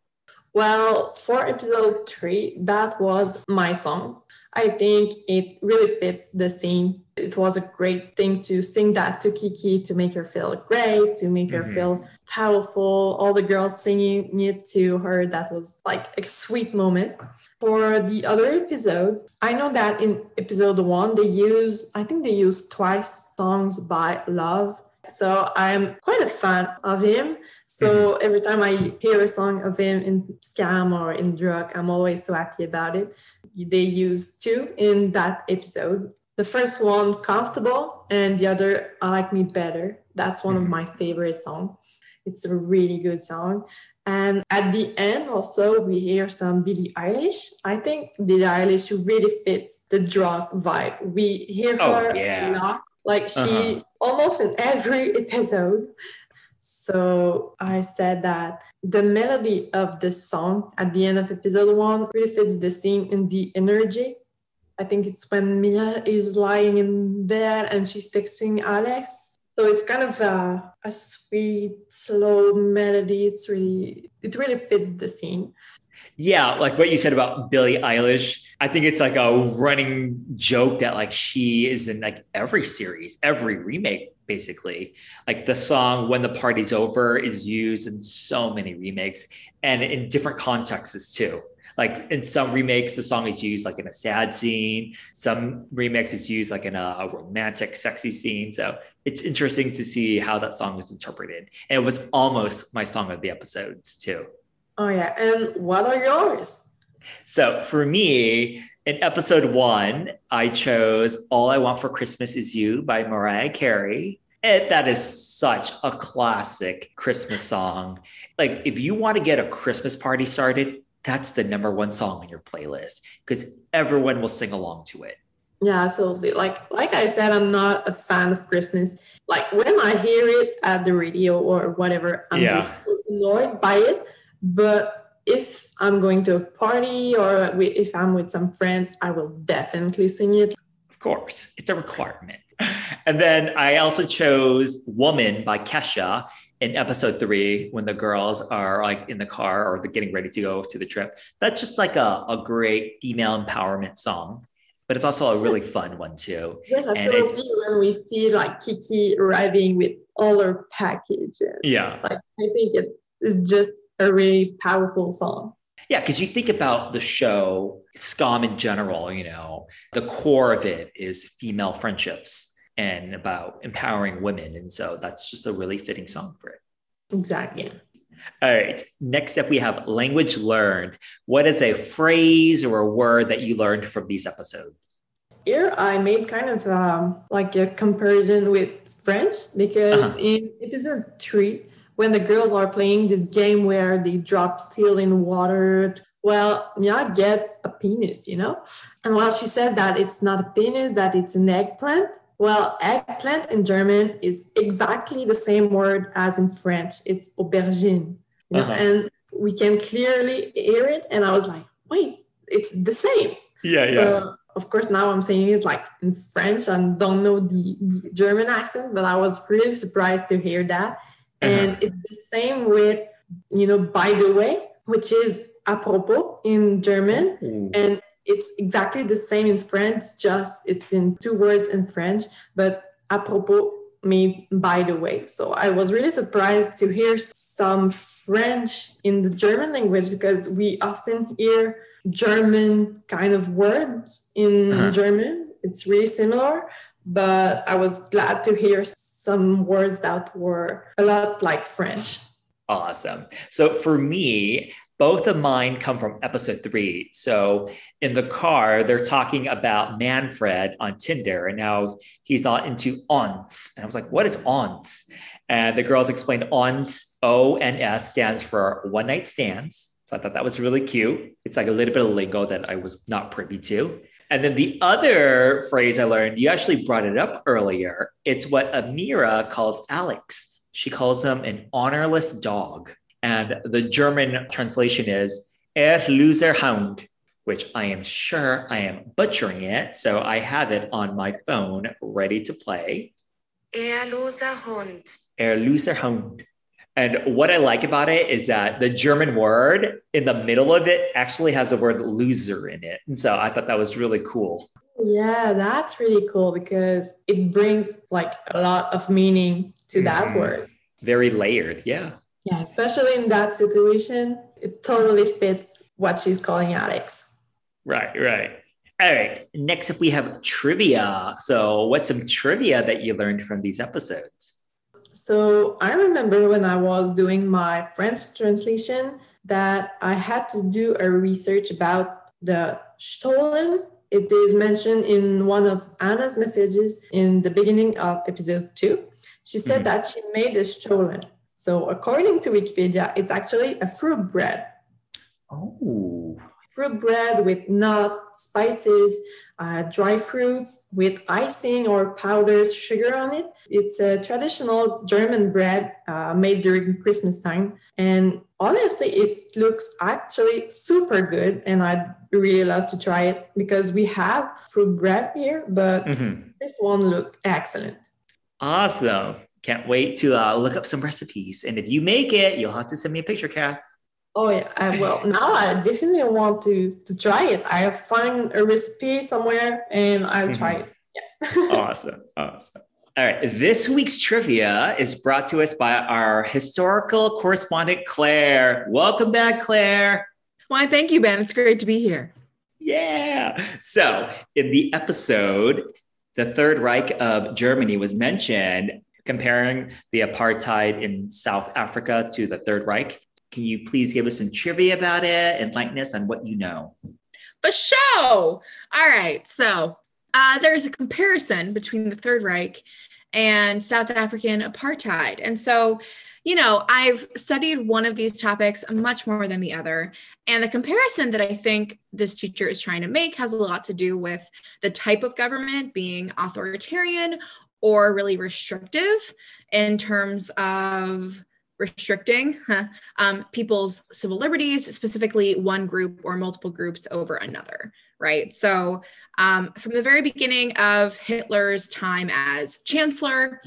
Well, for episode three, that was my song. I think it really fits the scene. It was a great thing to sing that to Kiki to make her feel great, to make mm-hmm. her feel powerful. All the girls singing it to her, that was like a sweet moment. For the other episode, I know that in episode one, they use, I think they use twice songs by Lauv. So I'm quite a fan of him. So mm-hmm. every time I hear a song of him in Skam or in Druck, I'm always so happy about it. They use two in that episode. The first one, Comfortable, and the other, I Like Me Better. That's one mm-hmm. of my favorite songs. It's a really good song. And at the end, also, we hear some Billie Eilish. I think Billie Eilish really fits the Druck vibe. We hear oh, her yeah. a lot. Like she uh-huh. almost in every episode. So I said that the melody of the song at the end of episode one really fits the scene and the energy. I think it's when Mia is lying in bed and she's texting Alex. So it's kind of a, a sweet, slow melody. It's really it really fits the scene. Yeah, like what you said about Billie Eilish. I think it's like a running joke that like she is in like every series, every remake, basically. Like the song When the Party's Over is used in so many remakes and in different contexts too. Like in some remakes, the song is used like in a sad scene. Some remakes is used like in a romantic, sexy scene. So it's interesting to see how that song is interpreted. And it was almost my song of the episodes too. Oh yeah. And what are yours? So for me, in episode one, I chose All I Want for Christmas Is You by Mariah Carey. And that is such a classic Christmas song. Like, if you want to get a Christmas party started, that's the number one song on your playlist because everyone will sing along to it. Yeah, absolutely. Like like I said, I'm not a fan of Christmas. Like when I hear it at the radio or whatever, I'm yeah. just annoyed by it. But if I'm going to a party or if I'm with some friends, I will definitely sing it. Of course, it's a requirement. And then I also chose Woman by Kesha in episode three when the girls are like in the car or they're getting ready to go to the trip. That's just like a, a great female empowerment song. But it's also a really fun one too. Yes, absolutely. when we see like Kiki arriving with all her packages, yeah. Like I think it is just a really powerful song. Yeah, because you think about the show, Skam in general, you know, the core of it is female friendships and about empowering women. And so that's just a really fitting song for it. Exactly. Yeah. All right. Next up, we have language learned. What is a phrase or a word that you learned from these episodes? Here, I made kind of um, like a comparison with French because uh-huh. in episode three, when the girls are playing this game where they drop steel in water, well, Mia gets a penis, you know? And while she says that it's not a penis, that it's an eggplant, well, eggplant in German is exactly the same word as in French. It's aubergine. You know? uh-huh. And we can clearly hear it. And I was like, wait, it's the same. Yeah, so, yeah. Of course, now I'm saying it like in French and don't know the, the German accent, but I was really surprised to hear that. Uh-huh. And it's the same with, you know, by the way, which is apropos in German. Ooh. And it's exactly the same in French, just it's in two words in French, but apropos mean by the way. So I was really surprised to hear some French in the German language because we often hear German kind of words in uh-huh. German. It's really similar, but I was glad to hear some words that were a lot like French. Awesome. So for me, both of mine come from episode three. So in the car, they're talking about Manfred on Tinder, and now he's not into ons. And I was like, what is ons? And the girls explained ons, O and S stands for one night stands. So I thought that was really cute. It's like a little bit of lingo that I was not privy to. And then the other phrase I learned, you actually brought it up earlier. It's what Amira calls Alex. She calls him an honorless dog. And the German translation is Er loser Hound, which I am sure I am butchering it. So I have it on my phone ready to play. Er loser Hund. Er loser Hound. And what I like about it is that the German word in the middle of it actually has the word loser in it. And so I thought that was really cool. Yeah, that's really cool because it brings like a lot of meaning to that mm-hmm. word. Very layered. Yeah. Yeah, especially in that situation, it totally fits what she's calling Alex. Right, right. All right. Next up, we have trivia. So, what's some trivia that you learned from these episodes? So, I remember when I was doing my French translation that I had to do a research about the Stollen. It is mentioned in one of Anna's messages in the beginning of episode two. She said mm-hmm. that she made a Stollen. So according to Wikipedia, it's actually a fruit bread. Oh. Fruit bread with nuts, spices, uh, dry fruits with icing or powdered sugar on it. It's a traditional German bread uh, made during Christmas time. And honestly, it looks actually super good. And I'd really love to try it because we have fruit bread here, but mm-hmm. this one looked excellent. Awesome. Can't wait to uh, look up some recipes. And if you make it, you'll have to send me a picture, Cath. Oh yeah, I will. Now I definitely want to to try it. I find a recipe somewhere and I'll Mhm. try it. Yeah. awesome. Awesome. All right. This week's trivia is brought to us by our historical correspondent, Claire. Welcome back, Claire. Why, thank you, Ben. It's great to be here. Yeah. So, in the episode, the Third Reich of Germany was mentioned, comparing the apartheid in South Africa to the Third Reich. Can you please give us some trivia about it, and us on what you know? The show. All right. So uh, there's a comparison between the Third Reich and South African apartheid. And so, you know, I've studied one of these topics much more than the other. And the comparison that I think this teacher is trying to make has a lot to do with the type of government being authoritarian or really restrictive in terms of restricting um, people's civil liberties, specifically one group or multiple groups over another, right? So, um, from the very beginning of Hitler's time as chancellor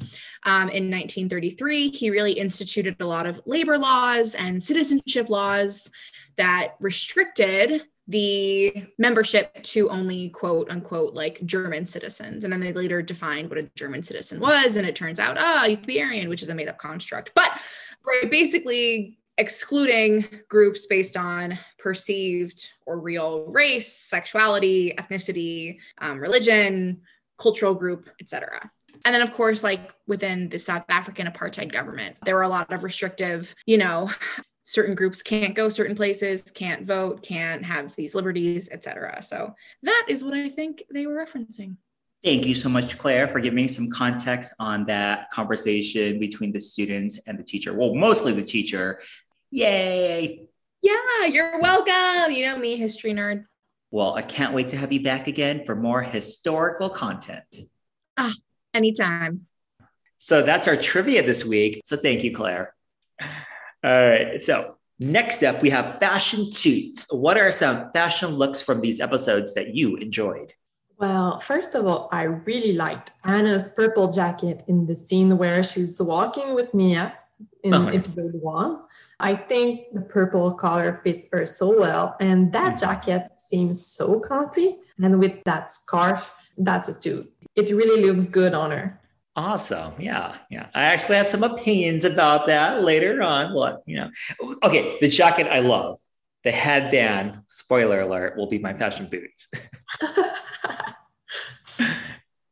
um, in 1933, he really instituted a lot of labor laws and citizenship laws that restricted the membership to only quote unquote like German citizens. And then they later defined what a German citizen was. And it turns out, ah, you could be Aryan, which is a made up construct. But right, basically excluding groups based on perceived or real race, sexuality, ethnicity, um, religion, cultural group, etc. And then, of course, like within the South African apartheid government, there were a lot of restrictive, you know, certain groups can't go certain places, can't vote, can't have these liberties, etc. So that is what I think they were referencing. Thank you so much, Claire, for giving me some context on that conversation between the students and the teacher. Well, mostly the teacher. Yay. Yeah, you're welcome. You know me, history nerd. Well, I can't wait to have you back again for more historical content. Ah, anytime. So that's our trivia this week. So thank you, Claire. All right. So next up, we have fashion toots. What are some fashion looks from these episodes that you enjoyed? Well, first of all, I really liked Hanna's purple jacket in the scene where she's walking with Mia in Uh-huh. episode one. I think the purple color fits her so well, and that Mhm. jacket seems so comfy. And with that scarf, that's a two. It really looks good on her. Awesome. Yeah. Yeah. I actually have some opinions about that later on. What, you know, okay. The jacket I love, the headband, spoiler alert, will be my fashion boots.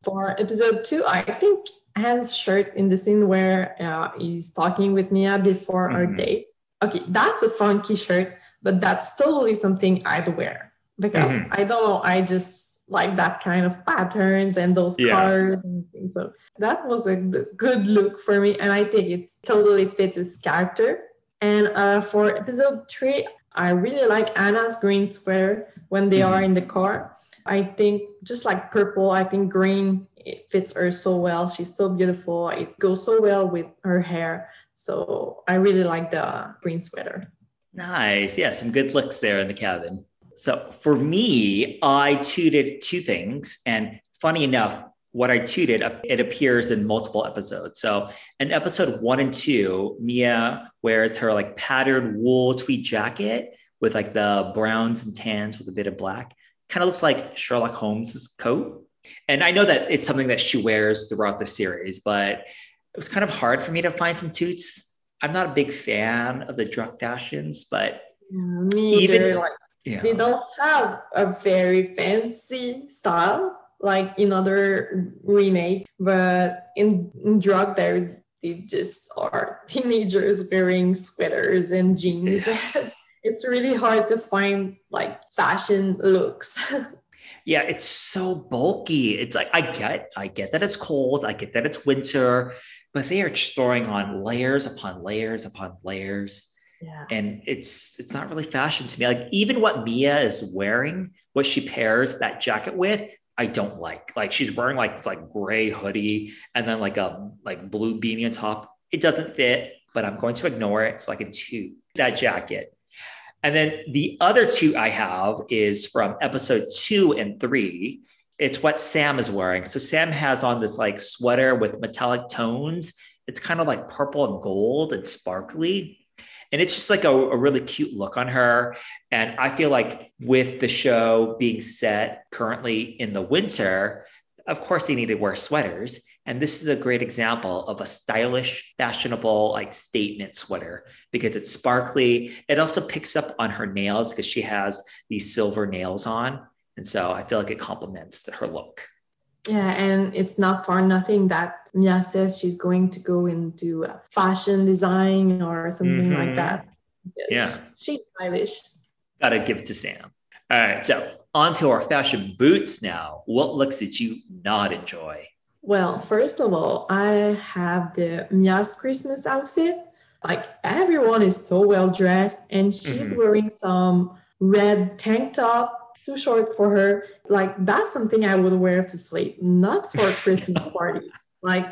For episode two, I think Anne's shirt in the scene where uh, he's talking with Mia before our Mhm. date. Okay, that's a funky shirt, but that's totally something I'd wear because Mhm. I don't know, I just like that kind of patterns and those Yeah. colors and things. So that was a good look for me, and I think it totally fits his character. And uh, for episode three, I really like Hanna's green sweater when they Mhm. are in the car. I think just like purple, I think green it fits her so well. She's so beautiful. It goes so well with her hair. So I really like the green sweater. Nice. Yeah, some good looks there in the cabin. So for me, I tooted two things. And funny enough, what I tooted, it appears in multiple episodes. So in episode one and two, Mia wears her like patterned wool tweed jacket with like the browns and tans with a bit of black. Kind of looks like Sherlock Holmes's coat. And I know that it's something that she wears throughout the series, but it was kind of hard for me to find some toots. I'm not a big fan of the Druck fashions, but me Even- Like yeah. they don't have a very fancy style like in other remake, but in, in Druck there they just are teenagers wearing sweaters and jeans. it's really hard to find like fashion looks. Yeah, it's so bulky. It's like I get, I get that it's cold, I get that it's winter, but they are just throwing on layers upon layers upon layers, yeah. and it's it's not really fashion to me. Like even what Mia is wearing, what she pairs that jacket with, I don't like. Like she's wearing like this like gray hoodie and then like a like blue beanie on top. It doesn't fit, but I'm going to ignore it so I can toot that jacket. And then the other two I have is from episode two and three. It's what Sam is wearing. So Sam has on this like sweater with metallic tones. It's kind of like purple and gold and sparkly. And it's just like a, a really cute look on her. And I feel like with the show being set currently in the winter, of course, they need to wear sweaters. And this is a great example of a stylish, fashionable, like statement sweater because it's sparkly. It also picks up on her nails because she has these silver nails on. And so I feel like it complements her look. Yeah, and it's not for nothing that Mia says she's going to go into fashion design or something mm-hmm. like that. Yeah. She's stylish. Gotta give it to Sam. All right, so on to our fashion boots now. What looks did you not enjoy? Well, first of all, I have the Mia's Christmas outfit. Like everyone is so well dressed, and she's mm-hmm. wearing some red tank top, too short for her. Like that's something I would wear to sleep, not for a Christmas party. Like,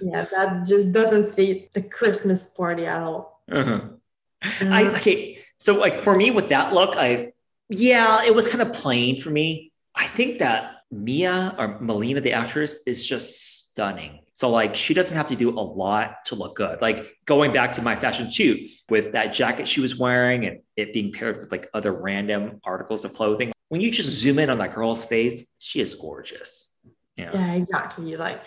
yeah, that just doesn't fit the Christmas party at all. Uh-huh. Uh, I okay. So like for me with that look, I yeah, it was kind of plain for me. I think that Mia or Melina, the actress, is just stunning. So like she doesn't have to do a lot to look good. Like going back to my fashion shoot with that jacket she was wearing and it being paired with like other random articles of clothing. When you just zoom in on that girl's face, she is gorgeous. Yeah, yeah exactly. Like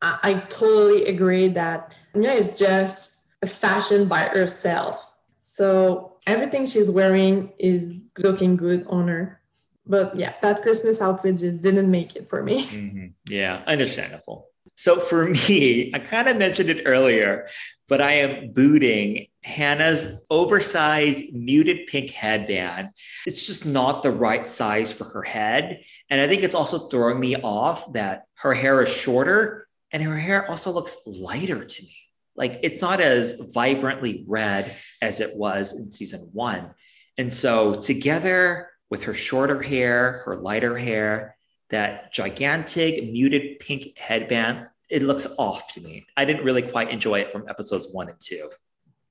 I, totally agree that Mia is just a fashion by herself. So everything she's wearing is looking good on her but yeah, that Christmas outfit just didn't make it for me. Mm-hmm. Yeah, understandable. So for me, I kind of mentioned it earlier, but I am booting Hanna's oversized muted pink headband. It's just not the right size for her head. And I think it's also throwing me off that her hair is shorter and her hair also looks lighter to me. Like it's not as vibrantly red as it was in season one. And so together, with her shorter hair, her lighter hair, that gigantic muted pink headband. It looks off to me. I didn't really quite enjoy it from episodes one and two.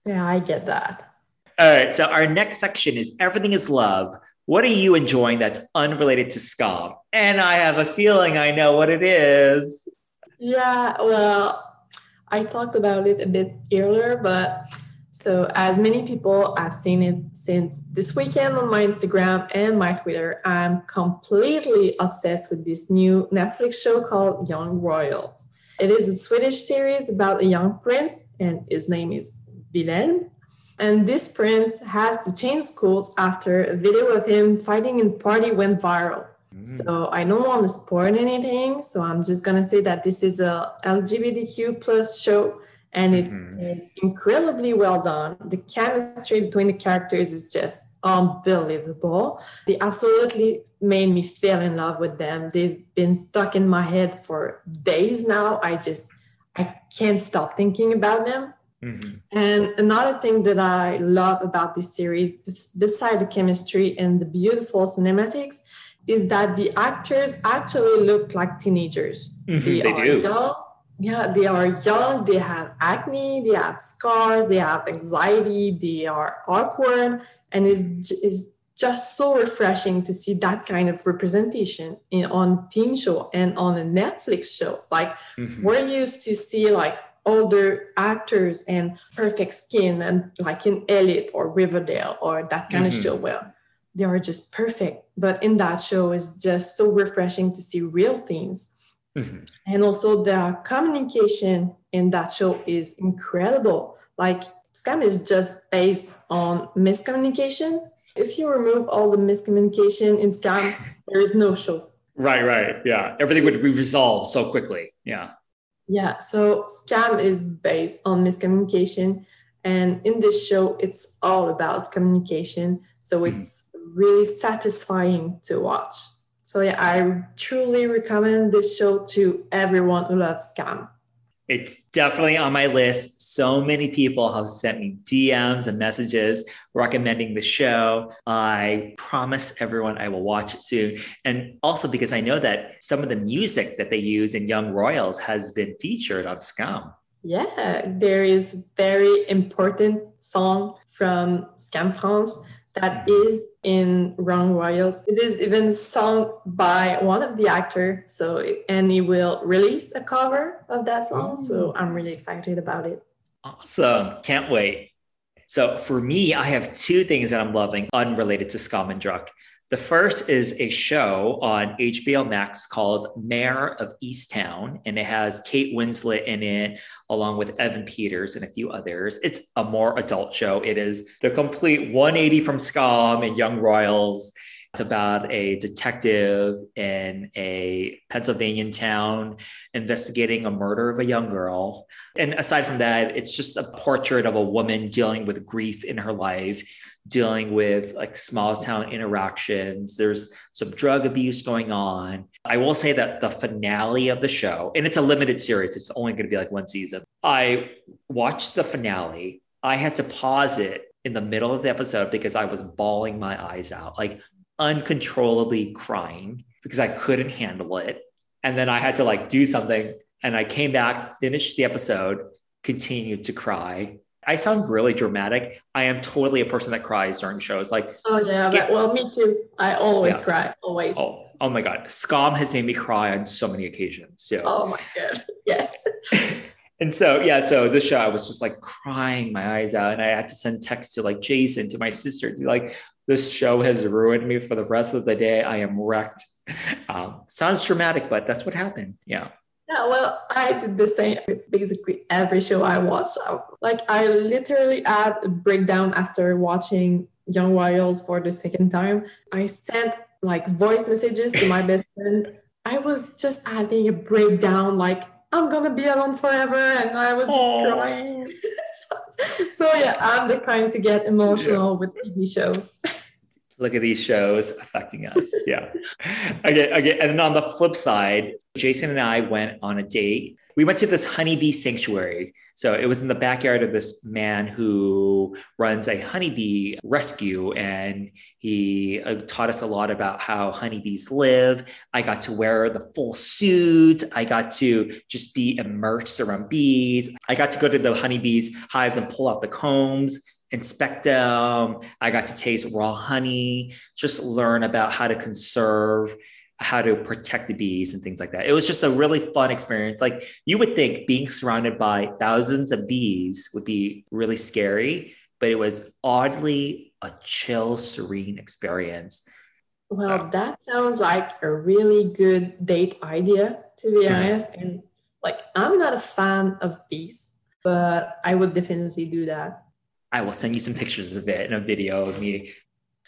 Yeah, I get that. All right. So our next section is Everything is Love. What are you enjoying that's unrelated to Skam? And I have a feeling I know what it is. Yeah, well, I talked about it a bit earlier, but so, as many people, I've seen it since this weekend on my Instagram and my Twitter. I'm completely obsessed with this new Netflix show called Young Royals. It is a Swedish series about a young prince, and his name is Wilhelm. And this prince has to change schools after a video of him fighting in party went viral. Mm. So I don't want to spoil anything. So I'm just gonna say that this is a LGBTQ plus show and it mm-hmm. is incredibly well done. The chemistry between the characters is just unbelievable. They absolutely made me fall in love with them. They've been stuck in my head for days now. I just I can't stop thinking about them. Mm-hmm. And another thing that I love about this series, beside the chemistry and the beautiful cinematics, is that the actors actually look like teenagers. Mm-hmm, they, they do. Young, yeah they are young they have acne they have scars they have anxiety they are awkward and it's, it's just so refreshing to see that kind of representation in on teen show and on a netflix show like mm-hmm. we're used to see like older actors and perfect skin and like in elite or riverdale or that kind mm-hmm. of show well they are just perfect but in that show it's just so refreshing to see real things. Mm-hmm. And also the communication in that show is incredible. Like Skam is just based on miscommunication. If you remove all the miscommunication in Skam, there is no show. Right, right. Yeah. Everything would be resolved so quickly. Yeah. Yeah. So Skam is based on miscommunication. And in this show, it's all about communication. So mm-hmm. it's. Really satisfying to watch. So yeah, I truly recommend this show to everyone who loves Skam. It's definitely on my list. So many people have sent me DMs and messages recommending the show. I promise everyone I will watch it soon. And also because I know that some of the music that they use in Young Royals has been featured on Skam. Yeah, there is very important song from Skam France that is in Young Royals. It is even sung by one of the actor. So and he will release a cover of that song. So oh. I'm really excited about it. Awesome. Can't wait. So for me, I have two things that I'm loving unrelated to Skam and Druck. The first is a show on HBO Max called Mare of Easttown, and it has Kate Winslet in it, along with Evan Peters and a few others. It's a more adult show. It is the complete 180 from Skam and Young Royals. It's about a detective in a Pennsylvania town investigating a murder of a young girl. And aside from that, it's just a portrait of a woman dealing with grief in her life dealing with like small town interactions. There's some drug abuse going on. I will say that the finale of the show, and it's a limited series, it's only going to be like one season. I watched the finale. I had to pause it in the middle of the episode because I was bawling my eyes out, like uncontrollably crying because I couldn't handle it. And then I had to like do something. And I came back, finished the episode, continued to cry I sound really dramatic. I am totally a person that cries during shows. Like, oh yeah, well, me too. I always yeah. cry, always. Oh, oh my god, Skam has made me cry on so many occasions. So. Oh my god, yes. and so yeah, so this show I was just like crying my eyes out, and I had to send text to like Jason to my sister to be like, this show has ruined me for the rest of the day. I am wrecked. Um, sounds dramatic, but that's what happened. Yeah. Yeah, well, I did the same with basically every show I watched. Like, I literally had a breakdown after watching Young Royals for the second time. I sent like voice messages to my best friend. I was just having a breakdown, like, I'm gonna be alone forever. And I was just Aww. crying. so, yeah, I'm the kind to get emotional yeah. with TV shows. look at these shows affecting us. Yeah. okay. Okay. And then on the flip side, Jason and I went on a date. We went to this honeybee sanctuary. So it was in the backyard of this man who runs a honeybee rescue. And he uh, taught us a lot about how honeybees live. I got to wear the full suit. I got to just be immersed around bees. I got to go to the honeybees hives and pull out the combs inspect them. I got to taste raw honey, just learn about how to conserve, how to protect the bees and things like that. It was just a really fun experience. Like you would think being surrounded by thousands of bees would be really scary, but it was oddly a chill, serene experience. Well, so. that sounds like a really good date idea, to be mm-hmm. honest. And like, I'm not a fan of bees, but I would definitely do that. I will send you some pictures of it and a video of me.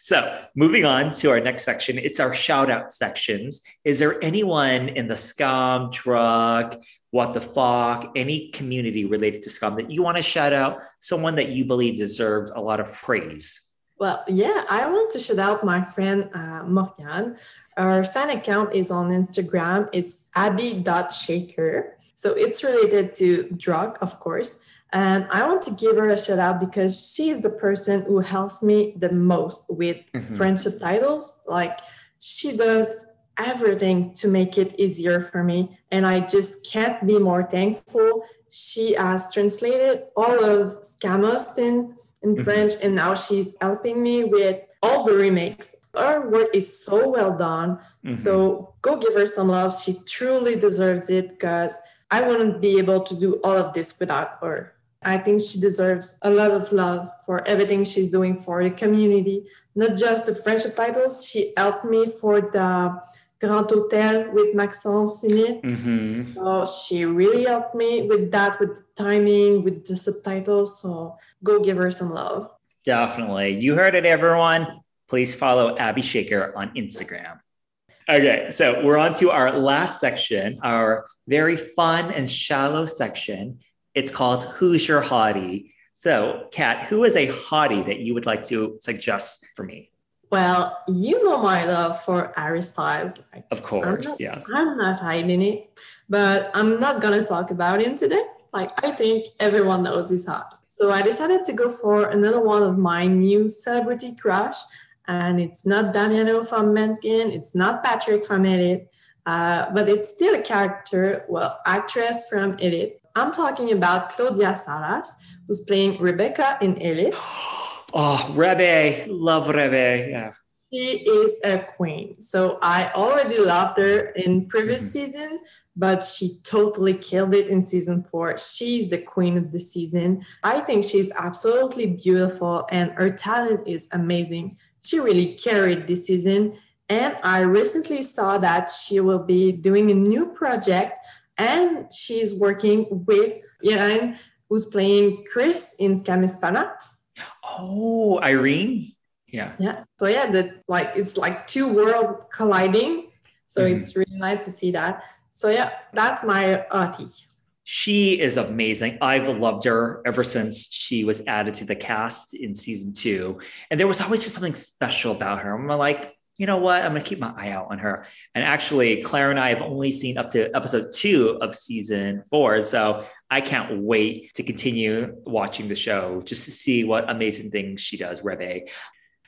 So, moving on to our next section, it's our shout out sections. Is there anyone in the Skam, Druck, What the Fuck, any community related to Skam that you want to shout out? Someone that you believe deserves a lot of praise? Well, yeah, I want to shout out my friend uh, Morgan. Our fan account is on Instagram. It's abby.shaker. So it's related to Druck, of course. And I want to give her a shout out because she's the person who helps me the most with mm-hmm. French subtitles. Like she does everything to make it easier for me. And I just can't be more thankful. She has translated all of Skam Austin in mm-hmm. French, and now she's helping me with all the remakes. Her work is so well done. Mm-hmm. So go give her some love. She truly deserves it because I wouldn't be able to do all of this without her. I think she deserves a lot of love for everything she's doing for the community, not just the friendship titles. She helped me for the Grand Hotel with Maxence in it. Mm-hmm. So she really helped me with that, with the timing, with the subtitles. So go give her some love. Definitely. You heard it, everyone. Please follow Abby Shaker on Instagram. Okay, so we're on to our last section, our very fun and shallow section. It's called Who's Your Hottie? So, Cath, who is a hottie that you would like to suggest for me? Well, you know my love for Harry Styles. Like, of course, I'm not, yes. I'm not hiding it, but I'm not gonna talk about him today. Like I think everyone knows he's hot. So I decided to go for another one of my new celebrity crush, and it's not Damiano from Måneskin, it's not Patrick from Elite, uh, but it's still a character, well, actress from Elite. I'm talking about Claudia Salas, who's playing Rebecca in Elite. Oh, Rebe, love Rebe. Yeah. She is a queen. So I already loved her in previous Mhm. season, but she totally killed it in season four. She's the queen of the season. I think she's absolutely beautiful and her talent is amazing. She really carried this season. And I recently saw that she will be doing a new project and she's working with Irene, who's playing Chris in Skam España. Oh, Irene. Yeah. Yeah. So yeah, that like it's like two worlds colliding. So Mhm. it's really nice to see that. So yeah, that's my Ati. She is amazing. I've loved her ever since she was added to the cast in season two. And there was always just something special about her. I'm like, you know what? I'm going to keep my eye out on her. And actually, Claire and I have only seen up to episode two of season four. So I can't wait to continue watching the show just to see what amazing things she does, Rebe.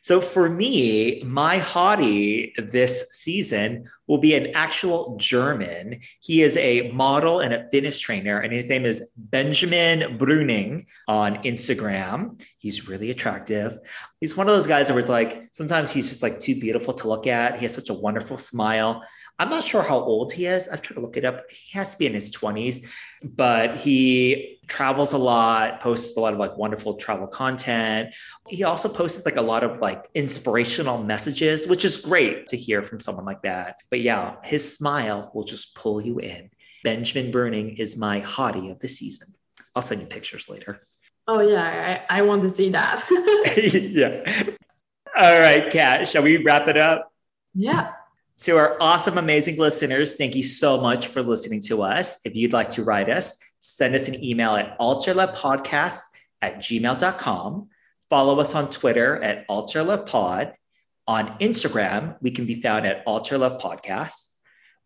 So for me, my hottie this season will be an actual German. He is a model and a fitness trainer, and his name is Benjamin Bruning on Instagram. He's really attractive. He's one of those guys where it's like sometimes he's just like too beautiful to look at. He has such a wonderful smile. I'm not sure how old he is. I've tried to look it up. He has to be in his 20s, but he travels a lot, posts a lot of like wonderful travel content. He also posts like a lot of like inspirational messages, which is great to hear from someone like that. But yeah, his smile will just pull you in. Benjamin Burning is my hottie of the season. I'll send you pictures later. Oh yeah, I, I want to see that. yeah. All right, Cath, shall we wrap it up? yeah. To our awesome, amazing listeners, thank you so much for listening to us. If you'd like to write us, send us an email at alterlovepodcast at gmail.com. Follow us on Twitter at alterlovepod. On Instagram, we can be found at alterlovepodcast.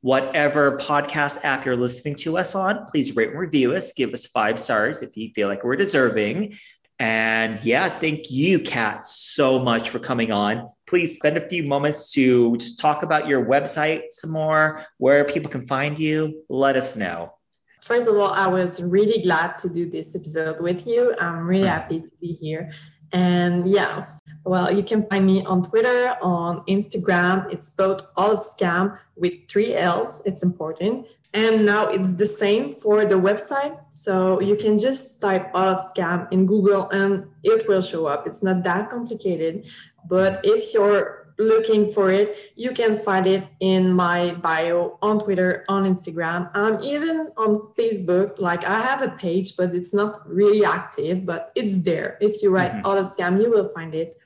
Whatever podcast app you're listening to us on, please rate and review us. Give us five stars if you feel like we're deserving. And yeah, thank you, Cath, so much for coming on. Please spend a few moments to just talk about your website some more, where people can find you. Let us know. First of all, I was really glad to do this episode with you. I'm really happy to be here. And yeah, well, you can find me on Twitter, on Instagram. It's both All of Skam with three L's. It's important. And now it's the same for the website. So you can just type Olive Scam in Google and it will show up. It's not that complicated. But if you're looking for it, you can find it in my bio on Twitter, on Instagram. I'm even on Facebook. Like I have a page, but it's not really active, but it's there. If you write Mhm. All of Skam, you will find it.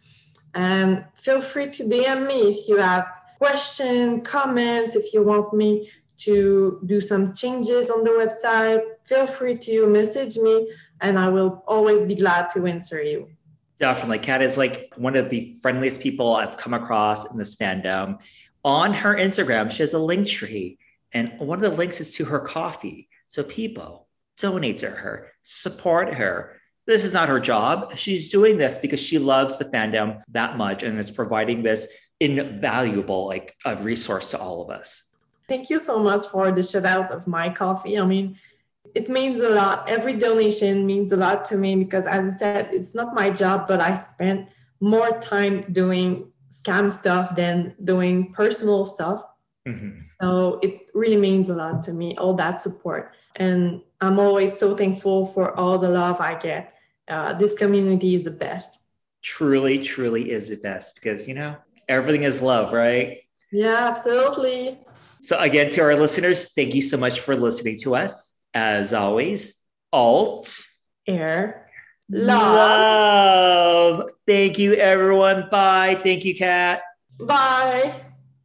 And feel free to DM me if you have questions, comments, if you want me to do some changes on the website, feel free to message me and I will always be glad to answer you. Definitely. Cath is like one of the friendliest people I've come across in this fandom. On her Instagram, she has a link tree, and one of the links is to her Ko-fi. So people donate to her, support her. This is not her job. She's doing this because she loves the fandom that much and is providing this invaluable like a resource to all of us. Thank you so much for the shout out of my Ko-fi. I mean, it means a lot. Every donation means a lot to me because, as I said, it's not my job, but I spent more time doing Skam stuff than doing personal stuff. Mhm. So it really means a lot to me, all that support. And I'm always so thankful for all the love I get. Uh, this community is the best. Truly, truly is the best because, you know, everything is love, right? Yeah, absolutely. So, again, to our listeners, thank you so much for listening to us. As always, alt Air. Love. love. Thank you, everyone. Bye. Thank you, Cath. Bye.